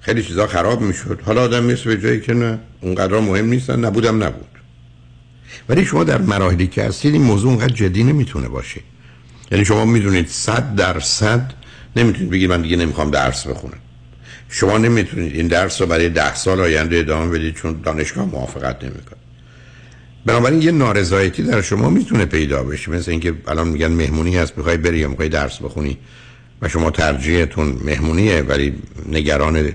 خیلی چیزا خراب می‌شد. حالا آدم می‌رسه به جایی که نه اونقدر مهم نیستن نبودم نبود. ولی شما در مراحلی که هستید این موضوع اونقدر جدی نمی‌تونه باشه. یعنی شما می‌دونید صد درصد نمی‌تونید بگید من دیگه نمی‌خوام درس بخونم. شما نمی‌تونید این درس رو برای ده سال آینده ادامه بدید چون دانشگاه موافقت نمی‌کنه. بنابراین یه نارضایتی در شما می‌تونه پیدا بشه. مثل اینکه الان میگن مهمونی هست می‌خوای بری یا می‌خوای درس بخونی و شما ترجیحتون مهمونیه ولی نگران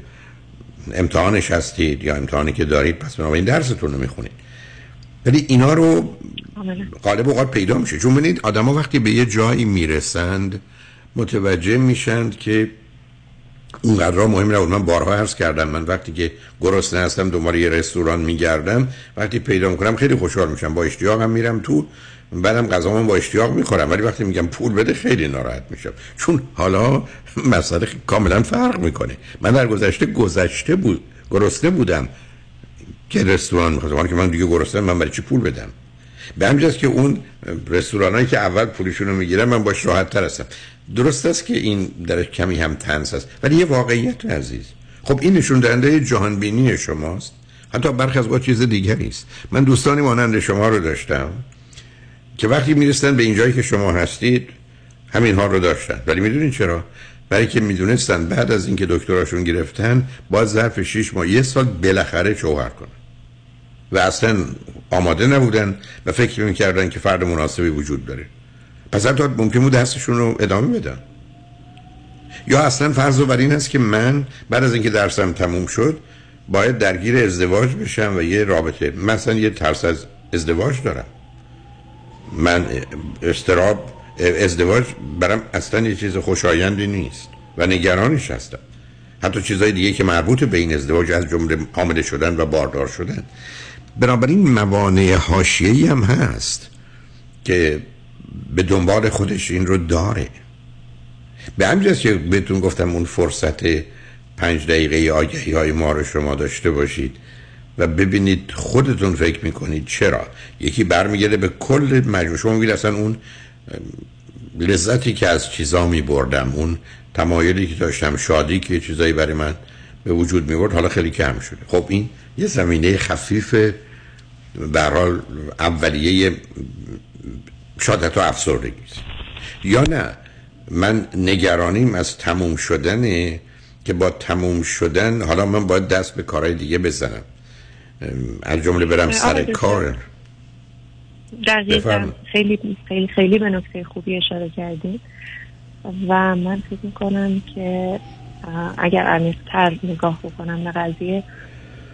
امتحانش هستید یا امتحانی که دارید پس بنابراین درستون رو می‌خونید. ولی اینا رو غالب اوقات پیدا میشه. چون ببینید آدما وقتی به یه جایی می‌رسند متوجه میشند که اونقدر مهم نبود. من بارها عرض کردم من وقتی که گرسنه هستم دنبال یه رستوران میگردم وقتی پیدا می‌کنم خیلی خوشحال میشم. با اشتیاقم میرم تو بعدم غذا با اشتیاق می‌خورم. ولی وقتی میگم پول بده خیلی ناراحت میشم. چون حالا مسئله کاملا فرق می‌کنه. من در گذشته گذشته بود گرسنه بودم که رستوران می‌خواستم که من دیگه گرسنه من برای چی پول بدم؟ به همجاست که اون رستورانایی که اول پولشون رو می‌گیرم من باش راحت تر هستم. درست است که این در کمی هم تنس است ولی یه واقعیت عزیز. خب این نشون دهنده جهان بینی شماست. حتی برخی از چیز دیگری است. من دوستانی مانند شما رو داشتم که وقتی می‌رسن به اینجایی که شما هستید همین ها رو داشتن. ولی می‌دونین چرا؟ برای که می‌دونستن بعد از اینکه دکتراشون گرفتن باز ظرف 6 ماه یه سال بالاخره شوهر کنن. و اصلا آماده نبودن و فکر می‌کردن که فرد مناسبی وجود داره. پس حتی ممکن بود دستشون رو ادامه بدن. یا اصلا فرض بر این است که من بعد از اینکه درسم تموم شد باید درگیر ازدواج بشم و یه رابطه. مثلا یه ترس از ازدواج دارم. من استراب ازدواج برام اصلا یه چیز خوشایندی نیست و نگرانش هستم. حتی چیزهای دیگه که مربوط به این ازدواج از جمله حامله شدن و باردار شدن. بنابراین موانع حاشیه‌ای هم هست که به دنبال خودش این رو داره. به همین که بهتون گفتم اون فرصت پنج دقیقه آگهی های ما رو شما داشته باشید و ببینید خودتون فکر می‌کنید چرا. یکی برمیگرده به کل مجموع شما میگید اصلا اون لذتی که از چیزا می بردم اون تمایلی که داشتم شادی که چیزایی برای من به وجود می برد حالا خیلی کم شده. خب این یه زمینه خفیف در حال اولیه شادت و افسردگی یا نه من نگرانیم از تموم شدنه که با تموم شدن حالا من باید دست به کارهای دیگه بزنم. از جمله برم سر کار. دقیقا. خیلی خیلی خیلی به نکته خوبی اشاره کردیم و من فکر می‌کنم که اگر عمیقتر نگاه بکنم به قضیه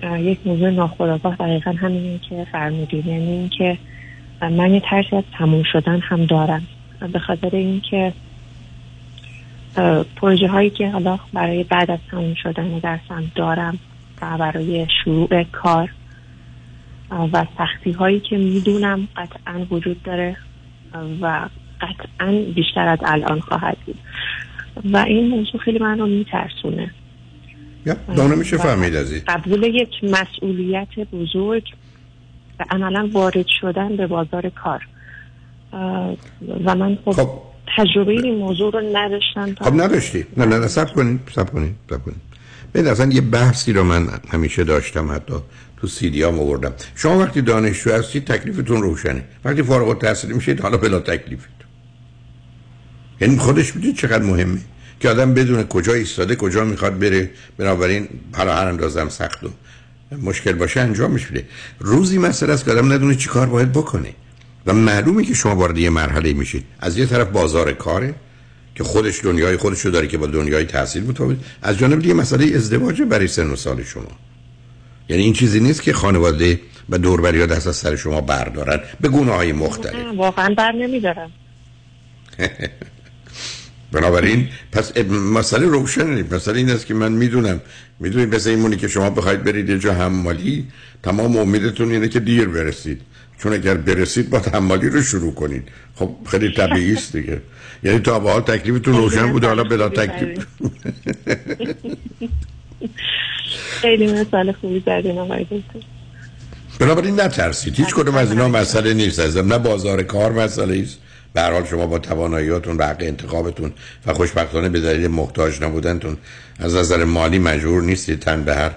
یک موضوع ناخودآگاه دقیقا همینه که فرمودید. یعنی اینکه من یه ترسی از تموم شدن هم دارم. به خاطر اینکه پروژه هایی که حالا برای بعد از تموم شدن درسم دارم و برای شروع کار و سختی هایی که می‌دونم قطعا وجود داره و قطعا بیشتر از الان خواهد بود. و این موضوع خیلی من رو میترسونه. دانه میشه فهمید از قبول یک مسئولیت بزرگ و عملا وارد شدن به بازار کار. و من خب, خب. تجربه این موضوع رو نداشتم خب نداشتی. نه نه سب کنید سب کنید سب کنید ببین اصلا یه بحثی رو من همیشه داشتم حتی تو سیدی هم آوردم. شما وقتی دانشجو هستید تکلیفتون روشنه. وقتی فارغ التحصیل میشید حالا بلا تکلیفید یعنی خودش می‌دید چقدر مهمه؟ که آدم بدون کجا ایستاده کجا می‌خواد بره. بنابراین حالا هر اندازم سخت و مشکل باشه انجام میشه. روزی مسئله است که آدم ندونه چی کار باید بکنه. و معلومه که شما وارد یه مرحله میشید. از یه طرف بازار کاره که خودش دنیای خودشو داره که با دنیای تحصیل مطابق از جانب دیگه مسئله ازدواج برای سن و سال شما. یعنی این چیزی نیست که خانواده و دوربری ها دست از سر شما بردارن. به گونه های مختلف واقعا بر نمیدارم. بنابراین پس مسئله روشنه مسئله این است که من می‌دونم. می‌دونید مثل اینمونی که شما بخواید برید یه جا حمالی تمام امیدتون اینه که دیر برسید. چون اگر برسید با حمالی رو شروع کنید. خب خیلی طبیعی است دیگه. یعنی تا به حال تکلیفتون روشن بوده. حالا بلا تکلیف. خیلی مسئله خوبی زدین آقای بنابراین نترسید. هیچ کدوم از اینا مسئله نیست از نه بازار کار مسئله است به حال شما با تواناییاتون و حق انتخابتون و خوشبختانه به دلیل محتاج نبودنتون از نظر مالی مجبور نیستید تن به هر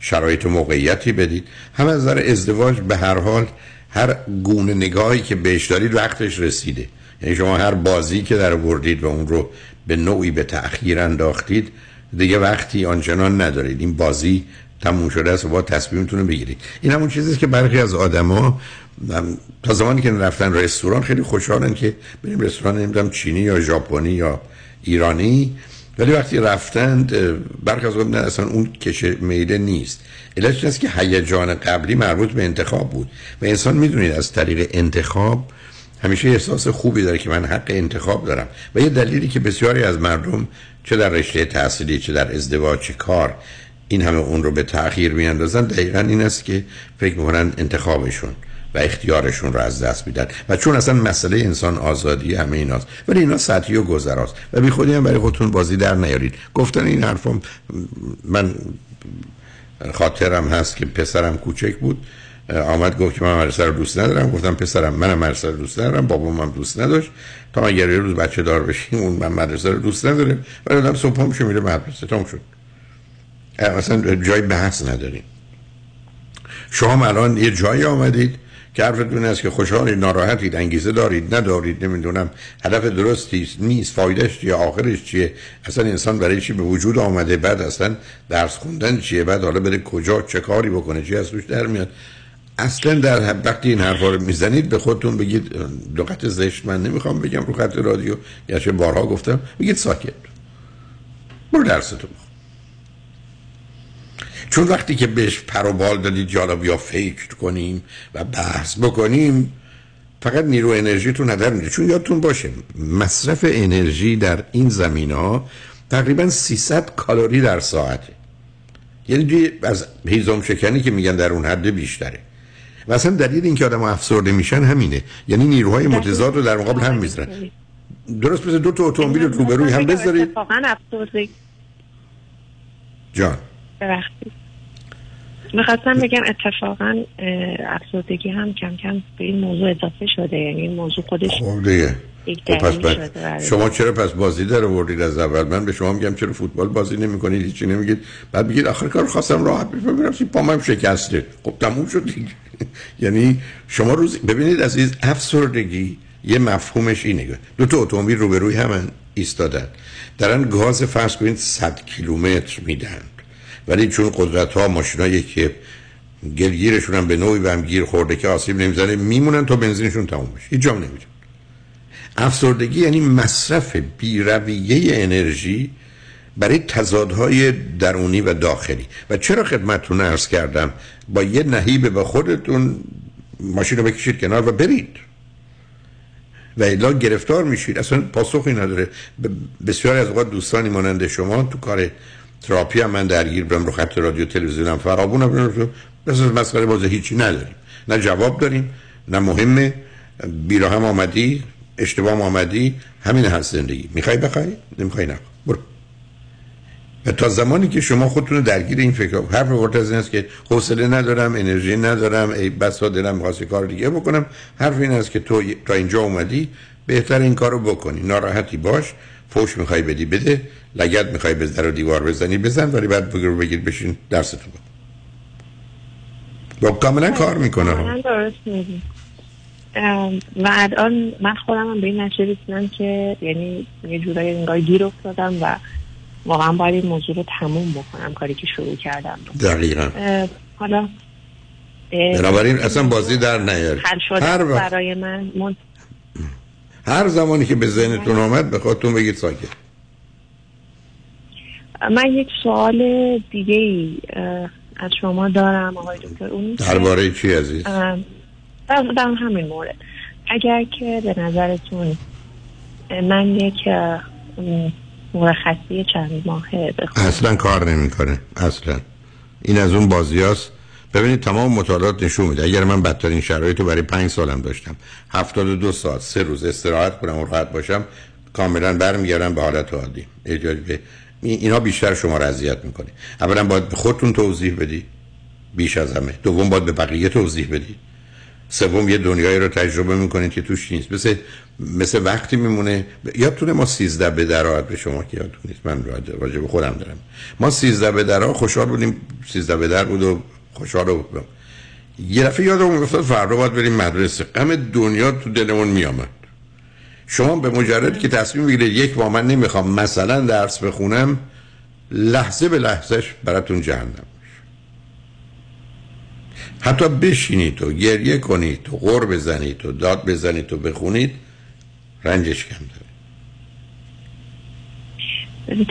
شرایط و موقعیتی بدید. هم از نظر ازدواج به هر حال هر گونه نگاهی که بهش دارید وقتش رسیده. یعنی شما هر بازی که در بردید و اون رو به نوعی به تأخیر انداختید دیگه وقتی آنچنان ندارید. این بازی تموم شده است و با تصمیمتون رو بگیرید. این همون چیزیست که برخی از آدما تا زمانی که رفتن رستوران خیلی خوشحالن که بریم رستوران نمی‌دونم چینی یا ژاپنی یا ایرانی. ولی وقتی رفتند برخی از نه اصلا اون کش میله نیست. علتش است که هیجان قبلی مربوط به انتخاب بود. و انسان می‌دونید از طریق انتخاب همیشه احساس خوبی داره که من حق انتخاب دارم. و یه دلیلی که بسیاری از مردم چه در رشته تحصیلی چه در ازدواج چه کار این همه اون رو به تأخیر میاندازن دقیقا این است که فکر می‌کنن انتخابشون. و اختیارشون رو از دست میدن. و چون اصلا مسئله انسان آزادی همه ایناست. ولی اینا سطحی و گذراست. و بی خودی هم برای خودتون بازی در نیارید. گفتن این حرفم من خاطرم هست که پسرم کوچک بود. آمد گفت که من مدرسه رو دوست ندارم. گفتم پسرم منم مدرسه رو دوست ندارم. بابام هم دوست نداشت. تا اگر یه روز بچه دار بشیم اون من مدرسه رو دوست نداره ولی آدم صبح میشه میره مدرسه. تام شد. اصلا جای بحث نداریم. شما الان یه جایی آمدید. که حرفتون است که خوشحالید ناراحتید انگیزه دارید ندارید نمی‌دونم هدف درستی نیست فایدهش چیه آخرش چیه؟ اصلا انسان برای چی به وجود آمده؟ بعد اصلا درس خوندن چیه؟ بعد حالا بره کجا؟ چه کاری بکنه؟ چی از روش در میاد؟ اصلا در وقتی این حرفا رو می‌زنید به خودتون بگید لغت زشت من نمی‌خوام بگم رو خط رادیو یا چه بارها گفتم بگید ساکت. برو درستون. چون وقتی که بهش پر و بال دادید جالا بیا فکر کنیم و بحث بکنیم فقط نیرو انرژیتون هدر میده چون یادتون باشه مصرف انرژی در این زمین ها تقریبا 300 کالری در ساعته. یعنی از هیزم شکنی که میگن در اون حد بیشتره. و اصلا دلیل اینکه آدم افسرده میشن همینه. یعنی نیروهای متضاد رو در مقابل هم می‌ذارن. درست مثل دو تا اتومبیل روبروی هم بذارید. جان. ببخشید. می‌خواستم بگم اتفاقا افسردگی هم کم کم به این موضوع اضافه شده یعنی این موضوع خودش خب دیگه. پس شما چرا پس بازی در آوردید از اول؟ من به شما میگم چرا فوتبال بازی نمی‌کنید هیچی نمیگید؟ بعد میگید آخر کار خواستم راحت سی پامم شکسته. خب تموم شد یعنی شما روز ببینید عزیز افسردگی یه مفهومش اینه. دو تا اتومبیل روبروی هم ایستادن. دارن گاز فرض کنید 100 کیلومتر میدن. ولی چون قدرت ها ماشینایی که گلگیرشون هم به نوعی به هم گیر خورده که آسیب نمی‌زنه میمونن تا بنزینشون تموم بشه. هیچ جام نمیره افسردگی یعنی مصرف بیرویه انرژی برای تضادهای درونی و داخلی. و چرا خدمتتون ارز کردم؟ با یه نهیب به خودتون ماشین رو بکشید کنار و برید. و الا گرفتار میشید. اصلا پاسخی نداره. بسیاری از اوقات دوستانی مانند شما تو کار تراپی هم من درگیر برم رو خط رادیو تلویزیونم. فرابونم بس مسئله بازه هیچی نداریم. نه جواب داریم نه مهمه. بیرا هم آمدی اشتباه آمدی. همین هست زندگی. می‌خوای بخوای؟ نمی‌خوای نه برو. و تا زمانی که شما خودتون درگیر این فکر حرف ورد از این است که حوصله ندارم انرژی ندارم ای بسا دلم می‌خواد کار دیگه بکنم. حرف این است که تو تا اینجا اومدی بهتر این کارو بکنی. ناراحتی باش. فوش می‌خوای بدی بده. لگت می‌خوای به در و دیوار بزنی بزن ولی بعد بگیر بگیر بشین درستو با کاملا کار می‌کنه. درست و الان من خودم هم به این نتیجه رسیدم که یعنی یه جورایی انگار گیر افتادم و واقعا باید این موضوع رو تموم بکنم کاری که شروع کردم. دقیقا. حالا بنابراین اصلا بازی در نیاری هر برای من. من... هر زمانی که به ذهنتون آمد به خودتون بگید ساکت. من یک سوال دیگه ای از شما دارم آقای دکتر اون درباره چی عزیز؟ در همین مورد. اگر که به نظرتون من یک مرخصی چند ماهه بخونم اصلا کار نمی‌کنه. اصلا. این از اون بازی هست. ببینید تمام مطالعات نشون میده. اگر من بدترین شرایط رو برای پنج سالم داشتم هفتاد و دو ساعت سه روز استراحت کنم و راحت باشم کاملا برمیگردم به حالت عادی. اجازه به اینا بیشتر شما را اذیت می‌کنه. اولا باید به خودتون توضیح بدی. بیش از همه. دوم باید به بقیه توضیح بدی. سوم یه دنیایی رو تجربه می‌کنید که توش نیست. مثل مثل وقتی میمونه. یادتونه ما سیزده به درات به شما که یادتون نیست. من راجع به خودم دارم. ما سیزده به درا خوشحال بودیم. سیزده به در بود و خوشحال بودم. یه دفعه یادمون افتاد فردا باید بریم مدرسه. غم دنیا تو دلمون میامد شما به مجرد که تصمیم بگیرید یک با من نمی‌خوام مثلا درس بخونم لحظه به لحظهش براتون جهنم حتی بشینید و گریه کنید و غور بزنید و داد بزنید و بخونید رنجش کم داره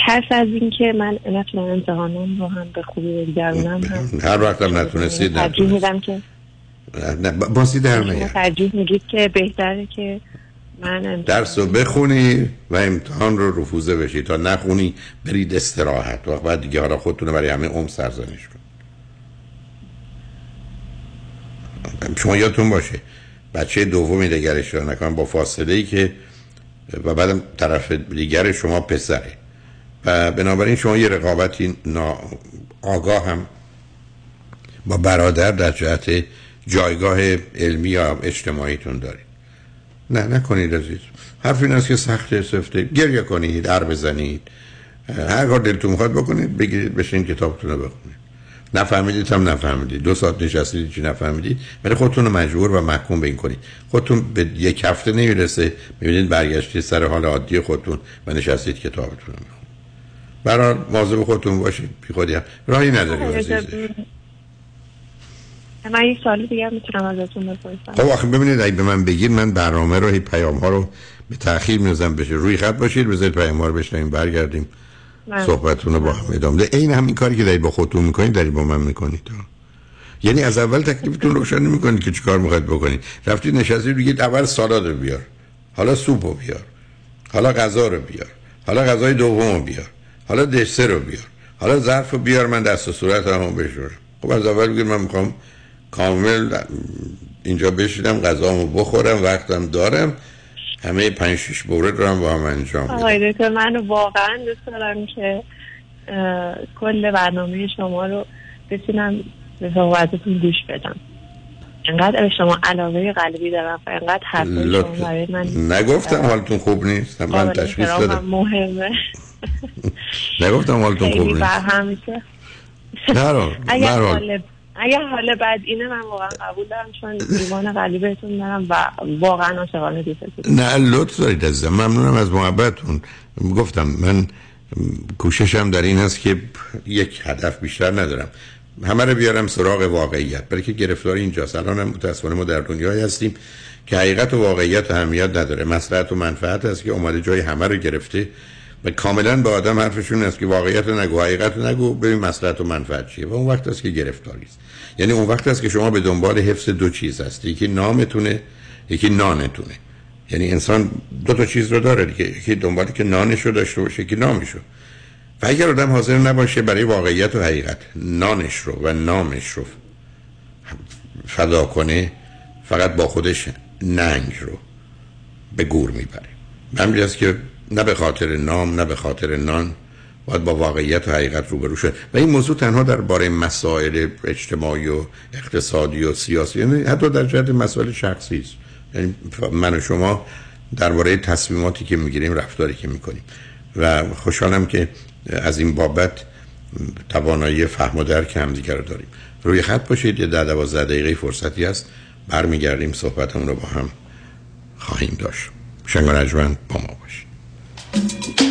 ترس از این که من نتونم امتحانم رو هم به خوبی بگذرونم هر وقت هم نتونستید ترجیح میدم که نه بازی در نیار. ترجیح میگید که بهتره که من درس رو بخونی و امتحان رو رفوزه بشی. تا نخونی برید استراحت. و بعد دیگه حالا خودتون رو برای همه عمر سرزنش کن. شما یادتون باشه بچه دومی دیگر اشتباه نکنم با فاصله ای که و بعدم طرف دیگر شما پسره. و بنابراین شما یه رقابتی نا آگاه هم با برادر در جهت جایگاه علمی یا اجتماعیتون دارید. نه نکنید عزیز. حرف این است که سخت سفته. گریه کنید در بزنید. هر کار دلتون می‌خواد بکنید بگیرید بشین کتابتون رو بخونید. نفهمیدید هم نفهمیدید. دو ساعت نشستید چی نفهمیدید؟ ولی خودتون رو مجبور و محکوم به این کنید. خودتون به یک هفته نمی‌رسه. می‌بینید برگشتید سر حال عادی خودتون و نشستید کتابتون رو برای مواظب خودتون باشید بی خودی هم. راهی نداری من یک سال دیگه می‌تونم ازتون بپرسم. خب آخه ببینید اگه به من بگید من برنامه رو هی پیام ها رو به تاخیر می‌زنم بشه روی خط باشید بذارید پیام ها رو بشنویم برگردیم. من- صحبتتون رو با هم ادامه ده این همین کاری که دارید با خودتون می‌کنید دارید با من می‌کنید. یعنی از اول تکلیفتون روشن نمی‌کنید که چیکار می‌خواید بکنید. رفتید نشستید بگید اول سالاد رو بیار. حالا سوپ رو بیار. حالا غذا رو بیار. حالا غذای دوم رو بیار. حالا دسر رو بیار. حالا ظرف رو بیار من دست و صورت هم بشورم. خب از اول بگید من می‌خوام کامل اینجا بشینم غذامو بخورم وقتم دارم. همه پنج شیش مورد رو هم با هم انجام بدم آقای دکتر من واقعا دوست دارم که کل برنامه شما رو بتونم به صحبتتون گوش بدم. انقدر شما علاقه قلبی دارم و انقدر حرف شما. برای من نگفتم حالتون خوب نیست؟ من تشخیص دادم. مهمه. نگفتم حالتون خوب نیست برهم میشه. نه رو اگر. حال اگر حال بد اینه من واقعا قبول دارم چون دیوان قلبی بهتون دارم و واقعا عاشقانه دوستتون نه لطف دارید عزیزم. ممنونم از محبتتون. گفتم من کوششم در این هست که یک هدف بیشتر ندارم. همه رو بیارم سراغ واقعیت. برای که گرفتار اینجاست. الان هم متاسفانه ما در دنیایی هستیم که حقیقت و واقعیت اهمیت نداره. مصلحت و منفعت است که اومده جای همه رو گرفته. و کاملا به آدم حرفشون است که واقعیت نگو حقیقت نگو ببین مصلحت و منفعت چیه. و اون وقت است که گرفتاری است. یعنی اون وقت است که شما به دنبال حفظ دو چیز هستی یکی نامتونه یکی نانتونه. یعنی انسان دو تا چیز رو داره دیگه یکی دنبالی که نانش رو داشته باشه یکی نامش رو و اگر آدم حاضر نباشه برای واقعیت و حقیقت نانش رو و نامش رو فدا کنه فقط با خودش ننگ رو به گور می‌بره. همین است که نه به خاطر نام نه به خاطر نان. باید با واقعیت و حقیقت روبرو شد. و این موضوع تنها درباره مسائل اجتماعی و اقتصادی و سیاسی یعنی حتی در جهت مسائل شخصی است. یعنی من و شما درباره تصمیماتی که می‌گیریم رفتاری که می‌کنیم. و خوشحالم که از این بابت توانایی فهم و درک همدیگه رو داریم. روی خط باشید یه ده دوازده دقیقه فرصتی هست. برمیگردیم صحبتمون رو با هم خواهیم داشت. شنگ و با ما باشید. Thank you.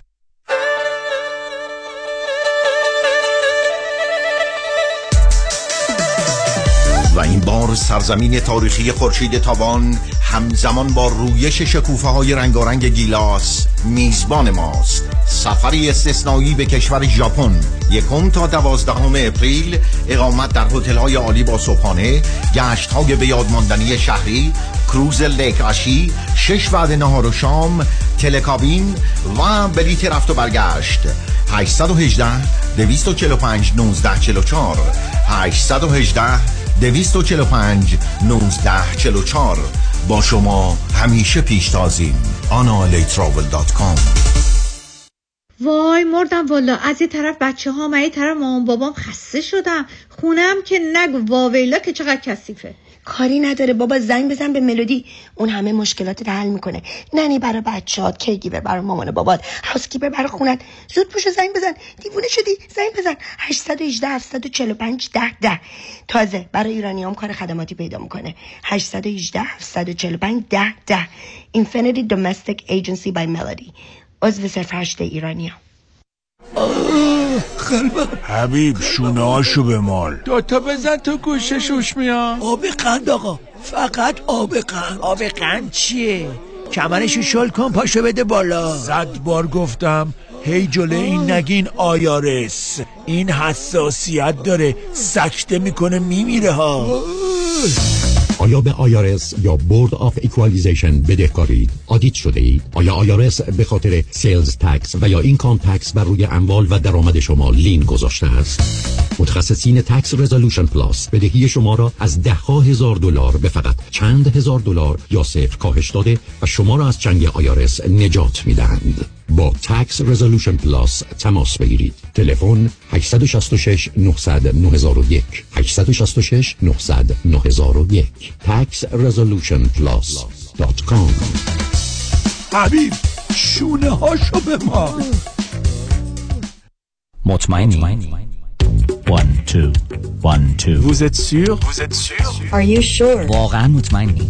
این بار سرزمین تاریخی خورشید تابان همزمان با رویش شکوفه های رنگارنگ گیلاس میزبان ماست. سفری استثنایی به کشور ژاپن یکم تا دوازدهم April اقامت در هتل های عالی با صبحانه گشت های به یادماندنی شهری کروز Lake Ashi شش وعده نهار و شام تلکابین و بلیت رفت و برگشت. 818 245 1944 818 245 1944 با شما همیشه پیشتازیم آنالیتراول.com وای مردم والا از یه طرف بچه ها من یه طرف مامان بابام خسته شدم. خونم که نگو واویلا که چقدر کثیفه. کاری نداره. بابا زنگ بزن به ملودی. اون همه مشکلات حل می‌کنه. ننی برای بچهات کیگیبر برای مامان بابات هاوسکیپر برای خونت. زود پوش زنگ بزن. دیوونه شدی؟ زنگ بزن. 818 745 10 10 تازه برای ایرانیام کار خدماتی پیدا می‌کنه. 818 745 10 10 Infinity Domestic Agency by Melody. عضو صرف هشت ایرانیام. قلبم حبیب شونه هاشو به مال دوتا بزن تو گوشه شوش میان. آب قند آقا. فقط آب قند. آب قند چیه؟ کمرشو شل کن پاشو بده بالا. صد بار گفتم هی جلو این نگین IRS. این حساسیت داره سکته می‌کنه میمیره ها. آیا به IRS یا Board of Equalization بدهکارید؟ audit شده اید؟ آیا IRS به خاطر sales tax و یا income tax بر روی اموال و درآمد شما lien گذاشته است؟ متخصصین Tax Resolution Plus بدهی شما را از ده هزار دلار به فقط چند هزار دلار یا صفر کاهش داده و شما را از چنگ IRS نجات می دهند. با Tax Resolution Plus تماس بگیرید تلفن 866 900 9001 866 900 9001 taxresolutionplus.com حبیب شونه هاشو به ما مطمئنی One, two, one, two. Vous êtes sûr? Vous êtes sûr? Are you sure? واقعا مطمئنی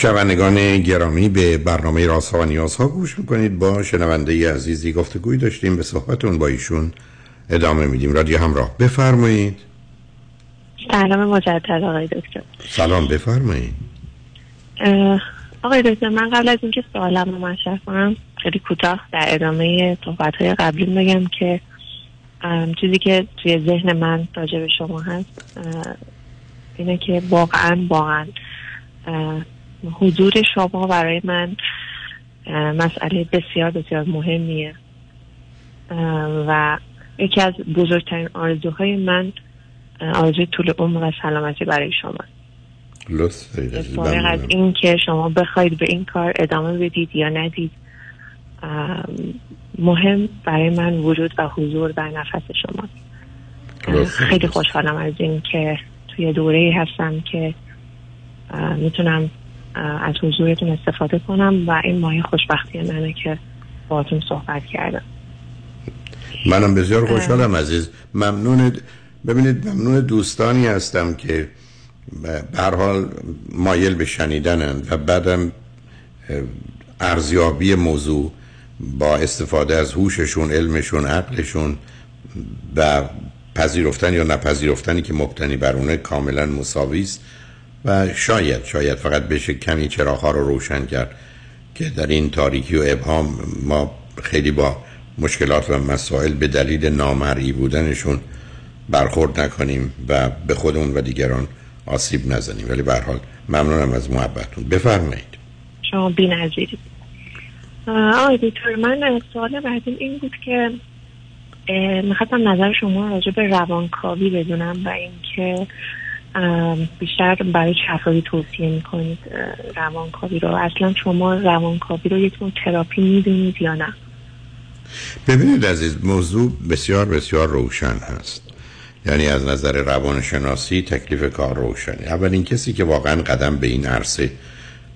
شنوندگان گرامی به برنامه رازها و نیازها گوش می‌کنید. با شنونده عزیزی گفتگوی داشتیم. به صحبتون با ایشون ادامه میدیم. رادیو همراه. بفرمایید. سلام مجدد آقای دکتر. سلام. بفرمایید. آقای دکتر من قبل از اینکه سوالم رو مطرح کنم خیلی کوتاه در ادامه صحبت های قبلی بگم که چیزی که توی ذهن من راجع به شما هست اینه که واقعا واقعا حضور شما برای من مسئله بسیار بسیار مهمیه و یکی از بزرگترین آرزوهای من آرزوی طول عمر و سلامتی برای شما لطف دارید عزیز. فارغ از. این که شما بخواید به این کار ادامه بدید یا ندید مهم برای من وجود و حضور در نفس شما خیلی خوشحالم از این که توی دوره هستم که می‌تونم از حضورتون استفاده کنم و این مایه خوشبختی منه که باهاتون صحبت کردم. منم بسیار خوشحالم عزیز. ممنون ببینید ممنون دوستانی هستم که به حال مایل به شنیدنن و بعدم ارزیابی موضوع با استفاده از هوششون علمشون عقلشون و پذیرفتن یا نپذیرفتنی که مبتنی بر اونه کاملا مساوی است. و شاید شاید فقط بشه کمی چراغ ها رو روشن کرد که در این تاریکی و ابهام ما خیلی با مشکلات و مسائل به دلیل نامرئی بودنشون برخورد نکنیم و به خودمون و دیگران آسیب نزنیم. ولی به حال ممنونم از محبتتون. بفرمایید. شما بی نظیرید آقای دکتر من سوال بعدیم این بود که می‌خواستم نظر شما راجع به روانکاوی بدونم و اینکه بیشتر برای افرادی توصیه می‌کنید روانکاوی رو. اصلا شما روانکاوی رو یک نوع تراپی می‌دونید یا نه؟ ببینید عزیز موضوع بسیار بسیار روشن هست. یعنی از نظر روانشناسی تکلیف کار روشنه. اولین کسی که واقعا قدم به این عرصه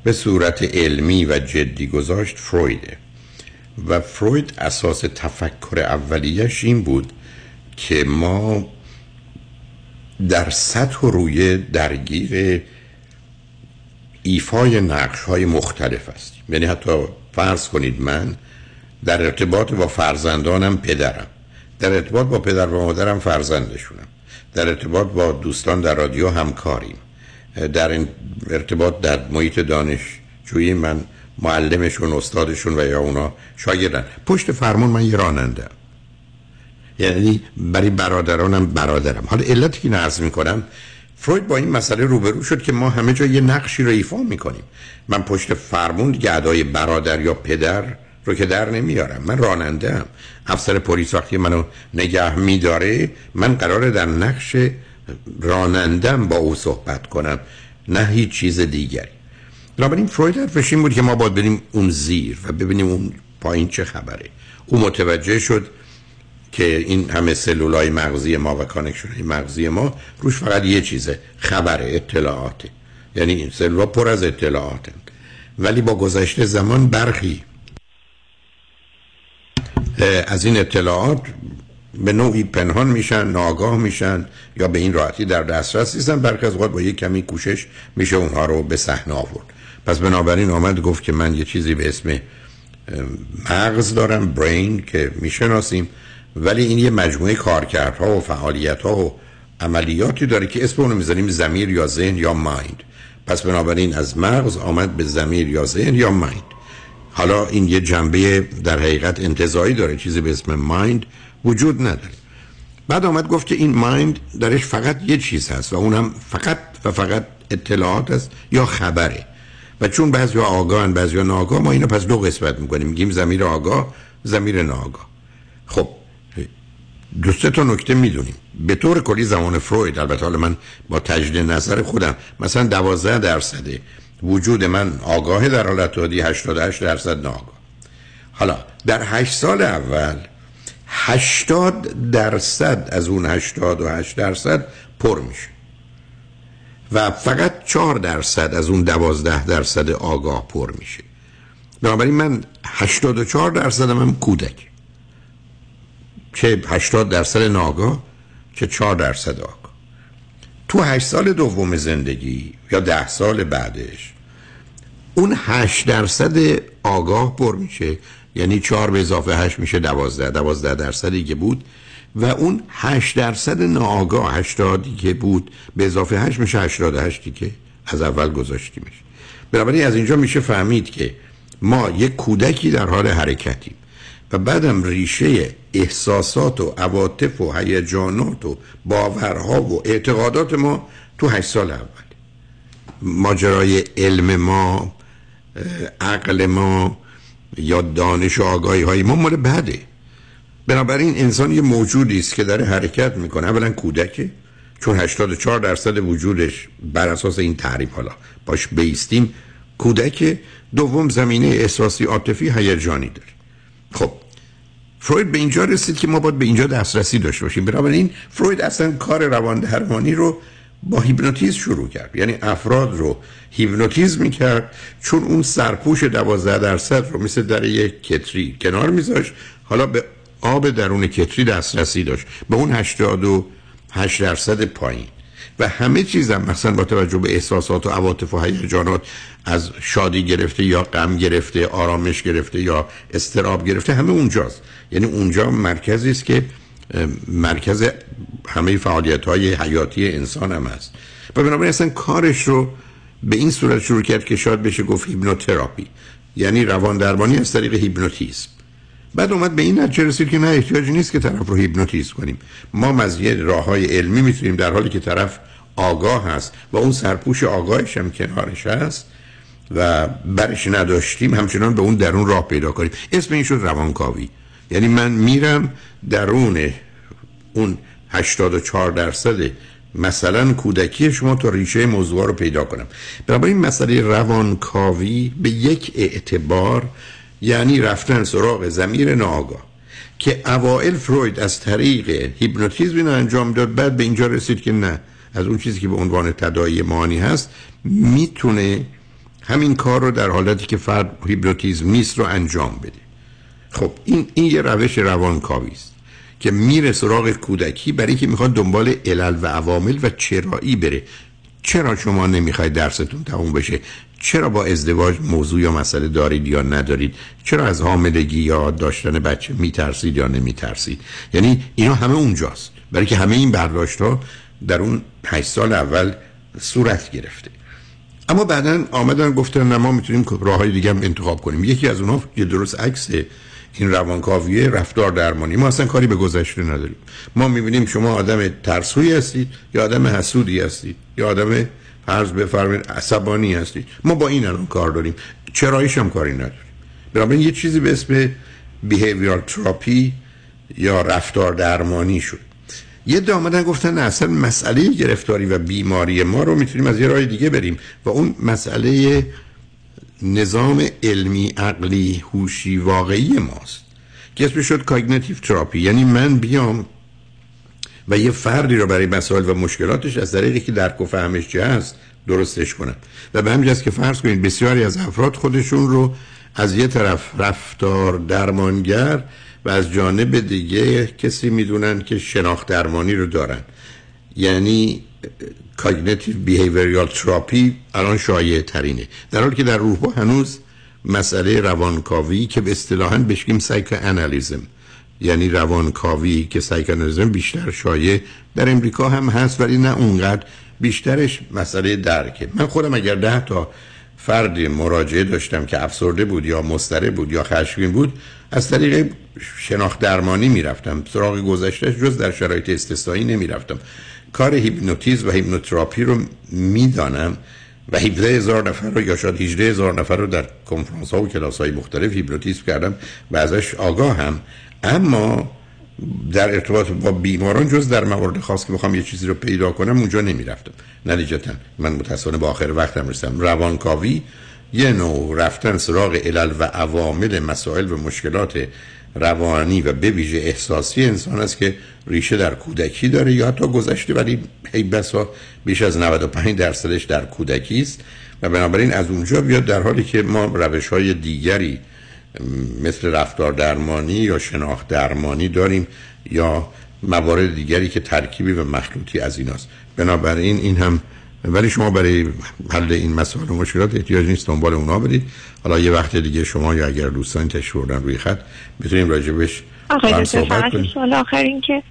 به صورت علمی و جدی گذاشت فرویده. و فروید اساس تفکر اولیش این بود که ما در سطح و روی درگیر ایفای نقش های مختلف هستیم. یعنی حتی فرض کنید من در ارتباط با فرزندانم پدرم در ارتباط با پدر و مادرم فرزندشونم در ارتباط با دوستان در رادیو همکاریم. در ارتباط در محیط دانشجویی من معلمشون استادشون و یا اونا شاگردن. پشت فرمون من یه راننده یعنی برای برادرانم برادرم. حالا علتی که نرز می‌کنم فروید با این مسئله روبرو شد که ما همه جا یه نقشی رو ایفا می‌کنیم. من پشت فرمون دیگه ادای برادر یا پدر رو که در نمیارم. من راننده هم افسر پلیس وقتی منو نگه میداره من قراره در نقش رانندم با او صحبت کنم نه هیچ چیز دیگری. بنابراین فروید حرفش این بود که ما باید بریم اون زیر و ببینیم اون پایین چه خبره. او متوجه شد که این همه سلولای مغزی ما و connection مغزی ما روش فقط یه چیزه خبر اطلاعاته یعنی این سلولا پر از اطلاعاته ولی با گذشت زمان برخی از این اطلاعات به نوعی پنهان میشن ناآگاه میشن یا به این راحتی در دسترس نیستن. برخی از اوقات با یک کمی کوشش میشه اونها رو به صحنه آورد. پس بنابراین آمد گفت که من یه چیزی به اسم مغز دارم برین که می‌شناسیم. ولی این یه مجموعه کارکردها و فعالیتها و عملیاتی داره که اسم اونو می‌ذاریم زمیر یا ذهن یا مایند. پس بنابراین از مغز آمد به زمیر یا ذهن یا مایند. حالا این یه جنبه در حقیقت انتظایی داره چیزی به اسم مایند وجود نداره. بعد آمد گفت که این مایند درش فقط یه چیز هست و اونم فقط و فقط اطلاعات است یا خبره. و چون بعضی آگاهن بعضی ناگاه ما اینو پس دو قسمت می‌کنیم. میگیم زمیر آگاه زمیر ناگاه خب دو سه تا نکته می‌دونیم. به طور کلی زمان فروید البته حالا من با تجدید نظر خودم مثلا دوازده درصد وجود من آگاه در حالت عادی 88 درصد ناآگاه. حالا در هشت سال اول 80 درصد از اون 88 درصد پر میشه. و فقط 4 درصد از اون 12 درصد آگاه پر میشه. بنابراین من 84 درصد هم کودک چه 80 درصد ناگاه چه 4 درصد آگاه. تو 8 سال دوم زندگی یا 10 سال بعدش اون 8 درصد آگاه پر میشه. یعنی 4 به اضافه 8 میشه 12 12 درصدی که بود و اون 8 درصد ناآگاه 80 که بود به اضافه 8 میشه 88 که از اول گذاشتیمش. بنابراین از اینجا میشه فهمید که ما یک کودکی در حال حرکتیم. و بعدم ریشه احساسات و عواطف و هیجانات و باورها و اعتقادات ما تو 8 سال اول. ماجرای علم ما عقل ما یا دانش و آگاهی های ما مال بعده. بنابراین انسان یه موجودی است که داره حرکت می‌کنه. اولا کودکه چون 84 درصد وجودش بر اساس این تعریف حالا باش بیستیم کودک دوم زمینه احساسی عاطفی هیجانی داره. خب فروید به اینجا رسید که ما باید به اینجا دسترسی داشته باشیم. بنابراین فروید اصلا کار روان درمانی رو با هیپنوتیزم شروع کرد. یعنی افراد رو هیپنوتیزم می‌کرد چون اون سرپوش دوازده درصد رو مثل در یک کتری کنار میذاشت. حالا به آب درون کتری دسترسی داشت. به اون 88 درصد پایین. و همه چیزم مثلا با توجه به احساسات و عواطف و هیجانات از شادی گرفته یا غم گرفته آرامش گرفته یا استراب گرفته همه اونجاست. یعنی اونجا مرکزی است که مرکز همه فعالیت های حیاتی انسان هم هست. و بنابراین اصلا کارش رو به این صورت شروع کرد که شاید بشه گفت هیپنوتراپی. یعنی روان درمانی از طریق هیپنوتیزم. بعد اومد به این نتیجه رسید که نه احتیاجی نیست که طرف رو هیپنوتیزم کنیم. ما از یه راه های علمی می‌تونیم در حالی که طرف آگاه هست و اون سرپوش آگاهش هم کنارش هست و برش نداشتیم همچنان به اون درون راه پیدا کنیم. اسم این شد روانکاوی. یعنی من میرم درون اون 84 درصد مثلا کودکی شما تا ریشه موضوع رو پیدا کنم. بنابراین مسئله روانکاوی به یک اعتبار یعنی رفتن سراغ زمیر ناآگاه که اوائل فروید از طریق هیپنوتیزم اینو انجام داد بعد به اینجا رسید که نه از اون چیزی که به عنوان تدایی مانی هست می‌تونه همین کار رو در حالتی که فرد هیپنوتیزم نیست رو انجام بده. خب این این یه روش روانکاوی است که میره سراغ کودکی برای اینکه می‌خواد دنبال علل و عوامل و چرایی بره. چرا شما نمی‌خواید درستون تموم بشه؟ چرا با ازدواج موضوع یا مسئله دارید یا ندارید؟ چرا از حاملگی یا داشتن بچه میترسید یا نمیترسید؟ یعنی اینا همه اونجاست. برای که همه این برداشت ها در اون 8 سال اول صورت گرفته. اما بعدا آمدن گفتن نه ما می‌تونیم راه های دیگه هم انتخاب کنیم. یکی از اونها که درست عکس این روانکاویه رفتار درمانی. ما اصلا کاری به گذشته نداریم. ما می‌بینیم شما آدم ترسوی هستید یا آدم حسودی هستید یا آدم فرض بفرمایید عصبانی هستید. ما با این الان کار داریم. چرایش هم کاری نداریم. بنابراین یه چیزی به اسم بیهیویرال تراپی یا رفتار درمانی شد. یه دامدن گفتن اصلا مسئله گرفتاری و بیماری ما رو می‌تونیم از یه راه دیگه بریم. و اون مسئله نظام علمی عقلی هوشی واقعی ماست. که اسمش شد cognitive therapy یعنی من بیام و یه فردی رو برای مسائل و مشکلاتش از طریقی که درک و فهمش چه هست درستش کنم و به همین که فرض کنید بسیاری از افراد خودشون رو از یه طرف رفتار درمانگر و از جانب دیگه کسی می‌دونن که شناخت درمانی رو دارن. یعنی cognitive behavioral therapy الان شایع ترینه در حالی که در اروپا هنوز مسئله روانکاوی که به اصطلاحا بهش میگیم psychoanalysis یعنی روانکاوی که psychoanalysis بیشتر شایع در امریکا هم هست ولی نه اونقدر. بیشترش مسئله درکه. من خودم اگر ده تا فردی مراجعه داشتم که افسرده بود یا مضطرب بود یا خشمگین بود از طریق شناخت درمانی می‌رفتم. سراغ گذشتهش جز در شرایط استثنایی نمی‌رفتم. کار هیپنوتیزم و هیپنوتراپی رو می‌دانم و 17 هزار نفر رو یا شاید 18 هزار نفر رو در کنفرانس ها و کلاس های مختلف هیپنوتیزم کردم و ازش آگاهم اما در ارتباط با بیماران جز در موارد خاص که بخوام یه چیزی رو پیدا کنم اونجا نمی‌رفتم. نتیجتا من متاسفانه به آخر وقتم رسیدم. روانکاوی یه نوع رفتن سراغ علل و عوامل مسائل و مشکلات روانی و به ویژه احساسی انسان است که ریشه در کودکی داره یا حتی گذشته ولی هی بسا بیش از 95 درصدش در کودکی است. و بنابراین از اونجا بیاد در حالی که ما روش های دیگری مثل رفتار درمانی یا شناخت درمانی داریم یا موارد دیگری که ترکیبی و مخلوطی از ایناست. بنابراین این هم ولی شما برای حل این مسائل و مشکلات احتیاج نیست دنبال اونا برید. حالا یه وقت دیگه شما یا اگر دوستان تشوردن روی خط می‌تونیم راجبش آقای کنیم. سوال آخر این که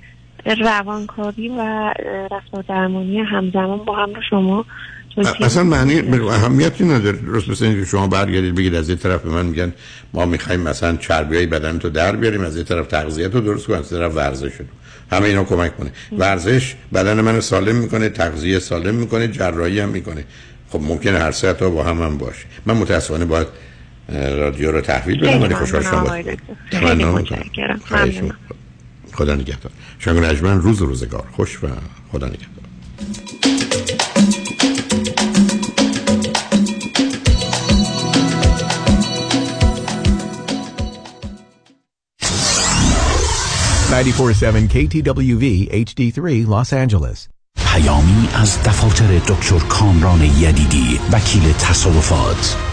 روانکاوی و رفتار درمانی همزمان با هم رو شما اصلا معنی اهمیتی نداره. درست مثل اینکه شما برگردید بگید از یه طرف به من میگن ما می‌خوایم مثلا چربی های بدن تو در بیاریم از یه طرف تغذیه رو درست کنیم از یه طرف ورزش رو. همه اینا کمک کنه. ورزش بدن منو سالم می‌کنه تغذیه سالم می‌کنه جراحی هم می‌کنه. خب ممکنه هر سه تا با هم هم باشه. من متاسفانه باید رادیو رو تحویل بدم. ولی خوشحال شدم. خدا نگهدار. شنگ نجمن روز روزگار. خوش و خدا نگهدار. KTWV HD3 Los Angeles. پیامی از دفاتر دکتر کامران یدیدی وکیل تصادفات.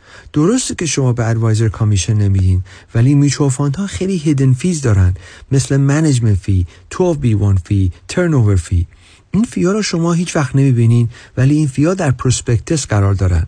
درسته که شما به advisor commission نمیدین ولی mutual fund ها خیلی hidden fees دارن. مثل management fee 12B1 fee turn fee این fee ا رو شما هیچ وقت نمی‌بینین ولی این fee ا در prospectus قرار دارن.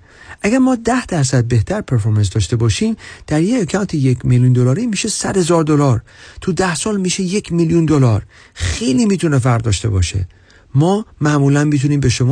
اگر ما ده درصد بهتر پرفورمنس داشته باشیم در یک اکانت یک میلیون دلاری میشه صد هزار دلار. تو ده سال میشه یک میلیون دلار. خیلی می‌تونه فرق داشته باشه. ما معمولا می‌تونیم به